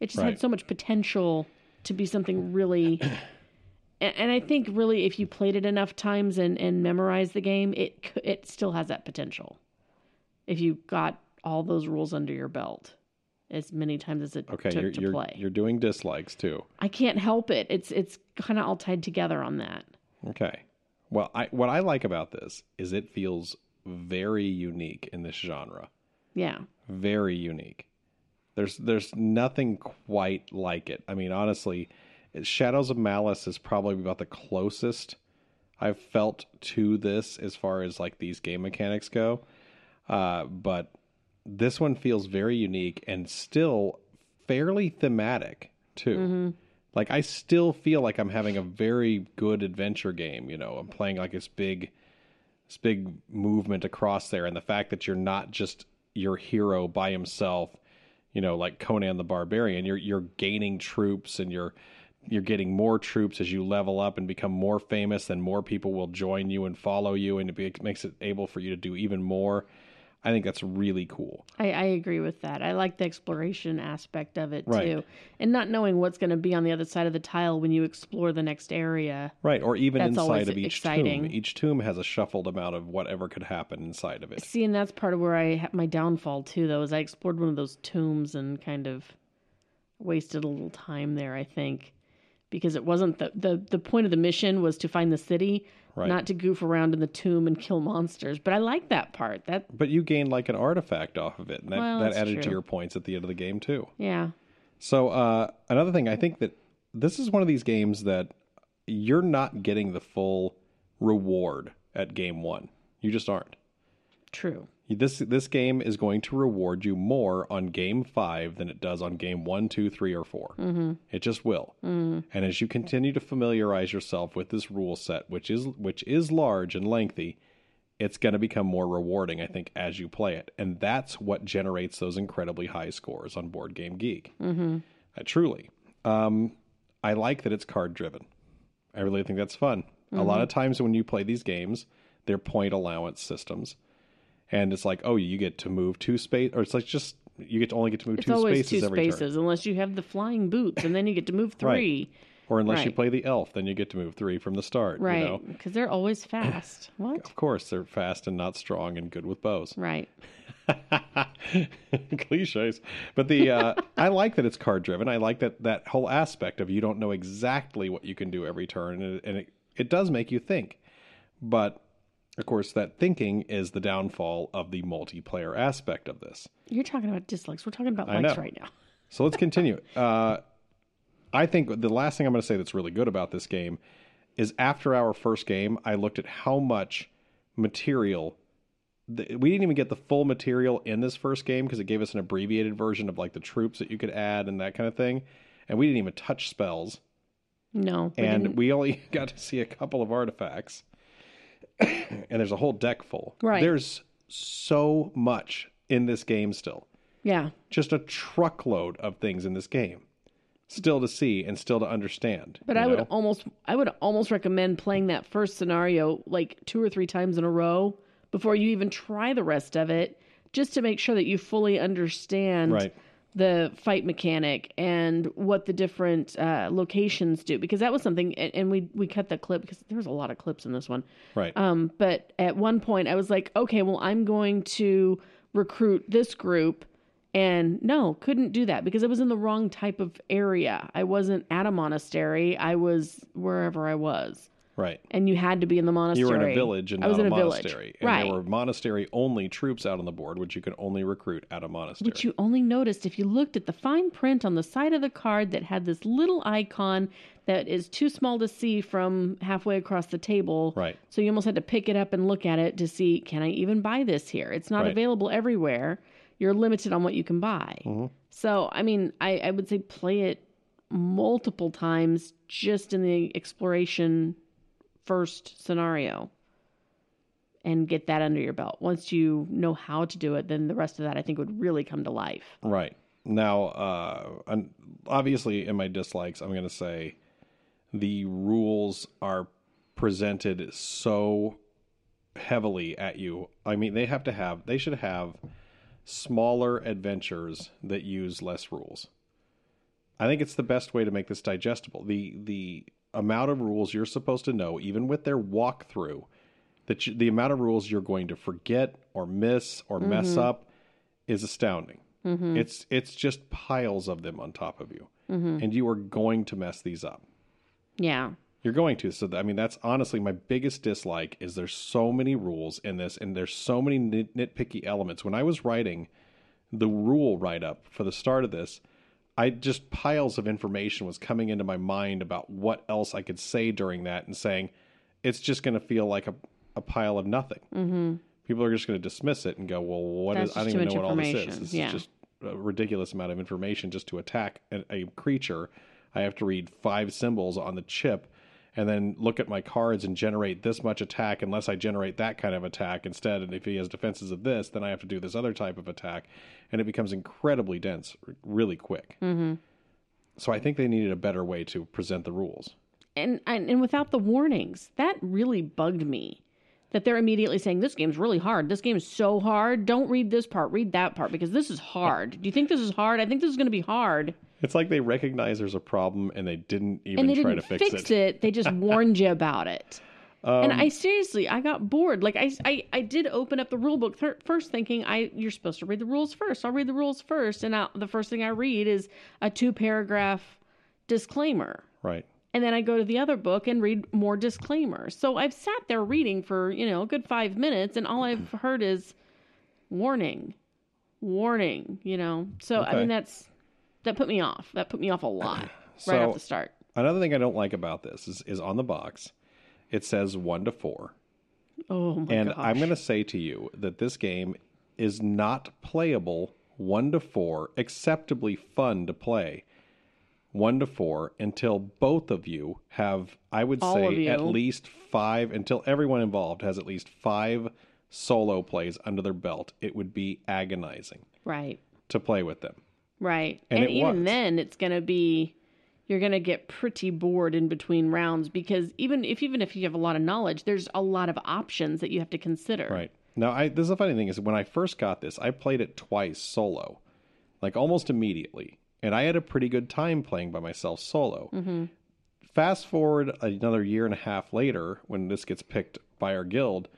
Speaker 2: It just
Speaker 1: Right.
Speaker 2: had so much potential to be something really and, and I think really if you played it enough times and, and memorized the game, it it still has that potential. If you got all those rules under your belt as many times as it
Speaker 1: Okay.
Speaker 2: took
Speaker 1: You're
Speaker 2: to
Speaker 1: you're
Speaker 2: play.
Speaker 1: you're doing dislikes too.
Speaker 2: I can't help it. It's it's kind of all tied together on that.
Speaker 1: Okay. Well, I what I like about this is it feels very unique in this genre.
Speaker 2: Yeah.
Speaker 1: Very unique. There's there's nothing quite like it. I mean, honestly, Shadows of Malice is probably about the closest I've felt to this as far as like these game mechanics go. Uh, but this one feels very unique and still fairly thematic too. Mm-hmm. Like I still feel like I'm having a very good adventure game. You know, I'm playing like this big, this big movement across there, and the fact that you're not just your hero by himself. You know, like Conan the Barbarian, you're you're gaining troops and you're you're getting more troops as you level up and become more famous. Then more people will join you and follow you, and it makes it able for you to do even more. I think that's really cool.
Speaker 2: I, I agree with that. I like the exploration aspect of it
Speaker 1: Right.
Speaker 2: too. And not knowing what's going to be on the other side of the tile when you explore the next area.
Speaker 1: Right, or even
Speaker 2: That's
Speaker 1: inside of each
Speaker 2: exciting.
Speaker 1: tomb. Each tomb has a shuffled amount of whatever could happen inside of it.
Speaker 2: See, and that's part of where I my downfall too. Though, is I explored one of those tombs and kind of wasted a little time there. I think because it wasn't the the the point of the mission was to find the city,
Speaker 1: Right.
Speaker 2: not to goof around in the tomb and kill monsters. But I like that part. That
Speaker 1: But you gained like an artifact off of it, and that,
Speaker 2: Well,
Speaker 1: that added to your points at the end of the game too.
Speaker 2: yeah,
Speaker 1: So uh, another thing, I think that this is one of these games that you're not getting the full reward at game one. You just aren't.
Speaker 2: true.
Speaker 1: This this game is going to reward you more on game five than it does on game one, two, three, or 4 Mm-hmm. It just will. Mm-hmm. And as you continue to familiarize yourself with this rule set, which is which is large and lengthy, it's going to become more rewarding, I think, as you play it, and that's what generates those incredibly high scores on Board Game Geek. Mm-hmm. Uh, truly, um, I like that it's card driven. I really think that's fun. A lot of times when you play these games, they're point allowance systems and it's like, oh, you get to move two space, or it's like just you get to only get to move
Speaker 2: It's
Speaker 1: two
Speaker 2: always
Speaker 1: spaces
Speaker 2: two
Speaker 1: every
Speaker 2: spaces, unless you have the flying boots, and then you get to move three.
Speaker 1: turn, or unless you play the elf, then you get to move three from the start.
Speaker 2: Right,
Speaker 1: You know?
Speaker 2: because they're always fast. what?
Speaker 1: Of course, they're fast and not strong and good with bows.
Speaker 2: Right.
Speaker 1: Cliches, but the uh, I like that it's card driven. I like that that whole aspect of you don't know exactly what you can do every turn, and it, and it, it does make you think. But Of course, that thinking is the downfall of the multiplayer aspect of this.
Speaker 2: You're talking about dislikes. We're talking about
Speaker 1: I
Speaker 2: likes
Speaker 1: know.
Speaker 2: right now.
Speaker 1: So let's continue. Uh, I think the last thing I'm going to say that's really good about this game is after our first game, I looked at how much material. th- We didn't even get the full material in this first game because it gave us an abbreviated version of like the troops that you could add and that kind of thing. And we didn't even touch spells.
Speaker 2: No. we
Speaker 1: and
Speaker 2: didn't.
Speaker 1: we only got to see a couple of artifacts. and there's a whole deck full.
Speaker 2: Right.
Speaker 1: There's so much in this game still
Speaker 2: yeah.
Speaker 1: just a truckload of things in this game still to see and still to understand.
Speaker 2: But I would almost I would almost recommend playing that first scenario like two or three times in a row before you even try the rest of it, just to make sure that you fully understand
Speaker 1: Right.
Speaker 2: The fight mechanic and what the different uh, locations do. Because that was something, and, and we we cut the clip because there was a lot of clips in this one.
Speaker 1: right.
Speaker 2: Um, but at one point, I was like, okay, well, I'm going to recruit this group. And no, couldn't do that because I was in the wrong type of area. I wasn't at a monastery. I was wherever I was.
Speaker 1: Right.
Speaker 2: And you had to be in the monastery.
Speaker 1: You were in a village and
Speaker 2: I was in
Speaker 1: a
Speaker 2: a village.
Speaker 1: And
Speaker 2: right.
Speaker 1: there were monastery only troops out on the board, which you could only recruit at a monastery.
Speaker 2: Which you only noticed if you looked at the fine print on the side of the card that had this little icon that is too small to see from halfway across the table.
Speaker 1: Right.
Speaker 2: So you almost had to pick it up and look at it to see can I even buy this here? It's not
Speaker 1: Right.
Speaker 2: available everywhere. You're limited on what you can buy.
Speaker 1: Mm-hmm.
Speaker 2: So, I mean, I, I would say play it multiple times just in the exploration first scenario and get that under your belt. Once you know how to do it, then the rest of that I think would really come to life.
Speaker 1: Right. Now, uh, obviously, in my dislikes, I'm going to say the rules are presented so heavily at you. I mean, they have to have, they should have smaller adventures that use less rules. I think it's the best way to make this digestible. The the amount of rules you're supposed to know, even with their walkthrough, that you, the amount of rules you're going to forget or miss or mess mm-hmm. up is astounding. Mm-hmm. It's it's just piles of them on top of you, mm-hmm. and you are going to mess these up.
Speaker 2: Yeah.
Speaker 1: You're going to. So, I mean, that's honestly my biggest dislike is there's so many rules in this, and there's so many nit- nitpicky elements. When I was writing the rule write up for the start of this, I just piles of information was coming into my mind about what else I could say during that, and saying it's just going to feel like a, a pile of nothing. Mm-hmm. People are just going to dismiss it and go, "Well, what is?
Speaker 2: That's
Speaker 1: I don't even know what all this is. This
Speaker 2: Yeah.
Speaker 1: is just a ridiculous amount of information just to attack a, a creature. I have to read five symbols on the chip and then look at my cards and generate this much attack unless I generate that kind of attack instead. And if he has defenses of this, then I have to do this other type of attack. And it becomes incredibly dense really quick. Mm-hmm. So I think they needed a better way to present the rules.
Speaker 2: and and, and without the warnings that really bugged me that they're immediately saying this game's really hard this game is so hard don't read this part read that part because this is hard do you think this is hard i think this is going to be hard
Speaker 1: It's like they recognize there's a problem and they didn't even
Speaker 2: and they
Speaker 1: try
Speaker 2: didn't
Speaker 1: to fix,
Speaker 2: fix it. they just warned you about it and
Speaker 1: Um,
Speaker 2: i seriously i got bored like i i, I did open up the rule book th- first thinking i you're supposed to read the rules first i'll read the rules first and I, the first thing i read is a two paragraph disclaimer
Speaker 1: Right.
Speaker 2: and then I go to the other book and read more disclaimers. So I've sat there reading for, you know, a good five minutes, and all I've heard is warning, warning, you know. So, I mean, that's that put me off. That put me off a lot right
Speaker 1: So-
Speaker 2: off the start.
Speaker 1: Another thing I don't like about this is, is on the box, it says one to four.
Speaker 2: Oh, my god.
Speaker 1: and
Speaker 2: gosh.
Speaker 1: I'm going to say to you that this game is not playable one to four, acceptably fun to play one to four until both of you have, I would
Speaker 2: All
Speaker 1: say, at least five, until everyone involved has at least five solo plays under their belt. It would be agonizing
Speaker 2: Right,
Speaker 1: to play with them.
Speaker 2: Right.
Speaker 1: And
Speaker 2: And, even
Speaker 1: was.
Speaker 2: then, it's going to be. You're going to get pretty bored in between rounds because even if even if you have a lot of knowledge, there's a lot of options that you have to consider.
Speaker 1: Right. Now, I, this is a funny thing is when I first got this, I played it twice solo, like almost immediately, and I had a pretty good time playing by myself solo. Mm-hmm. Fast forward another year and a half later, when this gets picked by our guild,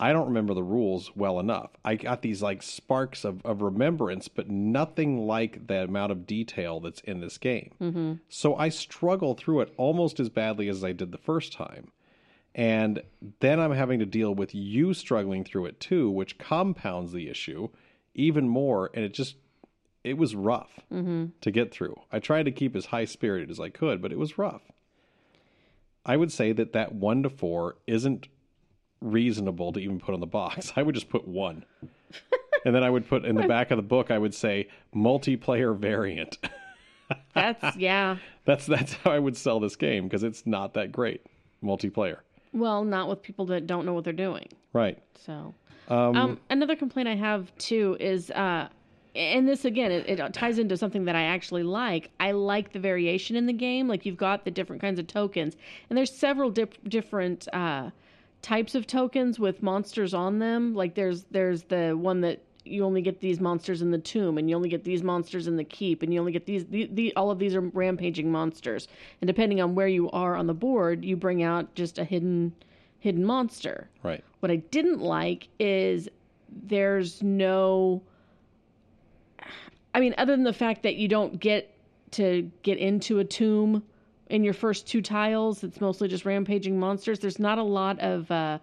Speaker 1: I don't remember the rules well enough. I got these like sparks of, of remembrance, but nothing like the amount of detail that's in this game. Mm-hmm. So I struggle through it almost as badly as I did the first time And then I'm having to deal with you struggling through it too, which compounds the issue even more. And it just, it was rough mm-hmm. to get through. I tried to keep as high spirited as I could, but it was rough. I would say that that one to four isn't reasonable to even put on the box. I would just put one. and then I would put in the back of the book, I would say multiplayer variant.
Speaker 2: That's yeah.
Speaker 1: that's that's how I would sell this game because it's not that great multiplayer.
Speaker 2: Well, not with people that don't know what they're doing.
Speaker 1: Right.
Speaker 2: So, um, another complaint I have too is, uh, and this again, it, it ties into something that I actually like. I like the variation in the game. Like you've got the different kinds of tokens, and there's several dip- different uh, types of tokens with monsters on them. Like there's there's the one that you only get these monsters in the tomb, and you only get these monsters in the keep, and you only get these. The, the, all of these are rampaging monsters, and depending on where you are on the board, you bring out just a hidden hidden monster.
Speaker 1: Right.
Speaker 2: What I didn't like is there's no I mean other than the fact that you don't get to get into a tomb in your first two tiles, it's mostly just rampaging monsters. There's not a lot of uh,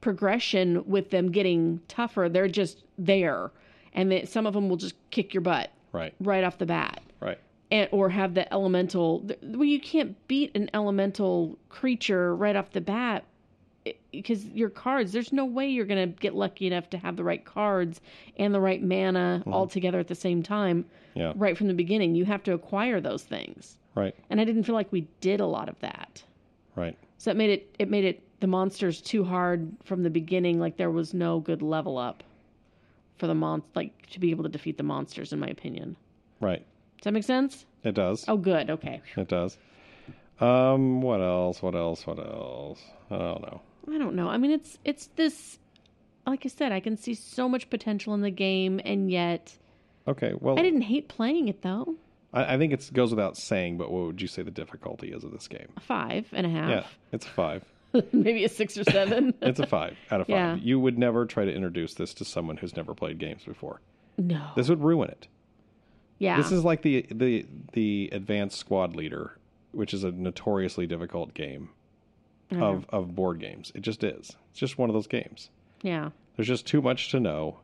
Speaker 2: progression with them getting tougher. They're just there, and that some of them will just kick your butt
Speaker 1: Right.
Speaker 2: right off the bat
Speaker 1: Right.
Speaker 2: and or have the elemental well you can't beat an elemental creature right off the bat because your cards there's no way you're going to get lucky enough to have the right cards and the right mana all together at the same time
Speaker 1: Yeah.
Speaker 2: right from the beginning you have to acquire those things
Speaker 1: Right.
Speaker 2: and i didn't feel like we did a lot of that
Speaker 1: Right.
Speaker 2: so it made it it made it the monsters too hard from the beginning like there was no good level up for the mon like to be able to defeat the monsters in my opinion
Speaker 1: Right.
Speaker 2: does that make sense
Speaker 1: It does.
Speaker 2: oh good okay
Speaker 1: It does. Um. What else? What else? What else? I don't know.
Speaker 2: I don't know. I mean, it's it's this. Like I said, I can see so much potential in the game, and yet
Speaker 1: Okay. Well,
Speaker 2: I didn't hate playing it though.
Speaker 1: I, I think it goes without saying. But what would you say the difficulty is of this game?
Speaker 2: A five
Speaker 1: Yeah, it's a five.
Speaker 2: maybe a six or seven.
Speaker 1: It's a five out of five.
Speaker 2: Yeah.
Speaker 1: You would never try to introduce this to someone who's never played games before.
Speaker 2: no.
Speaker 1: This would ruin it.
Speaker 2: yeah.
Speaker 1: This is like the the the advanced squad leader, which is a notoriously difficult game
Speaker 2: Uh-huh.
Speaker 1: of of board games. It just is. It's just one of those games.
Speaker 2: yeah.
Speaker 1: There's just too much to know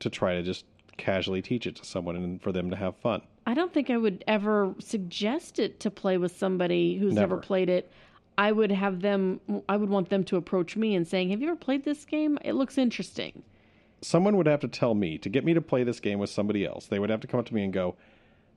Speaker 1: to try to just casually teach it to someone and for them to have fun.
Speaker 2: I don't think I would ever suggest it to play with somebody who's never,
Speaker 1: Never.
Speaker 2: played it. I would have them. I would want them to approach me and saying, "Have you ever played this game? It looks interesting."
Speaker 1: Someone would have to tell me to get me to play this game with somebody else. They would have to come up to me and go,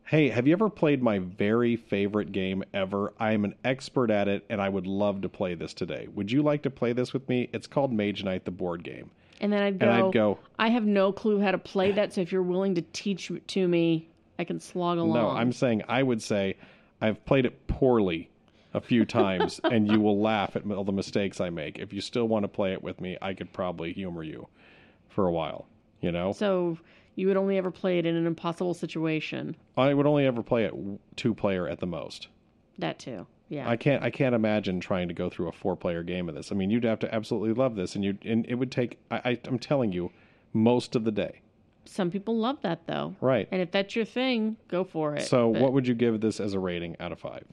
Speaker 1: "Hey, have you ever played my very favorite game ever? I am an expert at it and I would love to play this today. Would you like to play this with me? It's called Mage Knight the board game."
Speaker 2: And then I'd go.
Speaker 1: And I'd go,
Speaker 2: I have no clue how to play that. So if you're willing to teach it to me, I can slog along.
Speaker 1: No, I'm saying I would say I've played it poorly a few times, and you will laugh at all the mistakes I make. If you still want to play it with me, I could probably humor you for a while. You know,
Speaker 2: So you would only ever play it in an impossible situation.
Speaker 1: I would only ever play it two player at the most.
Speaker 2: That too. Yeah.
Speaker 1: I can't. I can't imagine trying to go through a four player game of this. I mean, you'd have to absolutely love this, and you and it would take. I, I, I'm telling you, most of the day.
Speaker 2: Some people love that though.
Speaker 1: Right.
Speaker 2: And if that's your thing, go for it.
Speaker 1: So,
Speaker 2: But,
Speaker 1: what would you give this as a rating out of five?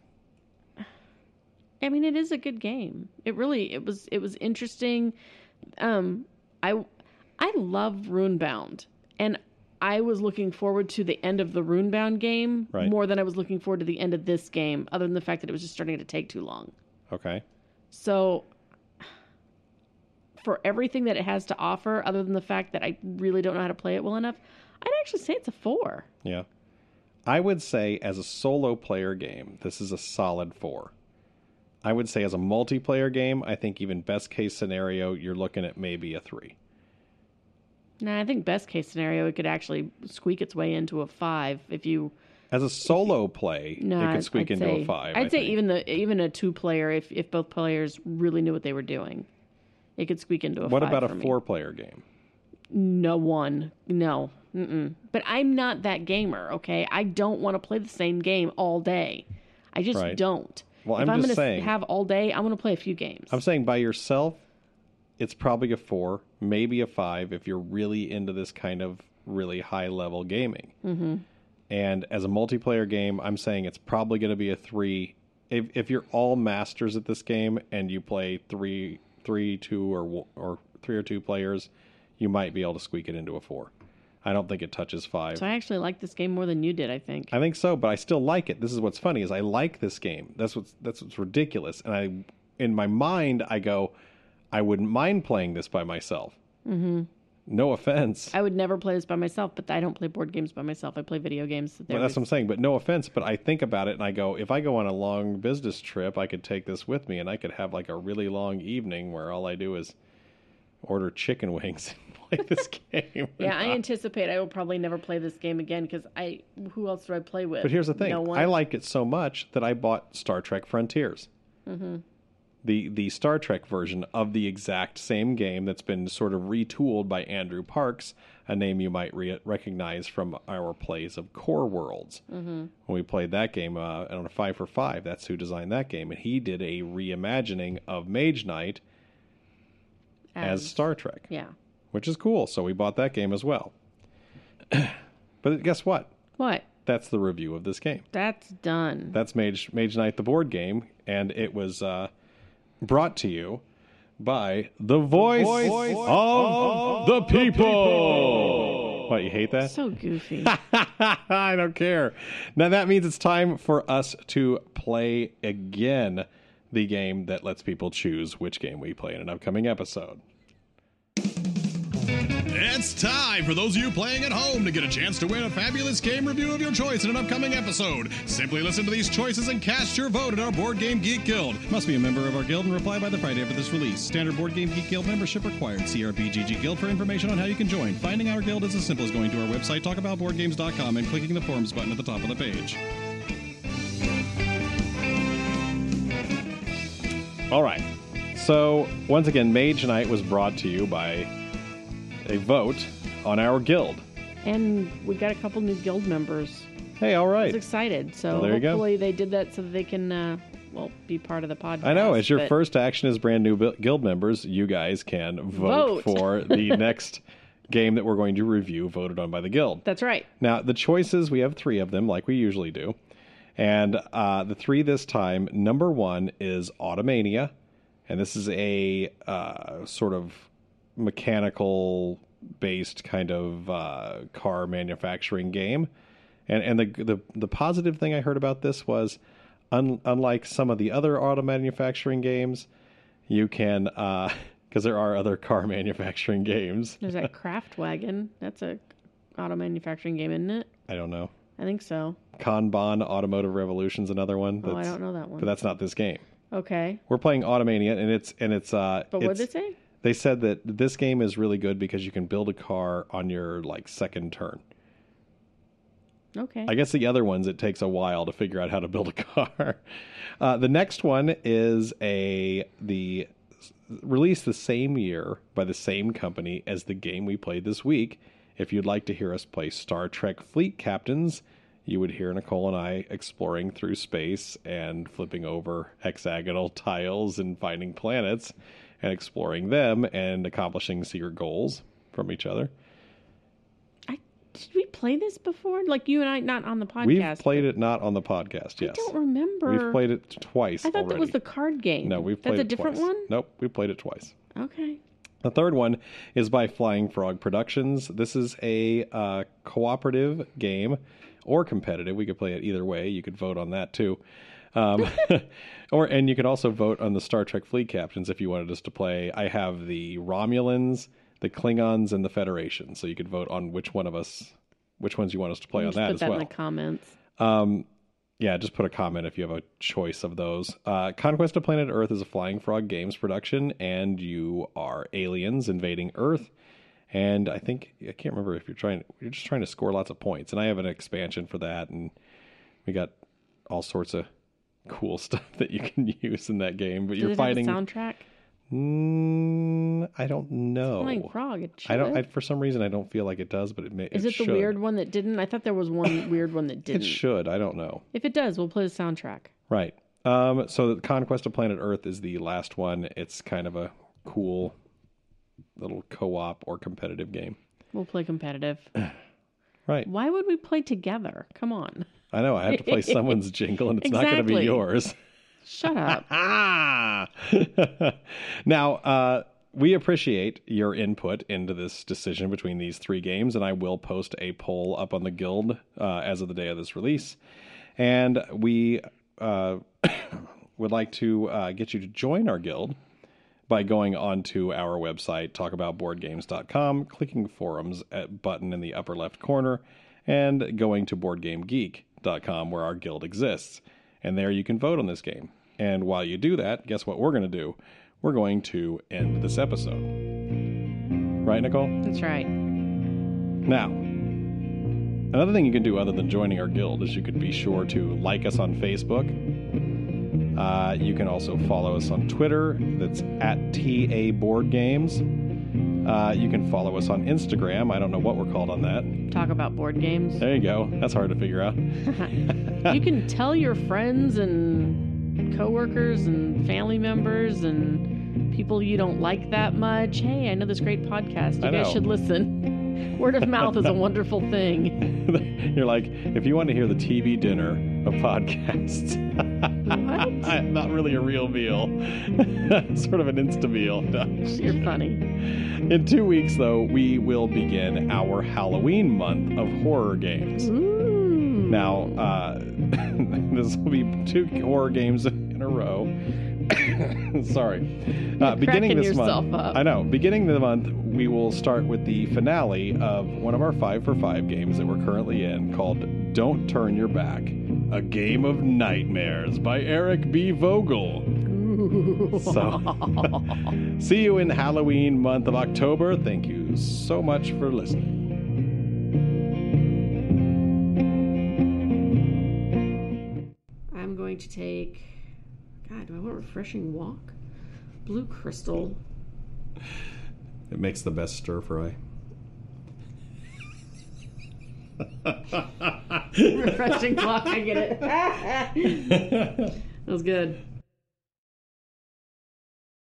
Speaker 2: I mean, it is a good game. It really it was it was interesting. Um I I love Runebound. And I was looking forward to the end of the Runebound game
Speaker 1: Right.
Speaker 2: more than I was looking forward to the end of this game, other than the fact that it was just starting to take too long.
Speaker 1: Okay.
Speaker 2: So, for everything that it has to offer, other than the fact that I really don't know how to play it well enough, I'd actually say it's a four.
Speaker 1: Yeah. I would say as a solo player game, this is a solid four. I would say as a multiplayer game, I think even best case scenario, you're looking at maybe a three.
Speaker 2: Nah, I think best case scenario, it could actually squeak its way into a five if you.
Speaker 1: As a solo play,
Speaker 2: No,
Speaker 1: it could squeak
Speaker 2: I'd
Speaker 1: into
Speaker 2: say,
Speaker 1: a five.
Speaker 2: I'd
Speaker 1: I
Speaker 2: say
Speaker 1: think.
Speaker 2: even the even a two player, if if both players really knew what they were doing, it could squeak into a.
Speaker 1: What about a
Speaker 2: for me.
Speaker 1: four player game?
Speaker 2: No one, no. Mm-mm. But I'm not that gamer. Okay, I don't want to play the same game all day. I just
Speaker 1: Right.
Speaker 2: don't.
Speaker 1: Well,
Speaker 2: if
Speaker 1: I'm
Speaker 2: I'm
Speaker 1: just
Speaker 2: gonna
Speaker 1: saying-
Speaker 2: have all day, I'm gonna play a few games.
Speaker 1: I'm saying by yourself, it's probably a four, maybe a five if you're really into this kind of really high level gaming. Mm-hmm. And as a multiplayer game, I'm saying it's probably going to be a three. If if you're all masters at this game and you play three three, two, or or three or two players, you might be able to squeak it into a four. I don't think it touches five.
Speaker 2: So I actually like this game more than you did. I think.
Speaker 1: I think so, but I still like it. This is what's funny is I like this game. That's what's that's what's ridiculous. And I, in my mind, I go, I wouldn't mind playing this by myself. Mm-hmm. No offense.
Speaker 2: I would never play this by myself, but I don't play board games by myself. I play video games.
Speaker 1: Well, that's what I'm saying. But no offense. But I think about it and I go, if I go on a long business trip, I could take this with me and I could have like a really long evening where all I do is order chicken wings and play this game.
Speaker 2: yeah, I anticipate I will probably never play this game again because I. Who else do I play with?
Speaker 1: But here's the thing:
Speaker 2: No one.
Speaker 1: I like it so much that I bought Star Trek Frontiers,
Speaker 2: Mm-hmm.
Speaker 1: The the Star Trek version of the exact same game that's been sort of retooled by Andrew Parks, a name you might re- recognize from our plays of Core Worlds. Mm-hmm. When we played that game uh, on a five for five, that's who designed that game, and he did a reimagining of Mage Knight as Star Trek
Speaker 2: Yeah.
Speaker 1: which is cool. So we bought that game as well. but guess what?
Speaker 2: What?
Speaker 1: That's the review of this game.
Speaker 2: That's done.
Speaker 1: That's Mage Mage Knight the board game, and it was uh, brought to you by the voice, of, the people. What you hate that?
Speaker 2: so goofy.
Speaker 1: I don't care. Now that means it's time for us to play again the game that lets people choose which game we play in an upcoming episode.
Speaker 3: It's time for those of you playing at home to get a chance to win a fabulous game review of your choice in an upcoming episode. Simply listen to these choices and cast your vote at our Board Game Geek Guild. Must be a member of our guild and reply by the Friday after this release. Standard Board Game Geek Guild membership required. CRBGG Guild for information on how you can join. Finding our guild is as simple as going to our website, talkaboutboardgames.com, and clicking the forms button at the top of the page.
Speaker 1: All right. So, once again, Mage Knight was brought to you by a vote on our guild.
Speaker 2: and we got a couple new guild members.
Speaker 1: Hey, all right.
Speaker 2: I was excited. So
Speaker 1: Well, there you go.
Speaker 2: hopefully they did that so that they can, uh, well, be part of the podcast.
Speaker 1: I know. As your first action as brand new guild members, you guys can vote,
Speaker 2: Vote.
Speaker 1: for the next game that we're going to review, voted on by the guild.
Speaker 2: That's right.
Speaker 1: Now, the choices, we have three of them, like we usually do. And uh, the three this time, number one is Automania. And this is a uh, sort of mechanical based kind of uh, car manufacturing game. And, and the, the, the positive thing I heard about this was, un, unlike some of the other auto manufacturing games, you can, because there are other car manufacturing games.
Speaker 2: There's that Kraftwagen. That's a auto manufacturing game, isn't it?
Speaker 1: I don't know.
Speaker 2: I think so.
Speaker 1: Kanban Automotive Revolution's another one.
Speaker 2: Oh, I
Speaker 1: that's-
Speaker 2: don't know that one.
Speaker 1: But that's not this game.
Speaker 2: Okay.
Speaker 1: We're playing Automania, and it's and it's. Uh,
Speaker 2: But what did they say?
Speaker 1: They said that this game is really good because you can build a car on your like second turn.
Speaker 2: Okay.
Speaker 1: I guess the other ones it takes a while to figure out how to build a car. Uh, the next one is a the released the same year by the same company as the game we played this week. If you'd like to hear us play Star Trek Fleet Captains, you would hear Nicole and I exploring through space and flipping over hexagonal tiles and finding planets and exploring them and accomplishing secret goals from each other.
Speaker 2: I, did we play this before? Like you and I, not on the podcast.
Speaker 1: We've played it not on the podcast, Yes, I
Speaker 2: don't remember.
Speaker 1: We've played it twice.
Speaker 2: I thought that was the card game.
Speaker 1: No, we've played
Speaker 2: That's a
Speaker 1: it
Speaker 2: different
Speaker 1: twice.
Speaker 2: one.
Speaker 1: Nope, we played it twice.
Speaker 2: Okay.
Speaker 1: The third one is by Flying Frog Productions. This is a uh, cooperative game or competitive. We could play it either way. You could vote on that too. Um, or and you could also vote on the Star Trek fleet captains if you wanted us to play. I have the Romulans, the Klingons, and the Federation. So you could vote on which one of us, which ones you want us to play on that
Speaker 2: put
Speaker 1: as
Speaker 2: that
Speaker 1: well.
Speaker 2: in the comments.
Speaker 1: Yeah, just put a comment if you have a choice of those. Uh, Conquest of Planet Earth is a Flying Frog Games production, and you are aliens invading Earth. And I think I can't remember if you're trying. You're just trying to score lots of points, and I have an expansion for that, and we got all sorts of cool stuff that you can use in that game. But you're
Speaker 2: it
Speaker 1: fighting.
Speaker 2: soundtrack?
Speaker 1: Mm, I don't know.
Speaker 2: Flying Frog. It.
Speaker 1: I don't. I, for some reason, I don't feel like it does, but it may.
Speaker 2: Is it, the
Speaker 1: should.
Speaker 2: weird one that didn't? I thought there was one weird one that didn't.
Speaker 1: should. I don't know.
Speaker 2: If it does, we'll play the soundtrack.
Speaker 1: Right. Um, so the Conquest of Planet Earth is the last one. It's kind of a cool little co-op or competitive game.
Speaker 2: We'll play competitive.
Speaker 1: Right.
Speaker 2: Why would we play together? Come on.
Speaker 1: I know. I have to play someone's jingle, and it's not going to be yours.
Speaker 2: Shut up.
Speaker 1: Now, uh, we appreciate your input into this decision between these three games, and I will post a poll up on the Guild uh, as of the day of this release. And we uh, would like to uh, get you to join our Guild by going onto our website, talkaboutboardgames.com, clicking forums at button in the upper left corner, and going to where our guild exists. And there you can vote on this game. And while you do that, guess what we're going to do? We're going to end this episode. Right, Nicole?
Speaker 2: That's right.
Speaker 1: Now, another thing you can do other than joining our guild is you could be sure to like us on Facebook. Uh, you can also follow us on Twitter. That's at TA Board Games. Uh, you can follow us on Instagram. I don't know what we're called on that.
Speaker 2: Talk about board games.
Speaker 1: There you go. That's hard to figure out.
Speaker 2: you can tell your friends and coworkers and family members and people you don't like that much. Hey, I know this great podcast. You
Speaker 1: I
Speaker 2: guys
Speaker 1: know.
Speaker 2: should listen. Word of mouth is a wonderful thing.
Speaker 1: You're like, if you want to hear the TV dinner of podcasts, Not really a real meal, sort of an insta meal.
Speaker 2: You're funny.
Speaker 1: In two weeks, though, we will begin our Halloween month of horror games.
Speaker 2: Ooh.
Speaker 1: Now, uh, this will be two horror games in a row. Sorry. Uh, beginning this month,
Speaker 2: up.
Speaker 1: I know. Beginning the month, we will start with the finale of one of our five for five games that we're currently in, called "Don't Turn Your Back: A Game of Nightmares" by Eric B. Vogel. So, see you in Halloween month of October. Thank you so much for listening.
Speaker 5: I'm going to take. God, do I want a refreshing walk? Blue crystal.
Speaker 6: It makes the best stir fry.
Speaker 5: refreshing walk. I get it. that was good.